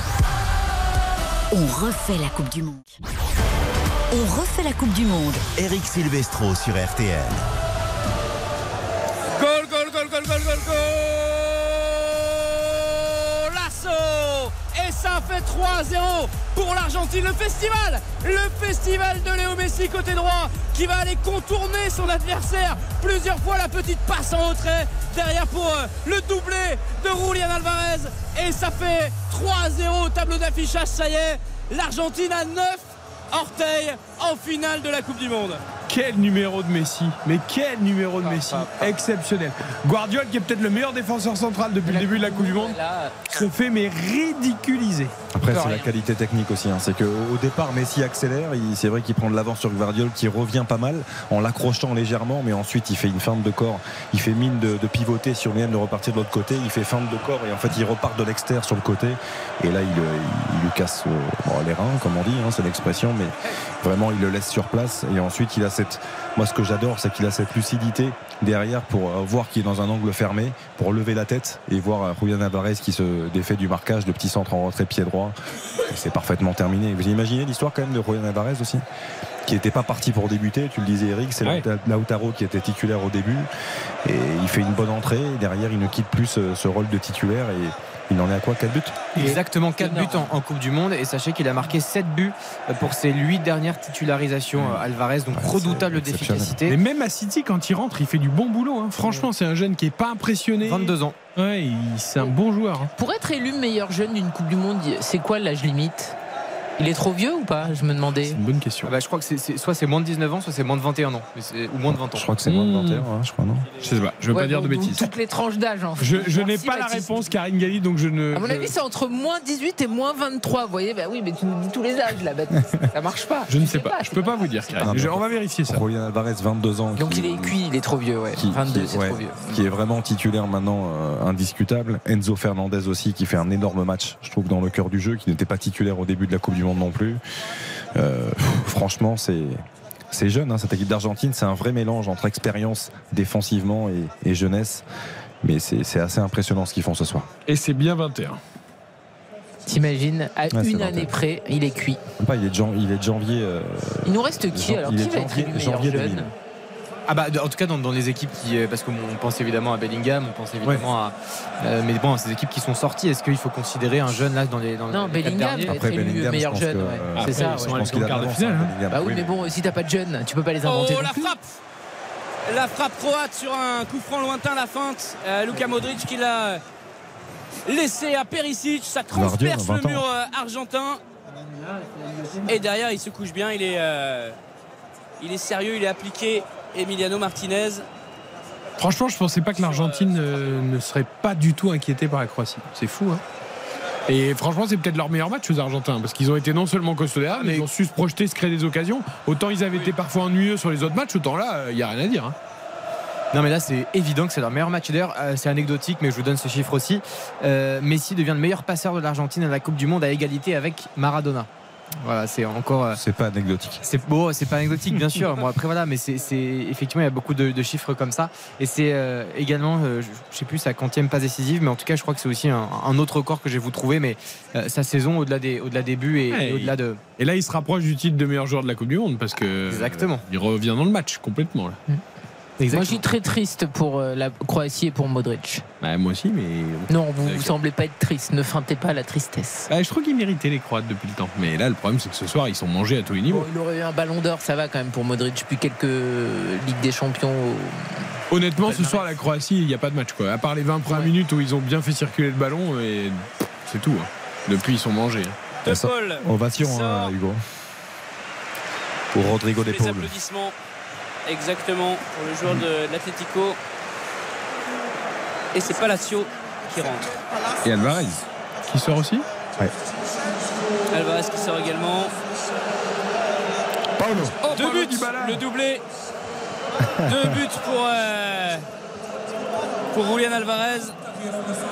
on refait la Coupe du Monde. On refait la Coupe du Monde. Eric Silvestro sur RTL. Fait 3-0 pour l'Argentine. Le festival Le festival de Léo Messi côté droit qui va aller contourner son adversaire plusieurs fois. La petite passe en retrait derrière pour euh, le doublé de Julian Alvarez. Et ça fait 3-0 au tableau d'affichage. Ça y est, l'Argentine a 9 orteils en finale de la Coupe du Monde. Quel numéro de Messi? Mais quel numéro de Messi? Exceptionnel. Guardiola, qui est peut-être le meilleur défenseur central depuis le début de la Coupe du Monde, se fait mais ridiculiser. Après, c'est la qualité technique aussi. hein. C'est qu'au au départ, Messi accélère. C'est vrai qu'il prend de l'avance sur Guardiola, qui revient pas mal en l'accrochant légèrement, mais ensuite il fait une feinte de corps. Il fait mine de, de pivoter sur lui-même, de repartir de l'autre côté. Il fait feinte de corps et en fait il repart de l'extérieur sur le côté. Et là, il, euh, il lui casse euh, bon, les reins, comme on dit, hein, c'est l'expression, mais vraiment il le laisse sur place. Et ensuite, il a cette. Moi, ce que j'adore, c'est qu'il a cette lucidité derrière pour euh, voir qu'il est dans un angle fermé, pour lever la tête et voir euh, Julian Alvarez qui se défait du marquage, de petit centre en retrait pied droit. C'est parfaitement terminé. Vous imaginez l'histoire quand même de Julian Alvarez aussi qui n'était pas parti pour débuter, tu le disais Eric, c'est Ouais. Lauta- Lautaro qui était titulaire au début et il fait une bonne entrée, derrière il ne quitte plus ce, ce rôle de titulaire et il en est à quoi 4 buts? Exactement 4 buts en, en Coupe du Monde et sachez qu'il a marqué 7 buts pour ses 8 dernières titularisations euh, Alvarez donc Ouais, c'est redoutable d'efficacité. Mais même à City, quand il rentre, il fait du bon boulot. hein. Franchement, c'est un jeune qui est pas impressionné. 22 ans. Ouais, c'est un bon joueur. hein. Pour être élu meilleur jeune d'une Coupe du Monde, c'est quoi l'âge limite? Il est trop vieux ou pas Je me demandais. C'est une bonne question. Ah bah, je crois que c'est, c'est- soit c'est moins de 19 ans, soit c'est moins de 21 ans. Mais c'est- ou moins de 20 ans. Je crois que c'est moins de Mmh. 21, hein, je crois, non Je sais pas, je veux Ouais, pas dire de bêtises. Toutes les tranches d'âge. en fait. Je, je n'ai pas la réponse, Karine Galli, donc je ne. À mon je- avis, c'est entre moins 18 et moins 23. Vous voyez, bah oui, mais tu nous dis tous les âges là, Baptiste. Ça marche pas. Je ne sais pas. Je c'est peux pas vous dire, Karine. Ah, Je- on va vérifier ça. Julian Alvarez, 22 ans. Donc qui- il est cuit, il est trop vieux, ouais. qui, 22, qui- c'est ouais, trop vieux. qui est vraiment titulaire maintenant euh, indiscutable. Enzo Fernandez aussi qui fait un énorme match, je trouve, dans le cœur du jeu, qui n'était pas titulaire au début de la Coupe du Monde non plus. Euh, franchement, c'est. C'est jeune, hein, cette équipe d'Argentine, c'est un vrai mélange entre expérience défensivement et, et jeunesse. Mais c'est c'est assez impressionnant ce qu'ils font ce soir. Et c'est bien 21. T'imagines, à Ouais, une année près, il est cuit. Pas, il, est de jan- il est de janvier. euh, Il nous reste qui alors il Qui est va être janvier- janvier jeune 2000. Ah bah en tout cas dans, dans les équipes qui euh, parce qu'on pense évidemment à Bellingham, on pense évidemment à euh, mais bon ces équipes qui sont sorties, est-ce qu'il faut considérer un jeune là dans les dans Non, les Bellingham derniers va Après, Bellingham, meilleur je pense jeune. ouais. euh, C'est ça. ouais. Je pense qu'il a quart de finale, hein, hein. Bellingham. Bah oui, mais bon, si t'as pas de jeune, tu peux pas les inventer. Oh la plus. frappe La frappe croate sur un coup franc lointain, la feinte. Euh, Luka Modric qui l'a laissé à Perisic. Ça transperce 20 le mur euh, argentin. Et derrière, il se couche bien. Il est, euh, il est sérieux, il est appliqué. Emiliano Martinez. Franchement, je pensais pas que l'Argentine euh, ne serait pas du tout inquiétée par la Croatie. C'est fou, hein. Et franchement, c'est peut-être leur meilleur match aux Argentins parce qu'ils ont été non seulement costauds mais ils ont su se projeter, se créer des occasions. Autant ils avaient été parfois ennuyeux sur les autres matchs, autant là, il n'y a rien à dire. hein. Non mais là c'est évident que c'est leur meilleur match. D'ailleurs euh, c'est anecdotique mais je vous donne ce chiffre aussi. Euh, Messi devient le meilleur passeur de l'Argentine à la Coupe du Monde à égalité avec Maradona. Voilà c'est encore. euh, C'est pas anecdotique. c'est beau, c'est pas anecdotique bien sûr. Bon, après voilà, mais c'est effectivement il y a beaucoup de, de chiffres comme ça. Et c'est euh, également, euh, je, sais plus sa quantième passe décisive, mais en tout cas je crois que c'est aussi un, un autre record que je vais vous trouver. Mais euh, sa saison au-delà des au-delà des buts et, Ouais, et au-delà de. Et là, il se rapproche du titre de meilleur joueur de la Coupe du Monde parce que Exactement. il revient dans le match complètement. Là. Moi, je suis très triste pour euh, la Croatie et pour Modric. Bah, moi aussi, mais Non, vous, vous D'accord. semblez pas être triste. Ne feintez pas la tristesse. Bah, je trouve qu'ils méritaient les Croates depuis le temps. Mais là, le problème, c'est que ce soir, ils sont mangés à tous les niveaux. Bon, il aurait eu un ballon d'or, ça va quand même pour Modric. Puis quelques Ligues des Champions. Honnêtement, ce soir, la Croatie, il n'y a pas de match. Quoi. À part les 20 premières Ouais. minutes où ils ont bien fait circuler le ballon, et c'est tout. hein. Depuis, ils sont mangés. hein. De Ça- Paul. Ovation, hein, Hugo. Pour Rodrigo Les Paul. applaudissements. Exactement pour le joueur de l'Atlético. Et c'est Palacio qui rentre. Et Alvarez qui sort aussi Alvarez qui sort également. Paolo. Oh, deux buts, le doublé. Deux buts pour, euh, pour Julian Alvarez.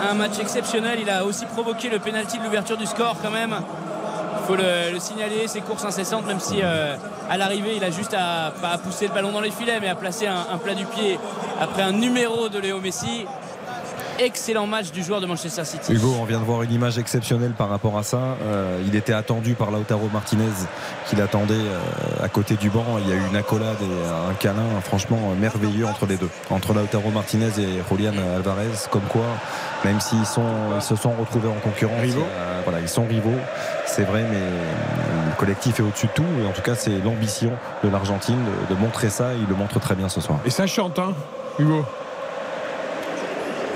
Un match exceptionnel. Il a aussi provoqué le pénalty de l'ouverture du score quand même. Il faut le, le signaler, ses courses incessantes, même si euh, à l'arrivée il a juste à pas à pousser le ballon dans les filets, mais à placer un, un plat du pied après un numéro de Léo Messi. Excellent match du joueur de Manchester City. Hugo, on vient de voir une image exceptionnelle par rapport à ça. Euh, il était attendu par Lautaro Martinez, qu'il attendait euh, à côté du banc. Il y a eu une accolade et un câlin, franchement euh, merveilleux entre les deux, entre Lautaro Martinez et Julian Alvarez. Comme quoi, même s'ils sont, ils se sont retrouvés en concurrence, Rivaux. euh, voilà, ils sont rivaux, c'est vrai, mais euh, le collectif est au-dessus de tout. Et en tout cas, c'est l'ambition de l'Argentine de, de montrer ça. Il le montre très bien ce soir. Et ça chante, hein, Hugo?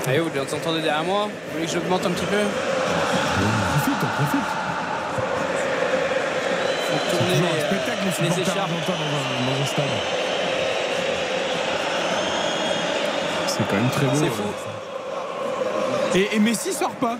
Allez, vous l'entendez derrière moi? Vous voulez que j'augmente un petit peu? Profite, on profite. Faut tourner Toujours un les, euh, spectacle, les les écharpes. dans un, dans un stade. C'est quand même très beau. C'est fou. Et, et Messi sort pas.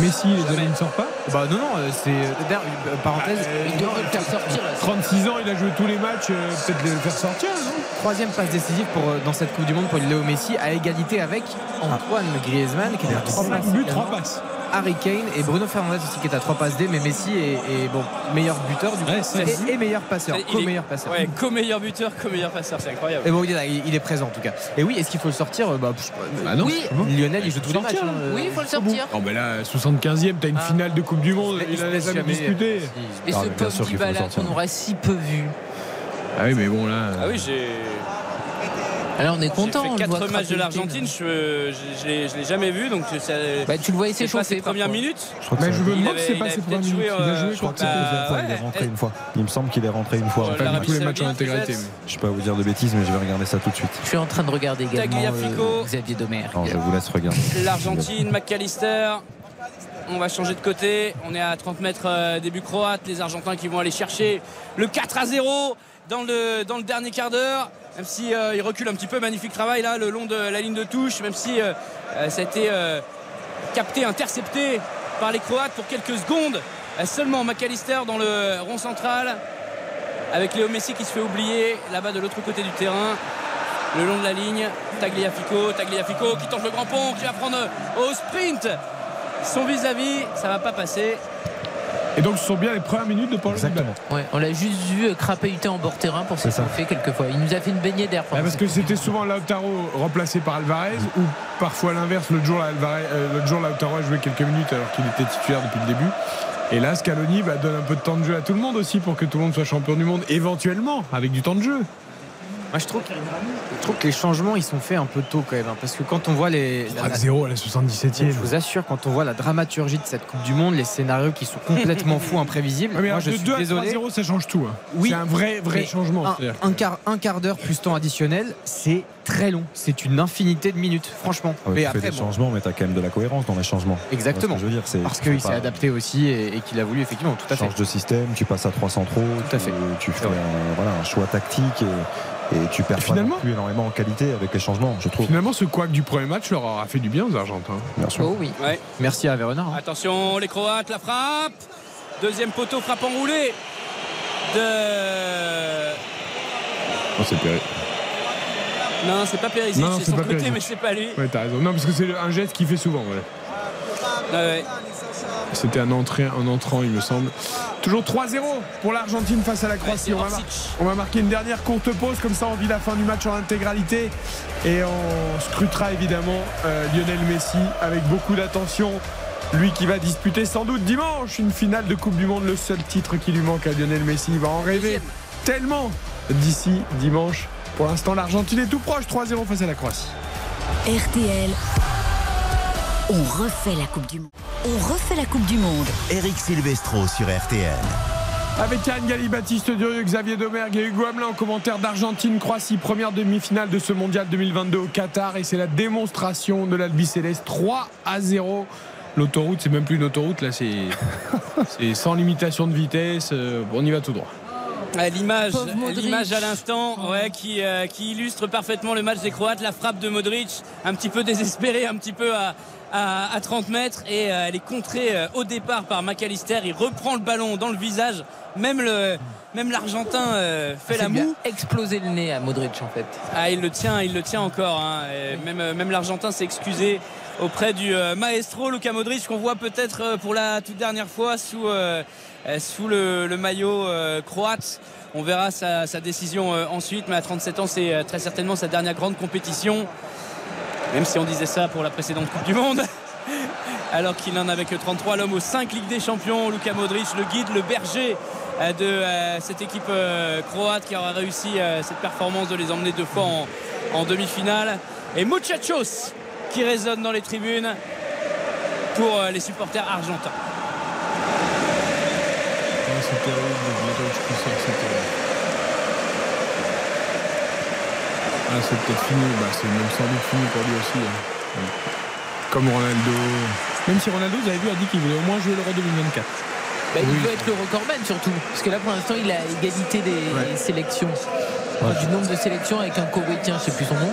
Messi, les amis ne sort pas Bah non, non, euh, c'est. D'ailleurs, euh, parenthèse, Il devrait le faire sortir. là. 36 ans, il a joué tous les matchs, euh, peut-être le faire sortir, non troisième passe décisive pour, euh, dans cette Coupe du Monde pour Léo Messi, à égalité avec Antoine Griezmann qui est à 3 5 passes. buts, également. 3 passes. Harry Kane et Bruno Fernandes aussi qui est à 3 passes D, mais Messi est, est, bon, meilleur buteur du coup, Ouais, et, et meilleur passeur, co-meilleur passeur. Ouais, co-meilleur buteur, co-meilleur passeur, c'est incroyable. Et bon, il est, il est présent en tout cas. Et oui, est-ce qu'il faut le sortir Bah, pff, Ah non Oui. Lionel, il joue tous les matchs. sortir, hein, euh, Oui, il faut le sortir. Oh, ben là, 75e, t'as une Ah. finale de Coupe du Monde, il il a laisse jamais disputé. Et Ah, ce bien pauvre le Dybala qu'on aura si peu vu. Ah oui, mais bon, là. Ah oui, j'ai Alors on est content. fait on le 4 voit matchs de l'Argentine, là. je, je l'ai- jamais vu, donc ça, Bah, tu le voyais c'est s'échauffer. ses premières parfois. minutes. Je crois que Mais c'est- je me Il demande si c'est il pas ses premières minutes. Il a euh, joué, Je je crois que c'est Bah, la deuxième fois. Il est rentré une fois. Il me semble qu'il est rentré une fois. Pas tous les matchs en intégralité. Je ne vais pas vous dire de bêtises, mais je vais regarder ça tout de suite. Je suis en train de regarder également euh, Xavier. Alors, je vous laisse regarder. L'Argentine, McAllister. On va changer de côté. On est à 30 mètres euh, début croate. Les Argentins qui vont aller chercher le 4 à 0 dans le, dans le dernier quart d'heure. Même si euh, il recule un petit peu. Magnifique travail là le long de la ligne de touche. Même si euh, euh, ça a été capté, intercepté par les Croates pour quelques secondes. Seulement McAllister dans le rond central. Avec Léo Messi qui se fait oublier là-bas de l'autre côté du terrain le long de la ligne. Tagliafico, Tagliafico qui tente le grand pont, qui va prendre au sprint son vis-à-vis. Ça va pas passer. Et donc, ce sont bien les premières minutes de Paul Exactement. Ouais, on l'a juste vu euh, crapahuter en bord terrain pour C'est ça. s'échauffer quelquefois. Il nous a fait une baignée d'air. Ah, parce que c'était souvent Lautaro remplacé par Alvarez ou parfois l'inverse. L'autre jour, Alvarez- euh, l'autre jour, Lautaro a joué quelques minutes alors qu'il était titulaire depuis le début. Et là, Scaloni bah, donne un peu de temps de jeu à tout le monde aussi pour que tout le monde soit champion du monde, éventuellement, avec du temps de jeu. Moi, je trouve, je trouve que les changements, ils sont faits un peu tôt quand même. hein, parce que quand on voit les. la- 0 à la 77e. je vous assure, quand on voit la dramaturgie de cette Coupe du Monde, les scénarios qui sont complètement fous, imprévisibles, mais moi alors, je de suis 2 à désolé. 3-0, ça change tout. hein. Oui, c'est un vrai, vrai changement. Un, quart, un quart d'heure plus temps additionnel, c'est très long. C'est une infinité de minutes, franchement. Ah ouais, mais tu après, fais des bon, changements, mais tu as quand même de la cohérence dans les changements. exactement. Ce que je veux dire, c'est Parce qu'il s'est pas- adapté aussi et, et qu'il a voulu, effectivement, tout à Tu fait. changes de système, tu passes à 3 centraux, Tout à tu, fait. tu fais un, voilà, un choix tactique et, et tu perds finalement- plus énormément en qualité avec les changements, je trouve. Finalement, ce couac du premier match leur aura fait du bien aux Argentins. Bien sûr. Oh oui. Ouais. Merci à Verona. hein. Attention, les Croates, la frappe. Deuxième poteau, frappe enroulée de. Oh, c'est péré. Non, c'est pas non, c'est son pas côté, mais c'est pas lui. Ouais, t'as raison. Non, parce que c'est un geste qu'il fait souvent. ouais. Ouais, ouais. C'était un, entrée, un entrant, il me semble. Toujours 3-0 pour l'Argentine face à la Croatie. va on va marquer une dernière courte pause, comme ça on vit la fin du match en intégralité. Et on scrutera évidemment euh, Lionel Messi avec beaucoup d'attention. Lui qui va disputer sans doute dimanche une finale de Coupe du Monde, le seul titre qui lui manque à Lionel Messi. Il va en rêver tellement d'ici dimanche. Pour l'instant, l'Argentine est tout proche, 3-0 face à la Croatie. RTL. On refait la Coupe du Monde. On refait la Coupe du Monde. Eric Silvestro sur RTL. Avec Yann Gali, Baptiste Durieux, Xavier Domergue et Hugo Hamelin en commentaire d'Argentine-Croatie, première demi-finale de ce mondial 2022 au Qatar. Et c'est la démonstration de l'Albi Céleste 3 à 0 L'autoroute, c'est même plus une autoroute, là, c'est c'est sans limitation de vitesse. euh, on y va tout droit. Ah, l'image à l'instant, ouais, qui, euh, qui illustre parfaitement le match des Croates. La frappe de Modric, un petit peu désespérée, un petit peu à, à, à 30 mètres, et euh, elle est contrée euh, au départ par McAllister. Il reprend le ballon dans le visage. Même le, même l'Argentin euh, fait la Ça lui a moue. explosé le nez à Modric en fait. Ah, il le tient, il le tient encore. hein. Même, euh, même l'Argentin s'est excusé auprès du euh, maestro Luka Modric qu'on voit peut-être euh, pour la toute dernière fois sous, sous le, le maillot croate. On verra sa, sa décision ensuite, mais à 37 ans, c'est très certainement sa dernière grande compétition. Même si on disait ça pour la précédente Coupe du Monde. Alors qu'il n'en avait que 33, l'homme aux 5 Ligues des Champions, Luka Modric, le guide, le berger euh, de euh, cette équipe euh, croate qui aura réussi cette performance de les emmener deux fois en, demi-finale. Et Muchachos qui résonne dans les tribunes pour les supporters argentins c'est terrible, bientôt je pense que c'est terrible. Ah, c'est peut-être fini, bah, c'est même sans doute fini pour lui aussi. hein. Comme Ronaldo. Même si Ronaldo, vous avez vu, a dit qu'il voulait au moins jouer l'Euro 2024. Bah, il veut être le recordman surtout. Parce que là pour l'instant il a égalité des Ouais. sélections. Enfin, du nombre de sélections avec un Koweïtien, je sais plus son nom.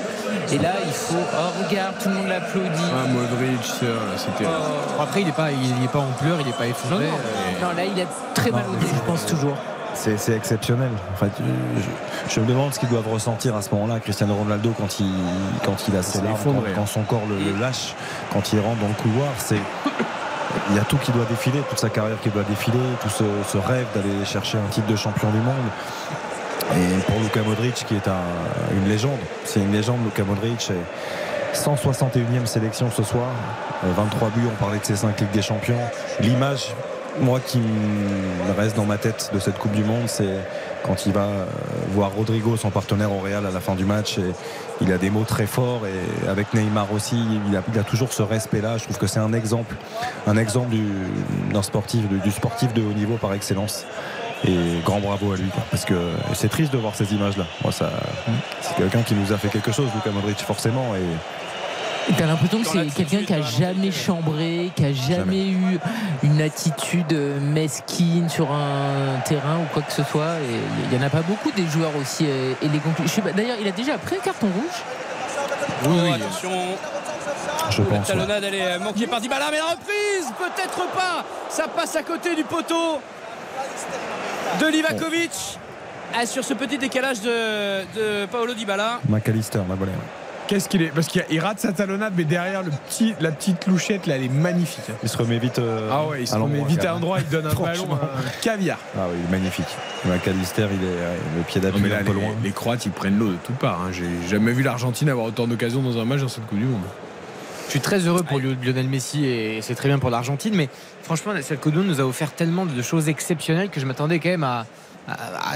Et là il faut. Oh regarde, tout le monde l'applaudit. Ah, Modric, euh, c'était. Oh. Après, il n'est pas, il est pas en pleurs, il n'est pas effondré. euh, Non là il a très mal au nez, je pense toujours. C'est exceptionnel. En fait, je, je me demande ce qu'ils doivent ressentir à ce moment-là, Cristiano Ronaldo, quand il, quand il a ses larmes, quand, quand son corps le, le lâche, quand il rentre dans le couloir. C'est il y a tout qui doit défiler, toute sa carrière qui doit défiler, tout ce, ce rêve d'aller chercher un titre de champion du monde. Et pour Luka Modric, qui est un- une légende, c'est une légende, Luka Modric. Et 161e sélection ce soir, euh, 23 buts, on parlait de ses 5 Ligues des Champions. L'image, moi, qui reste dans ma tête de cette Coupe du Monde, c'est quand il va euh, voir Rodrigo, son partenaire au Real, à la fin du match. Et il a des mots très forts. Et avec Neymar aussi, il a, toujours ce respect-là. Je trouve que c'est un exemple, un exemple du, d'un sportif, du, du sportif de haut niveau par excellence. Et grand bravo à lui, parce que c'est triste de voir ces images-là. Moi, ça, c'est quelqu'un qui nous a fait quelque chose, Luka Modric, forcément. Et T'as l'impression que c'est quelqu'un qui a jamais chambré, qui a jamais, eu une attitude euh, mesquine sur un terrain ou quoi que ce soit. Et il y en a pas beaucoup des joueurs aussi euh, élégants. D'ailleurs, il a déjà pris un carton rouge? Oui, Oh, oui. attention, je Oh, la pense. ouais. talonnade elle est manquée par Dybala mais la reprise peut-être pas ça passe à côté du poteau de Livakovic Ah, sur ce petit décalage de, de Paolo Dybala McAllister, la volée. ouais. Qu'est-ce qu'il est Parce qu'il il rate sa talonnade, mais derrière le petit, la petite louchette, là, elle est magnifique. hein. Il se remet vite. euh, Ah ouais, il se à remet vite à carrément. l'endroit, il donne un ballon, un caviar. Ah oui, il est magnifique. McAllister, il est ouais, le pied d'appui un peu loin. les Croates, ils prennent l'eau de toutes parts. hein. J'ai jamais vu l'Argentine avoir autant d'occasions dans un match dans cette Coupe du Monde. Je suis très heureux pour Lionel Messi et c'est très bien pour l'Argentine, mais franchement, cette Coupe du Monde nous a offert tellement de choses exceptionnelles que je m'attendais quand même à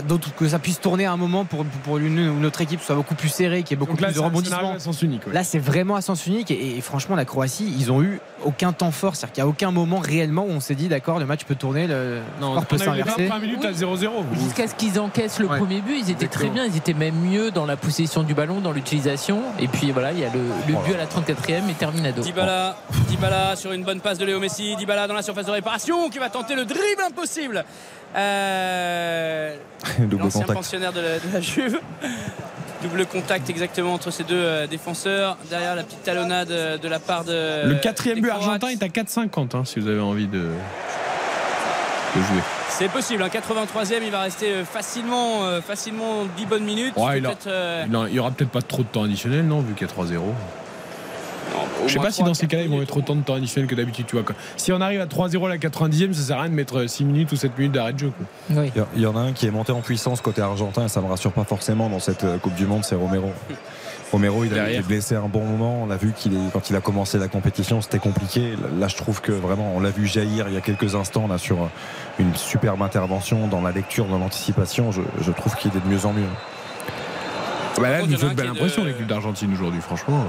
d'autres que ça puisse tourner à un moment pour, pour ou notre équipe soit beaucoup plus serrée, qu'il y ait beaucoup là, plus de un rebondissements. sens unique. ouais. Là, c'est vraiment à sens unique. Et, et franchement, la Croatie, ils ont eu aucun temps fort. C'est-à-dire qu'il n'y a aucun moment réellement où on s'est dit, d'accord, le match peut tourner, le Non, sport peut on s'inverser. 20 minutes à 0-0. Jusqu'à ce qu'ils encaissent le Ouais. premier but, ils étaient très bien. Ils étaient même mieux dans la possession du ballon, dans l'utilisation. Et puis voilà, il y a le, le but à la 34e et terminado. Dybala, Dybala sur une bonne passe de Léo Messi Dybala dans la surface de réparation qui va tenter le dribble impossible Euh, l'ancien pensionnaire de la, de la Juve double contact exactement entre ces deux euh, défenseurs derrière la petite talonnade euh, de la part de Le quatrième but argentin est à 4,50 hein, si vous avez envie de, de jouer. C'est possible, un 83e, il va rester euh, facilement, euh, facilement 10 bonnes minutes. Ouais, il a- euh, Il n'y aura peut-être pas trop de temps additionnel, non, vu qu'il y a 3-0. Je sais moins pas si dans ces cas-là, ils vont mettre autant de temps additionnel que d'habitude. Tu vois, quoi. Si on arrive à 3-0 à la 90e, ça sert à rien de mettre 6 minutes ou 7 minutes d'arrêt de jeu. quoi. Oui. Il y en a un qui est monté en puissance côté argentin et ça me rassure pas forcément dans cette euh, Coupe du Monde, c'est Romero. Romero, il a été blessé un bon moment. On l'a vu qu'il est, quand il a commencé la compétition, c'était compliqué. Là, je trouve que vraiment, on l'a vu jaillir il y a quelques instants là sur une superbe intervention dans la lecture, dans l'anticipation. Je, je trouve qu'il est de mieux en mieux. Bah là, nous il fait un une belle impression, l'équipe d'Argentine aujourd'hui, franchement.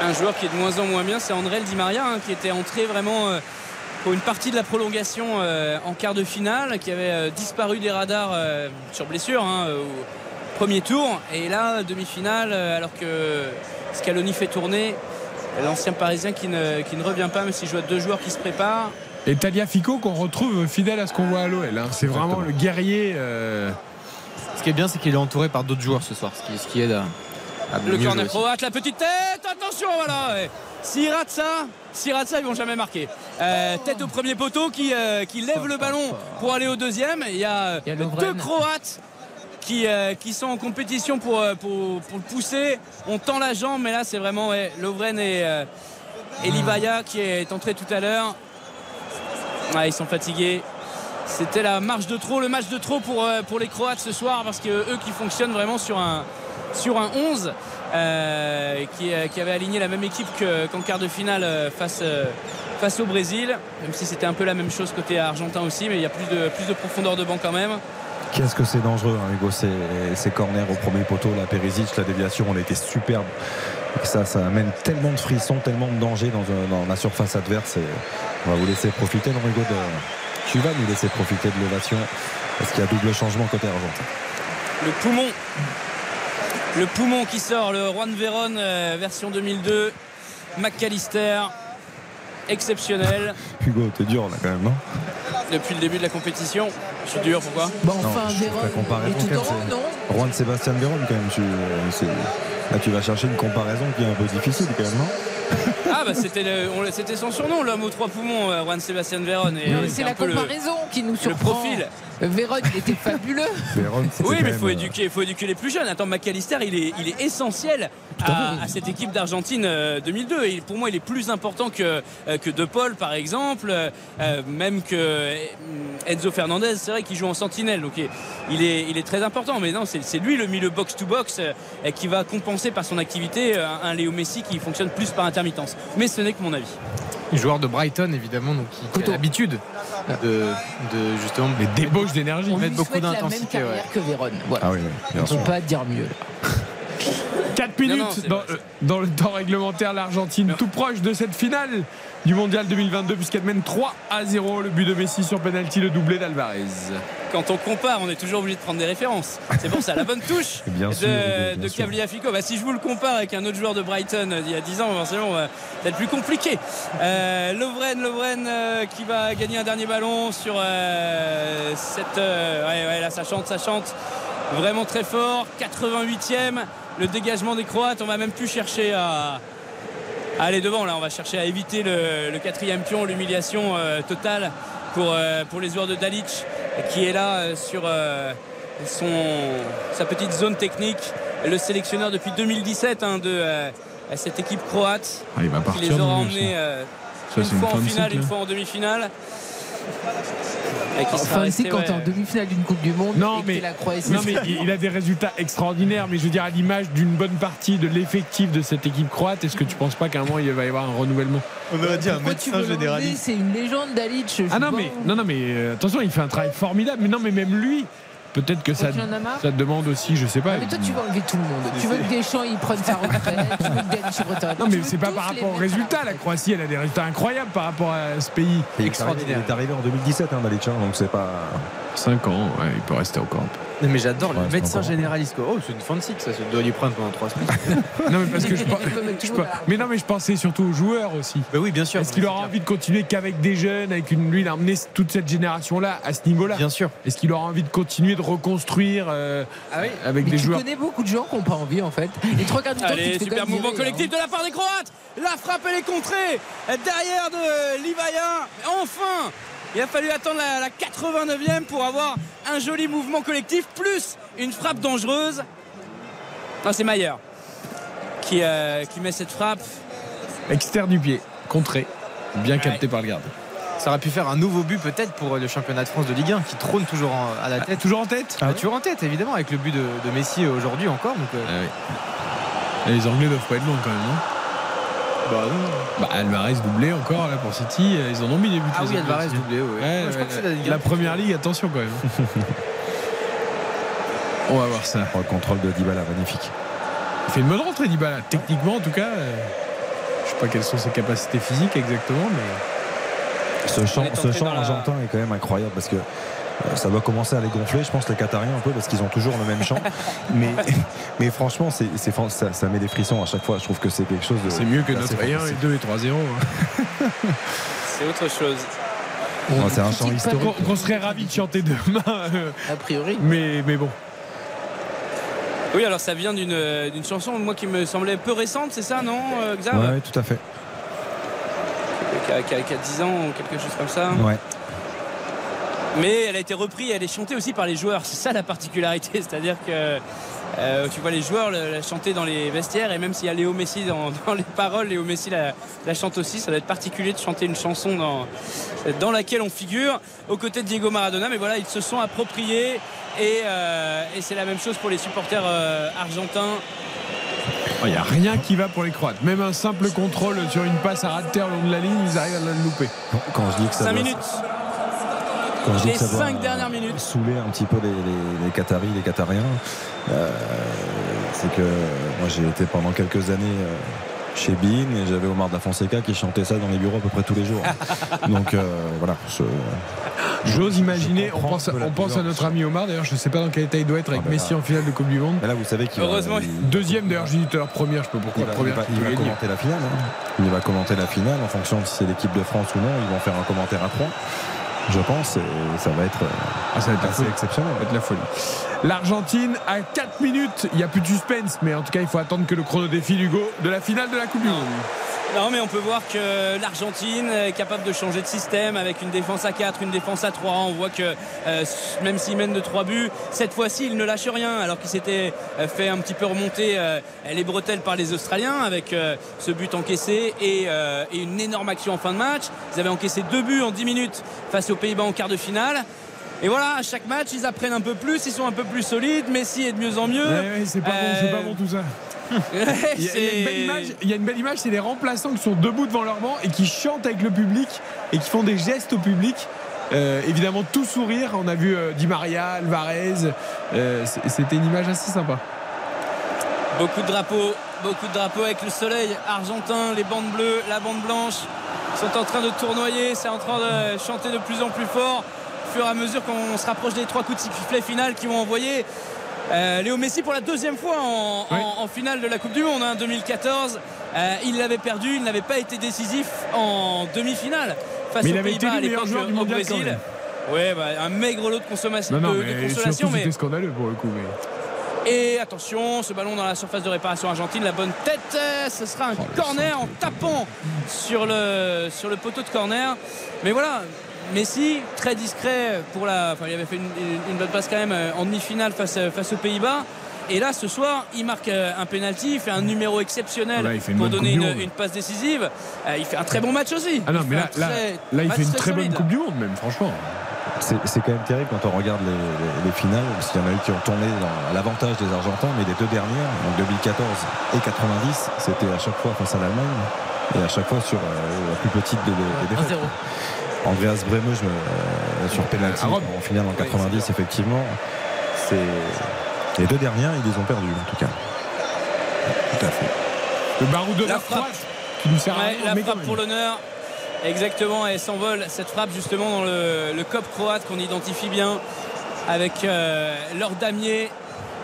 Un joueur qui est de moins en moins bien, c'est André Di Maria, hein, qui était entré vraiment euh, pour une partie de la prolongation euh, en quart de finale, qui avait euh, disparu des radars euh, sur blessure hein, au premier tour. Et là, demi-finale, alors que Scaloni fait tourner, l'ancien parisien qui ne, qui ne revient pas, même s'il joue à deux joueurs qui se préparent. Et Talia Fico qu'on retrouve fidèle à ce qu'on voit à l'OL. hein. C'est vraiment le guerrier. euh, Ce qui est bien, c'est qu'il est entouré par d'autres joueurs ce soir, ce qui, ce qui aide à Le mieux corner croate, la petite tête, attention, voilà. ouais. S'ils ratent ça, s'ils ratent ça, ils vont jamais marquer. Euh, tête au premier poteau qui, euh, qui lève le ballon pour aller au deuxième. Il y a, Il y a deux. Croates qui, euh, qui sont en compétition pour, euh, pour, pour le pousser. On tend la jambe, mais là c'est vraiment ouais, Lovren et, euh, et Livaya qui est entré tout à l'heure. Ouais, ils sont fatigués. C'était la marche de trop, le match de trop pour, euh, pour les Croates ce soir parce que eux qui fonctionnent vraiment sur un, sur un 11 euh, qui, euh, qui avait aligné la même équipe que- qu'en quart de finale euh, face, face au Brésil, même si c'était un peu la même chose côté argentin aussi, mais il y a plus de, plus de profondeur de banc quand même. Qu'est-ce que c'est dangereux, hein, Hugo, ces, ces corners au premier poteau, la Perisic, la déviation, on a été superbe. Ça, ça amène tellement de frissons, tellement de danger dans, un- dans la surface adverse. Et on va vous laisser profiter, non, Hugo, de... tu vas nous laisser profiter de l'ovation, parce qu'il y a double changement côté argentin. Le poumon. Le poumon qui sort, le Juan Veron euh, version 2002. McAllister, exceptionnel Hugo, t'es dur là quand même, non? Depuis le début de la compétition. Je suis dur, pourquoi? Bon, Non, enfin, Véron tout en haut, non? Juan Sébastien Véron, quand même, tu, c'est- là tu vas chercher une comparaison qui est un peu difficile quand même, non? Ah bah c'était le- on- c'était son surnom, l'homme aux trois poumons, euh, Juan Sebastian Veron. Et, euh, c'est la le- comparaison qui nous surprend. profil. Véron, il était fabuleux. Véron, Oui, mais il même, faut euh, éduquer, faut éduquer les plus jeunes. Attends, McAllister, il est, il est essentiel à, à cette équipe d'Argentine euh, 2002. Et pour moi, il est plus important que, euh, que De Paul, par exemple, euh, même que euh, Enzo Fernandez. C'est vrai qu'il joue en sentinelle, donc il- est, il est très important. Mais non, c'est c'est lui le milieu box-to-box euh, qui va compenser par son activité euh, un Léo Messi qui fonctionne plus par intermittence. Mais ce n'est que mon avis. Joueur de Brighton, évidemment, donc qui, qui a l'habitude de, de justement Les débauches d'énergie. Mettre beaucoup d'intensité. ouais. que Véron. Voilà. Ah oui, oui, bien On sûr. peut pas dire mieux. 4 minutes Non, non, dans, euh, dans le temps réglementaire, l'Argentine tout proche de cette finale du mondial 2022 puisqu'elle mène 3 à 0 le but de Messi sur penalty le doublé d'Alvarez. Quand on compare, on est toujours obligé de prendre des références. C'est pour ça, la bonne touche Bien de, sûr, bien de. Bah, si je vous le compare avec un autre joueur de Brighton euh, d'il y a 10 ans, forcément, euh, va être plus compliqué. Euh, Lovren, Lovren euh, qui va gagner un dernier ballon sur euh, cette. euh, ouais, ouais, là, ça chante, ça chante. Vraiment très fort. 88e, le dégagement des Croates. On va même plus chercher à. À aller devant là, on va chercher à éviter le, le quatrième pion, l'humiliation euh, totale pour, euh, pour les joueurs de Dalic qui est là euh, sur son, sa petite zone technique. Le sélectionneur depuis 2017 hein, de cette équipe croate Ah, il va qui les aura emmenés une fois en finale, une hein. fois en demi-finale. Et qui sera Enfin, resté, c'est quand ouais, en demi-finale d'une Coupe du Monde Non, mais- la Croatie. Non mais il a des résultats extraordinaires, mais je veux dire à l'image d'une bonne partie de l'effectif de cette équipe croate, est-ce que tu penses pas qu'à un moment il va y avoir un renouvellement? On aurait dit un veux l'enlever C'est une légende Dalic. Ah non mais non non mais euh, attention, il fait un travail formidable, mais non mais même lui, peut-être que ça, ça demande aussi, je sais pas. Ah, mais toi, tu veux enlever tout le monde. Tu veux que Deschamps il prenne sa retraite. tu veux que. Non mais c'est pas par rapport aux résultats, la. Croatie elle a des résultats incroyables par rapport à ce pays. Extraordinaire. Il est arrivé en 2017, hein, hein, donc c'est pas. 5 ans, ouais, il peut rester encore un peu. Non, mais j'adore le médecin généraliste. quoi. Oh, c'est une fancy ça. Ça doit lui prendre pendant 3 semaines. Non mais parce que je, Tu mais non mais je pensais surtout aux joueurs aussi. bah oui, bien sûr. Est-ce qu'il aura envie de continuer qu'avec des jeunes, avec une lui, il a emmené toute cette génération-là à ce niveau-là? Bien sûr. Est-ce qu'il aura envie de continuer de reconstruire euh, Ah oui. avec Mais des tu joueurs? connais beaucoup de gens qui n'ont pas envie en fait. Et trois quarts du temps, tu Allez, te super mouvement virer, collectif hein. de la part des Croates. La frappe, elle est contrée derrière de Livaya. Enfin, il a fallu attendre la, la 89e pour avoir un joli mouvement collectif plus une frappe dangereuse. Non, c'est Mayer qui, euh, qui met cette frappe. externes du pied, contré, bien capté par le garde. Ça aurait pu faire un nouveau but peut-être pour le championnat de France de Ligue 1 qui trône toujours en- à la tête. Toujours en tête Ah, toujours en tête évidemment avec le but de, de Messi aujourd'hui encore. Donc, euh, Ah oui. Et les Anglais doivent pas être loin quand même, non? Bah, non. Bah Alvarez doublé encore là pour City, euh, ils en ont mis des buts. Ah oui, Anglais Alvarez aussi. doublé. ouais. Ouais, Ouais, je crois ouais, que c'est la Ligue 1. la première ligue, attention quand même. On va voir ça. Oh, le contrôle de Dybala, magnifique. Il fait une bonne rentrée Dybala. Techniquement en tout cas, euh, je sais pas quelles sont ses capacités physiques exactement, mais Ce chant, ce chant la- argentin est quand même incroyable parce que ça doit commencer à les gonfler, je pense, les Qatariens un peu, parce qu'ils ont toujours le même chant. mais, mais franchement, c'est, c'est- ça, ça met des frissons à chaque fois. Je trouve que c'est quelque chose de. C'est mieux que notre 1 et fantastique. 2 et 3-0. hein. C'est autre chose. Non, c'est un chant historique. Qu'on qu'on serait ravis de chanter demain. euh, A priori. mais, mais bon. Oui, alors ça vient d'une euh, d'une chanson, moi qui me semblait peu récente, c'est ça, non, euh, Xav? Ouais, tout à fait. qui, a, qui a- qui a 10 ans quelque chose comme ça. Ouais. Mais elle a été reprise, elle est chantée aussi par les joueurs. C'est ça la particularité, c'est-à-dire que euh, tu vois les joueurs la chanter dans les vestiaires et même s'il y a Léo Messi dans, dans les paroles, Léo Messi la, la chante aussi. Ça doit être particulier de chanter une chanson dans, dans laquelle on figure aux côtés de Diego Maradona. Mais voilà, ils se sont appropriés et, euh, et c'est la même chose pour les supporters euh, argentins. Il n'y a rien qui va pour les Croates. Même un simple contrôle sur une passe à ras de terre le long de la ligne, ils arrivent à la louper. Quand je dis que ça 5 doit- minutes. Quand je dis Les que ça doit, 5 euh, dernières minutes. saouler un petit peu les, les, les Qataris, les Qatariens, euh, c'est que moi j'ai été pendant quelques années euh, chez Bean et j'avais Omar da Fonseca qui chantait ça dans les bureaux à peu près tous les jours. Donc euh, voilà. je- J'ose imaginer, je on pense, on à notre ami Omar, d'ailleurs je ne sais pas dans quel état il doit être avec Ah bah Messi en finale de Coupe du Monde. Mais là vous savez qu'il va- Heureusement, il- Deuxième d'ailleurs, j'ai dit tout à l'heure première, je sais pas il pourquoi. va, il première, va- qui il va commenter la finale. hein. Il va commenter la finale en fonction de si c'est l'équipe de France ou non. Ils vont faire un commentaire à trois, je pense, et ça va être euh, Ah, ça va être assez exceptionnel. Ça va être la folie. L'Argentine à 4 minutes, il n'y a plus de suspense, mais en tout cas il faut attendre que le chrono défile Hugo de la finale de la Coupe du Monde. Non, mais on peut voir que l'Argentine est capable de changer de système avec une défense à 4, une défense à 3. On voit que euh, même s'il mène de 3 buts, cette fois-ci, il ne lâche rien. Alors qu'il s'était euh, fait un petit peu remonter euh, les bretelles par les Australiens avec euh, ce but encaissé et, et une énorme action en fin de match. Ils avaient encaissé deux buts en 10 minutes face aux Pays-Bas en quart de finale. Et voilà, à chaque match, ils apprennent un peu plus, ils sont un peu plus solides. Messi est de mieux en mieux. Ouais, ouais, c'est pas, bon, pas bon tout ça. Il y, a, il y a une belle image, il y a une belle image, c'est les remplaçants qui sont debout devant leur banc et qui chantent avec le public et qui font des gestes au public. Euh, évidemment, tout sourire. On a vu euh, Di Maria, Alvarez. Euh, C'était une image assez sympa. Beaucoup de drapeaux, beaucoup de drapeaux avec le soleil argentin, les bandes bleues, la bande blanche sont en train de tournoyer, c'est en train de chanter de plus en plus fort au fur et à mesure qu'on se rapproche des trois coups de sifflet final qui vont envoyer euh, Léo Messi pour la deuxième fois en, Oui. en- en finale de la Coupe du Monde en 2014. Euh, il l'avait perdu, il n'avait pas été décisif en demi-finale face aux Pays-Bas à le meilleur l'époque joueur du au Brésil. Ouais, bah, un maigre lot de consommation, Non, non, de, de mais consolation, mais c'était scandaleux pour le coup. mais- et attention, ce ballon dans la surface de réparation argentine, la bonne tête, euh, ce sera un Oh, corner en tapant sur le, sur le poteau de corner. Mais voilà, Messi, très discret pour la. Enfin, il avait fait une, une- une bonne passe quand même euh, en demi-finale face, euh, face aux Pays-Bas. Et là, ce soir, il marque euh, un penalty, il fait un numéro exceptionnel Là, une pour donner une, passe décisive. Euh, il fait un très bon match aussi. Ah non, Il mais là, là, très- là, il match fait une très très bonne. Coupe du Monde, même, franchement. C'est c'est quand même terrible quand on regarde les, les- les finales, parce qu'il y en a eu qui ont tourné dans- à l'avantage des Argentins, mais les deux dernières, donc 2014 et 90, c'était à chaque fois face à l'Allemagne et à chaque fois sur euh, la plus petite des, des défaites. 1-0. Andreas Breme je me- euh, sur penalty en finale en 90, effectivement. C'est les deux dernières, ils les ont perdues en tout cas. Tout à fait. Le baroudeur La frappe. croate qui nous sert à Ouais, la frappe même. pour l'honneur. Exactement, elle s'envole cette frappe justement dans le, le COP croate qu'on identifie bien avec euh, leur damier,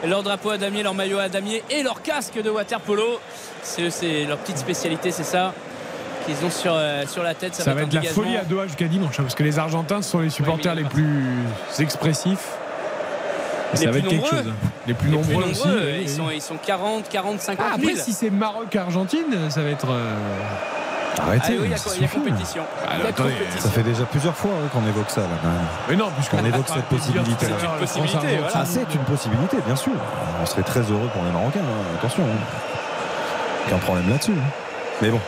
leur drapeau à damier, leur maillot à damier et leur casque de water polo. C'est c'est leur petite spécialité, c'est ça qu'ils ont sur, euh, sur la tête. Ça, Ça va être un la folie à Doha jusqu'à dimanche, hein, parce que les Argentins sont les supporters il les plus expressififs. Et Les ça va être quelque nombreux. chose. Les plus Les nombreux, plus nombreux, aussi. euh, ils, sont, ils sont 40, 40, 50 Ah, 000. après, si c'est Maroc-Argentine, ça va être. euh, Ah Arrêtez, oui, il y a, ça il y a suffit, là. compétition. Ah, Il attendez, compétition. Ça fait déjà plusieurs fois hein, qu'on évoque ça là quand même. Mais non, puisqu'on On évoque cette possibilité. C'est une possibilité, voilà. Ah, c'est une possibilité, bien sûr. On serait très heureux pour les Marocains, hein, attention. hein. Aucun problème là-dessus. hein. Mais bon,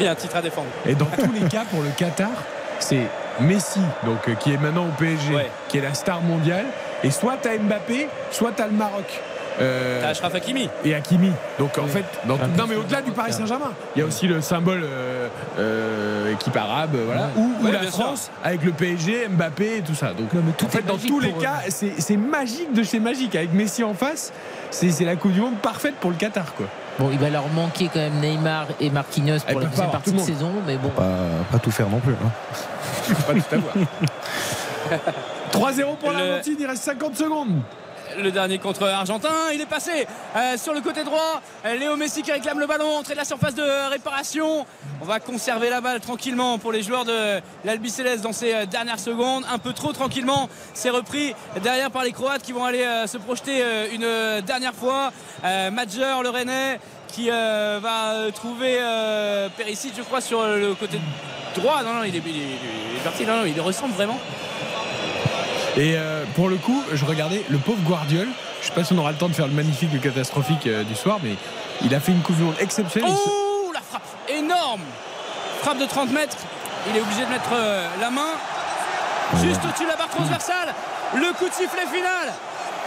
Il y a un titre à défendre. Et dans tous les cas, pour le Qatar, c'est Messi, donc, euh, qui est maintenant au PSG, Ouais. qui est la star mondiale. Et soit t'as Mbappé, soit t'as le Maroc. Euh, T'as Ashraf Hakimi. et Hakimi. Donc en Oui. fait, dans- Ah, non mais au-delà du Paris Saint-Germain, il y a aussi le symbole euh, euh, équipe arabe, voilà, ou, ou Ouais, la sûr. France avec le PSG, Mbappé et tout ça. Donc Non, mais tout en fait, dans tous les cas, c'est magique de chez magique avec Messi en face. C'est c'est la Coupe du Monde parfaite pour le Qatar, quoi. Bon, il va leur manquer quand même Neymar et Marquinhos pour la deuxième partie de saison, mais bon. pas, pas tout faire non plus. hein. Pas tout avoir. 3-0 pour Le- l'Argentine, il reste 50 secondes. Le dernier contre Argentin. Il est passé euh, sur le côté droit. Léo Messi qui réclame le ballon, entrée de la surface de réparation. On va conserver la balle tranquillement pour les joueurs de l'Albi Céleste dans ces euh, dernières secondes. Un peu trop tranquillement. C'est repris derrière par les Croates qui vont aller euh, se projeter une dernière fois. Madjer, le Rennais, qui va trouver euh, je crois, sur le côté droit. Non, non, il est- il est parti. Non, non, il ressemble vraiment. Et euh, pour le coup, je regardais le pauvre Guardiol. Je sais pas si on aura le temps de faire le magnifique le catastrophique euh, du soir, mais il a fait une coupe du monde exceptionnelle. Oh, la frappe énorme Frappe de 30 mètres. Il est obligé de mettre euh, la main juste au-dessus de la barre transversale. Le coup de sifflet final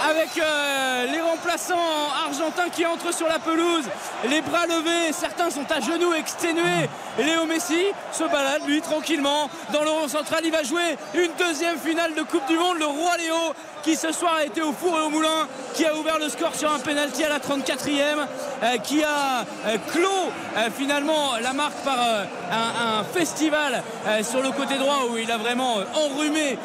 avec euh, les remplaçants argentins qui entrent sur la pelouse, les bras levés, certains sont à genoux exténués. Léo Messi se balade lui tranquillement dans le rond central. Il va jouer une deuxième finale de Coupe du Monde. Le roi Léo qui ce soir a été au four et au moulin, qui a ouvert le score sur un penalty à la 34e, euh, qui a euh, clos finalement la marque par un, festival sur le côté droit où il a vraiment enrhumé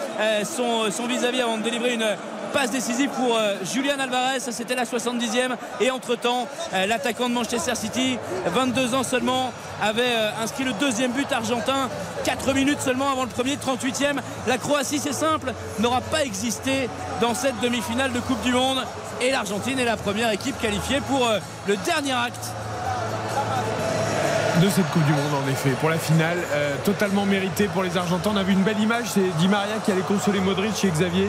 son vis-à-vis avant de délivrer une passe décisive pour euh, Julian Alvarez, c'était la 70e et entre-temps euh, l'attaquant de Manchester City 22 ans seulement avait euh, inscrit le deuxième but argentin 4 minutes seulement avant le premier 38e la Croatie c'est simple n'aura pas existé dans cette demi-finale de Coupe du Monde. Et l'Argentine est la première équipe qualifiée pour le dernier acte. De cette Coupe du Monde en effet. Pour la finale totalement méritée pour les Argentins. On a vu une belle image c'est Di Maria qui allait consoler Modric et Xavier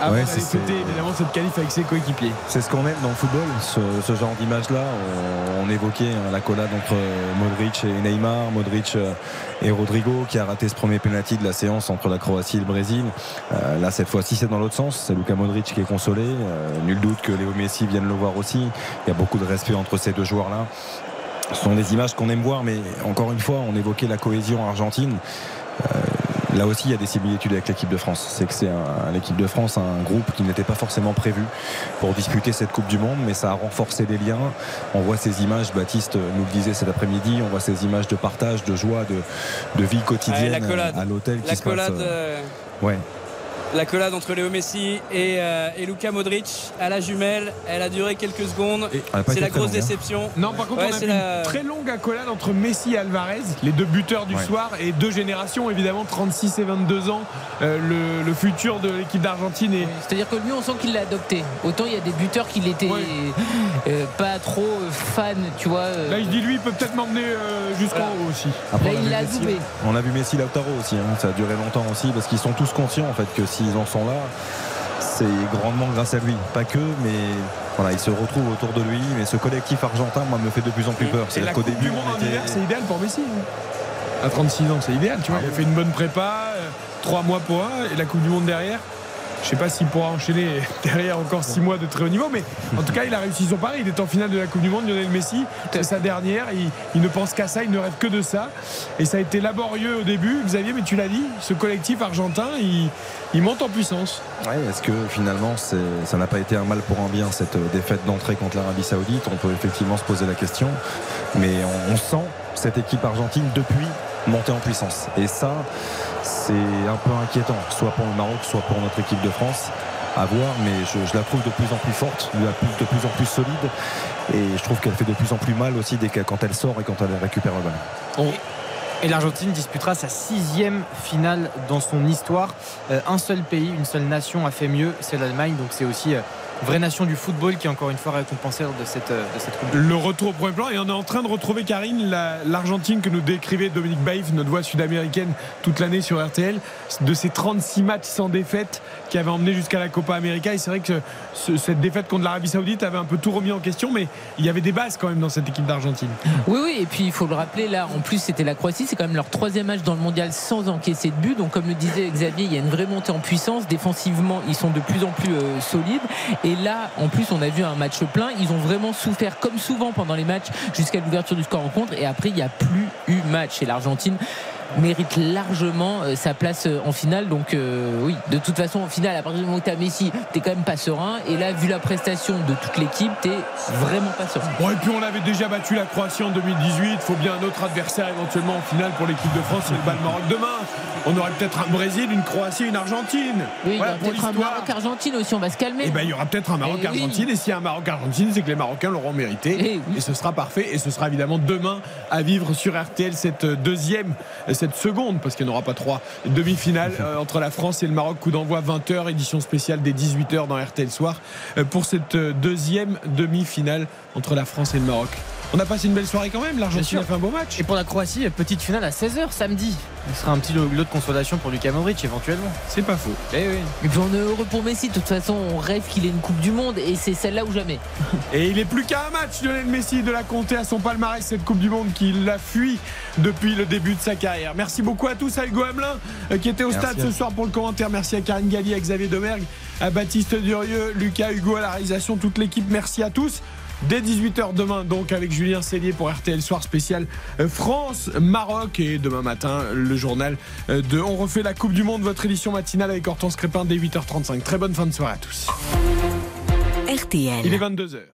avant Ouais, d'aller c'est- fêter évidemment cette qualif avec ses coéquipiers C'est ce qu'on aime dans le football, ce, ce genre d'image-là. On, on évoquait hein, la collade entre euh, Modric et Neymar, Modric euh, et Rodrigo qui a raté ce premier penalty de la séance entre la Croatie et le Brésil. Euh, là, cette fois-ci, c'est dans l'autre sens. C'est Luka Modric qui est consolé. Euh, nul doute que Léo Messi vienne le voir aussi. Il y a beaucoup de respect entre ces deux joueurs-là. Ce sont des images qu'on aime voir, mais encore une fois, on évoquait la cohésion argentine. Euh, Là aussi, il y a des similitudes avec l'équipe de France. C'est que c'est l'équipe de France, un groupe qui n'était pas forcément prévu pour disputer cette Coupe du Monde, mais ça a renforcé les liens. On voit ces images, Baptiste nous le disait cet après-midi, on voit ces images de partage, de joie, de, de vie quotidienne Ouais, à l'hôtel qui se passe. euh, euh, Ouais. La collade entre Léo Messi et, euh, et Luka Modric à la jumelle, elle a duré quelques secondes. C'est la grosse longue, hein. déception. non par contre Ouais, on a c'est vu la- une très longue accolade entre Messi et Alvarez les deux buteurs du Ouais. soir et deux générations évidemment 36 et 22 ans euh, le, le futur de l'équipe d'Argentine et C'est-à-dire que lui, on sent qu'il l'a adopté. Autant il y a des buteurs qui l'étaient Ouais. euh, pas trop fans, tu vois. euh, là il dit lui il peut peut-être m'emmener euh, jusqu'en Voilà. haut aussi Après, Là, on il l'a. On a vu Messi Lautaro aussi, hein. ça a duré longtemps aussi parce qu'ils sont tous conscients en fait que s'ils en sont là, c'est grandement grâce à lui. Pas que, mais voilà, ils se retrouvent autour de lui. Mais ce collectif argentin, moi, me fait de plus en plus peur. C'est-à-dire la qu'au Coupe début, du Monde on en était- hiver, c'est idéal pour Messi. hein. À 36 ans, c'est idéal. Tu vois, il a fait une bonne prépa, euh, trois mois pour un, et la Coupe du Monde derrière. Je sais pas s'il pourra enchaîner derrière encore six mois de très haut niveau, mais en tout cas, il a réussi son pari. Il est en finale de la Coupe du Monde, Lionel Messi. C'est sa dernière. Il, il ne pense qu'à ça, il ne rêve que de ça. Et ça a été laborieux au début, Xavier, mais tu l'as dit, ce collectif argentin, il, il monte en puissance. Ouais, Est-ce que finalement c'est- ça n'a pas été un mal pour un bien cette euh, défaite d'entrée contre l'Arabie Saoudite? On peut effectivement se poser la question, mais on, on sent cette équipe argentine depuis monter en puissance. Et ça, c'est un peu inquiétant, soit pour le Maroc, soit pour notre équipe de France. À voir, mais je, la trouve de plus en plus forte, de, plus- en plus solide, et je trouve qu'elle fait de plus en plus mal aussi dès quand elle sort et quand elle récupère le ballon. Et l'Argentine disputera sa sixième finale dans son histoire. Euh, un seul pays, une seule nation a fait mieux, c'est l'Allemagne. Donc c'est aussi euh, vraie nation du football qui est encore une fois récompensée de cette, euh, de cette Coupe. Le retour au premier plan et on est en train de retrouver Karine, la- l'Argentine que nous décrivait Dominique Baïf, notre voix sud-américaine toute l'année sur RTL, de ces 36 matchs sans défaite qui avaient emmené jusqu'à la Copa América. Et c'est vrai que ce- cette défaite contre l'Arabie Saoudite avait un peu tout remis en question, mais il y avait des bases quand même dans cette équipe d'Argentine. Oui, oui, et puis il faut le rappeler, là, en plus, c'était la Croatie, c'est quand même leur troisième match dans le mondial sans encaisser de but. Donc, comme le disait Xavier, il y a une vraie montée en puissance. Défensivement, ils sont de plus en plus euh, solides. Et là, en plus, on a vu un match plein. Ils ont vraiment souffert, comme souvent pendant les matchs, jusqu'à l'ouverture du score rencontre. Et après, il n'y a plus eu match. Et l'Argentine mérite largement euh, sa place euh, en finale. Donc euh, oui, de toute façon, en finale, à partir du moment où tu as Messi, t'es quand même pas serein. Et là, vu la prestation de toute l'équipe, t'es vraiment pas serein. Bon, et puis on avait déjà battu la Croatie en 2018. Il faut bien un autre adversaire éventuellement en finale pour l'équipe de France. C'est le bal Maroc demain. On aurait peut-être un Brésil, une Croatie, une Argentine. Oui, Voilà, il y aura peut-être un. Maroc-Argentine aussi, on va se calmer. Et ben il y aura peut-être un Eh. Maroc-Argentine. Et s'il y a un Maroc-Argentine, c'est que les Marocains l'auront mérité. Eh oui. Et ce sera parfait. Et ce sera évidemment demain à vivre sur RTL cette deuxième, cette seconde, parce qu'il n'y en aura pas trois, demi-finale euh, entre la France et le Maroc. Coup d'envoi 20h, édition spéciale des 18h dans RTL Soir euh, pour cette euh, deuxième demi-finale entre la France et le Maroc. On a passé une belle soirée quand même. L'Argentine sûr. a fait un beau match. Et pour la Croatie, petite finale à 16h samedi. Ce sera un petit lot de consolation pour Luka Modric éventuellement. C'est pas faux. Eh oui. Et puis on est heureux pour Messi. De toute façon, on rêve qu'il ait une Coupe du Monde et c'est celle-là ou jamais. Et il est plus qu'à un match, Lionel Messi, de la compter à son palmarès cette Coupe du Monde qu'il a fui depuis le début de sa carrière. Merci beaucoup à tous, à Hugo Hamelin euh, qui était au Merci stade ce soir pour le commentaire. Merci à Karine Galli, à Xavier Domergue, à Baptiste Durieux, Lucas Hugo à la réalisation, toute l'équipe. Merci à tous. Dès 18h demain, donc avec Julien Cellier pour RTL Soir spécial euh, France-Maroc. Et demain matin, le journal euh, de On refait la Coupe du Monde, votre édition matinale avec Hortense Crépin dès 8h35. Très bonne fin de soirée à tous. RTL. Il est 22h.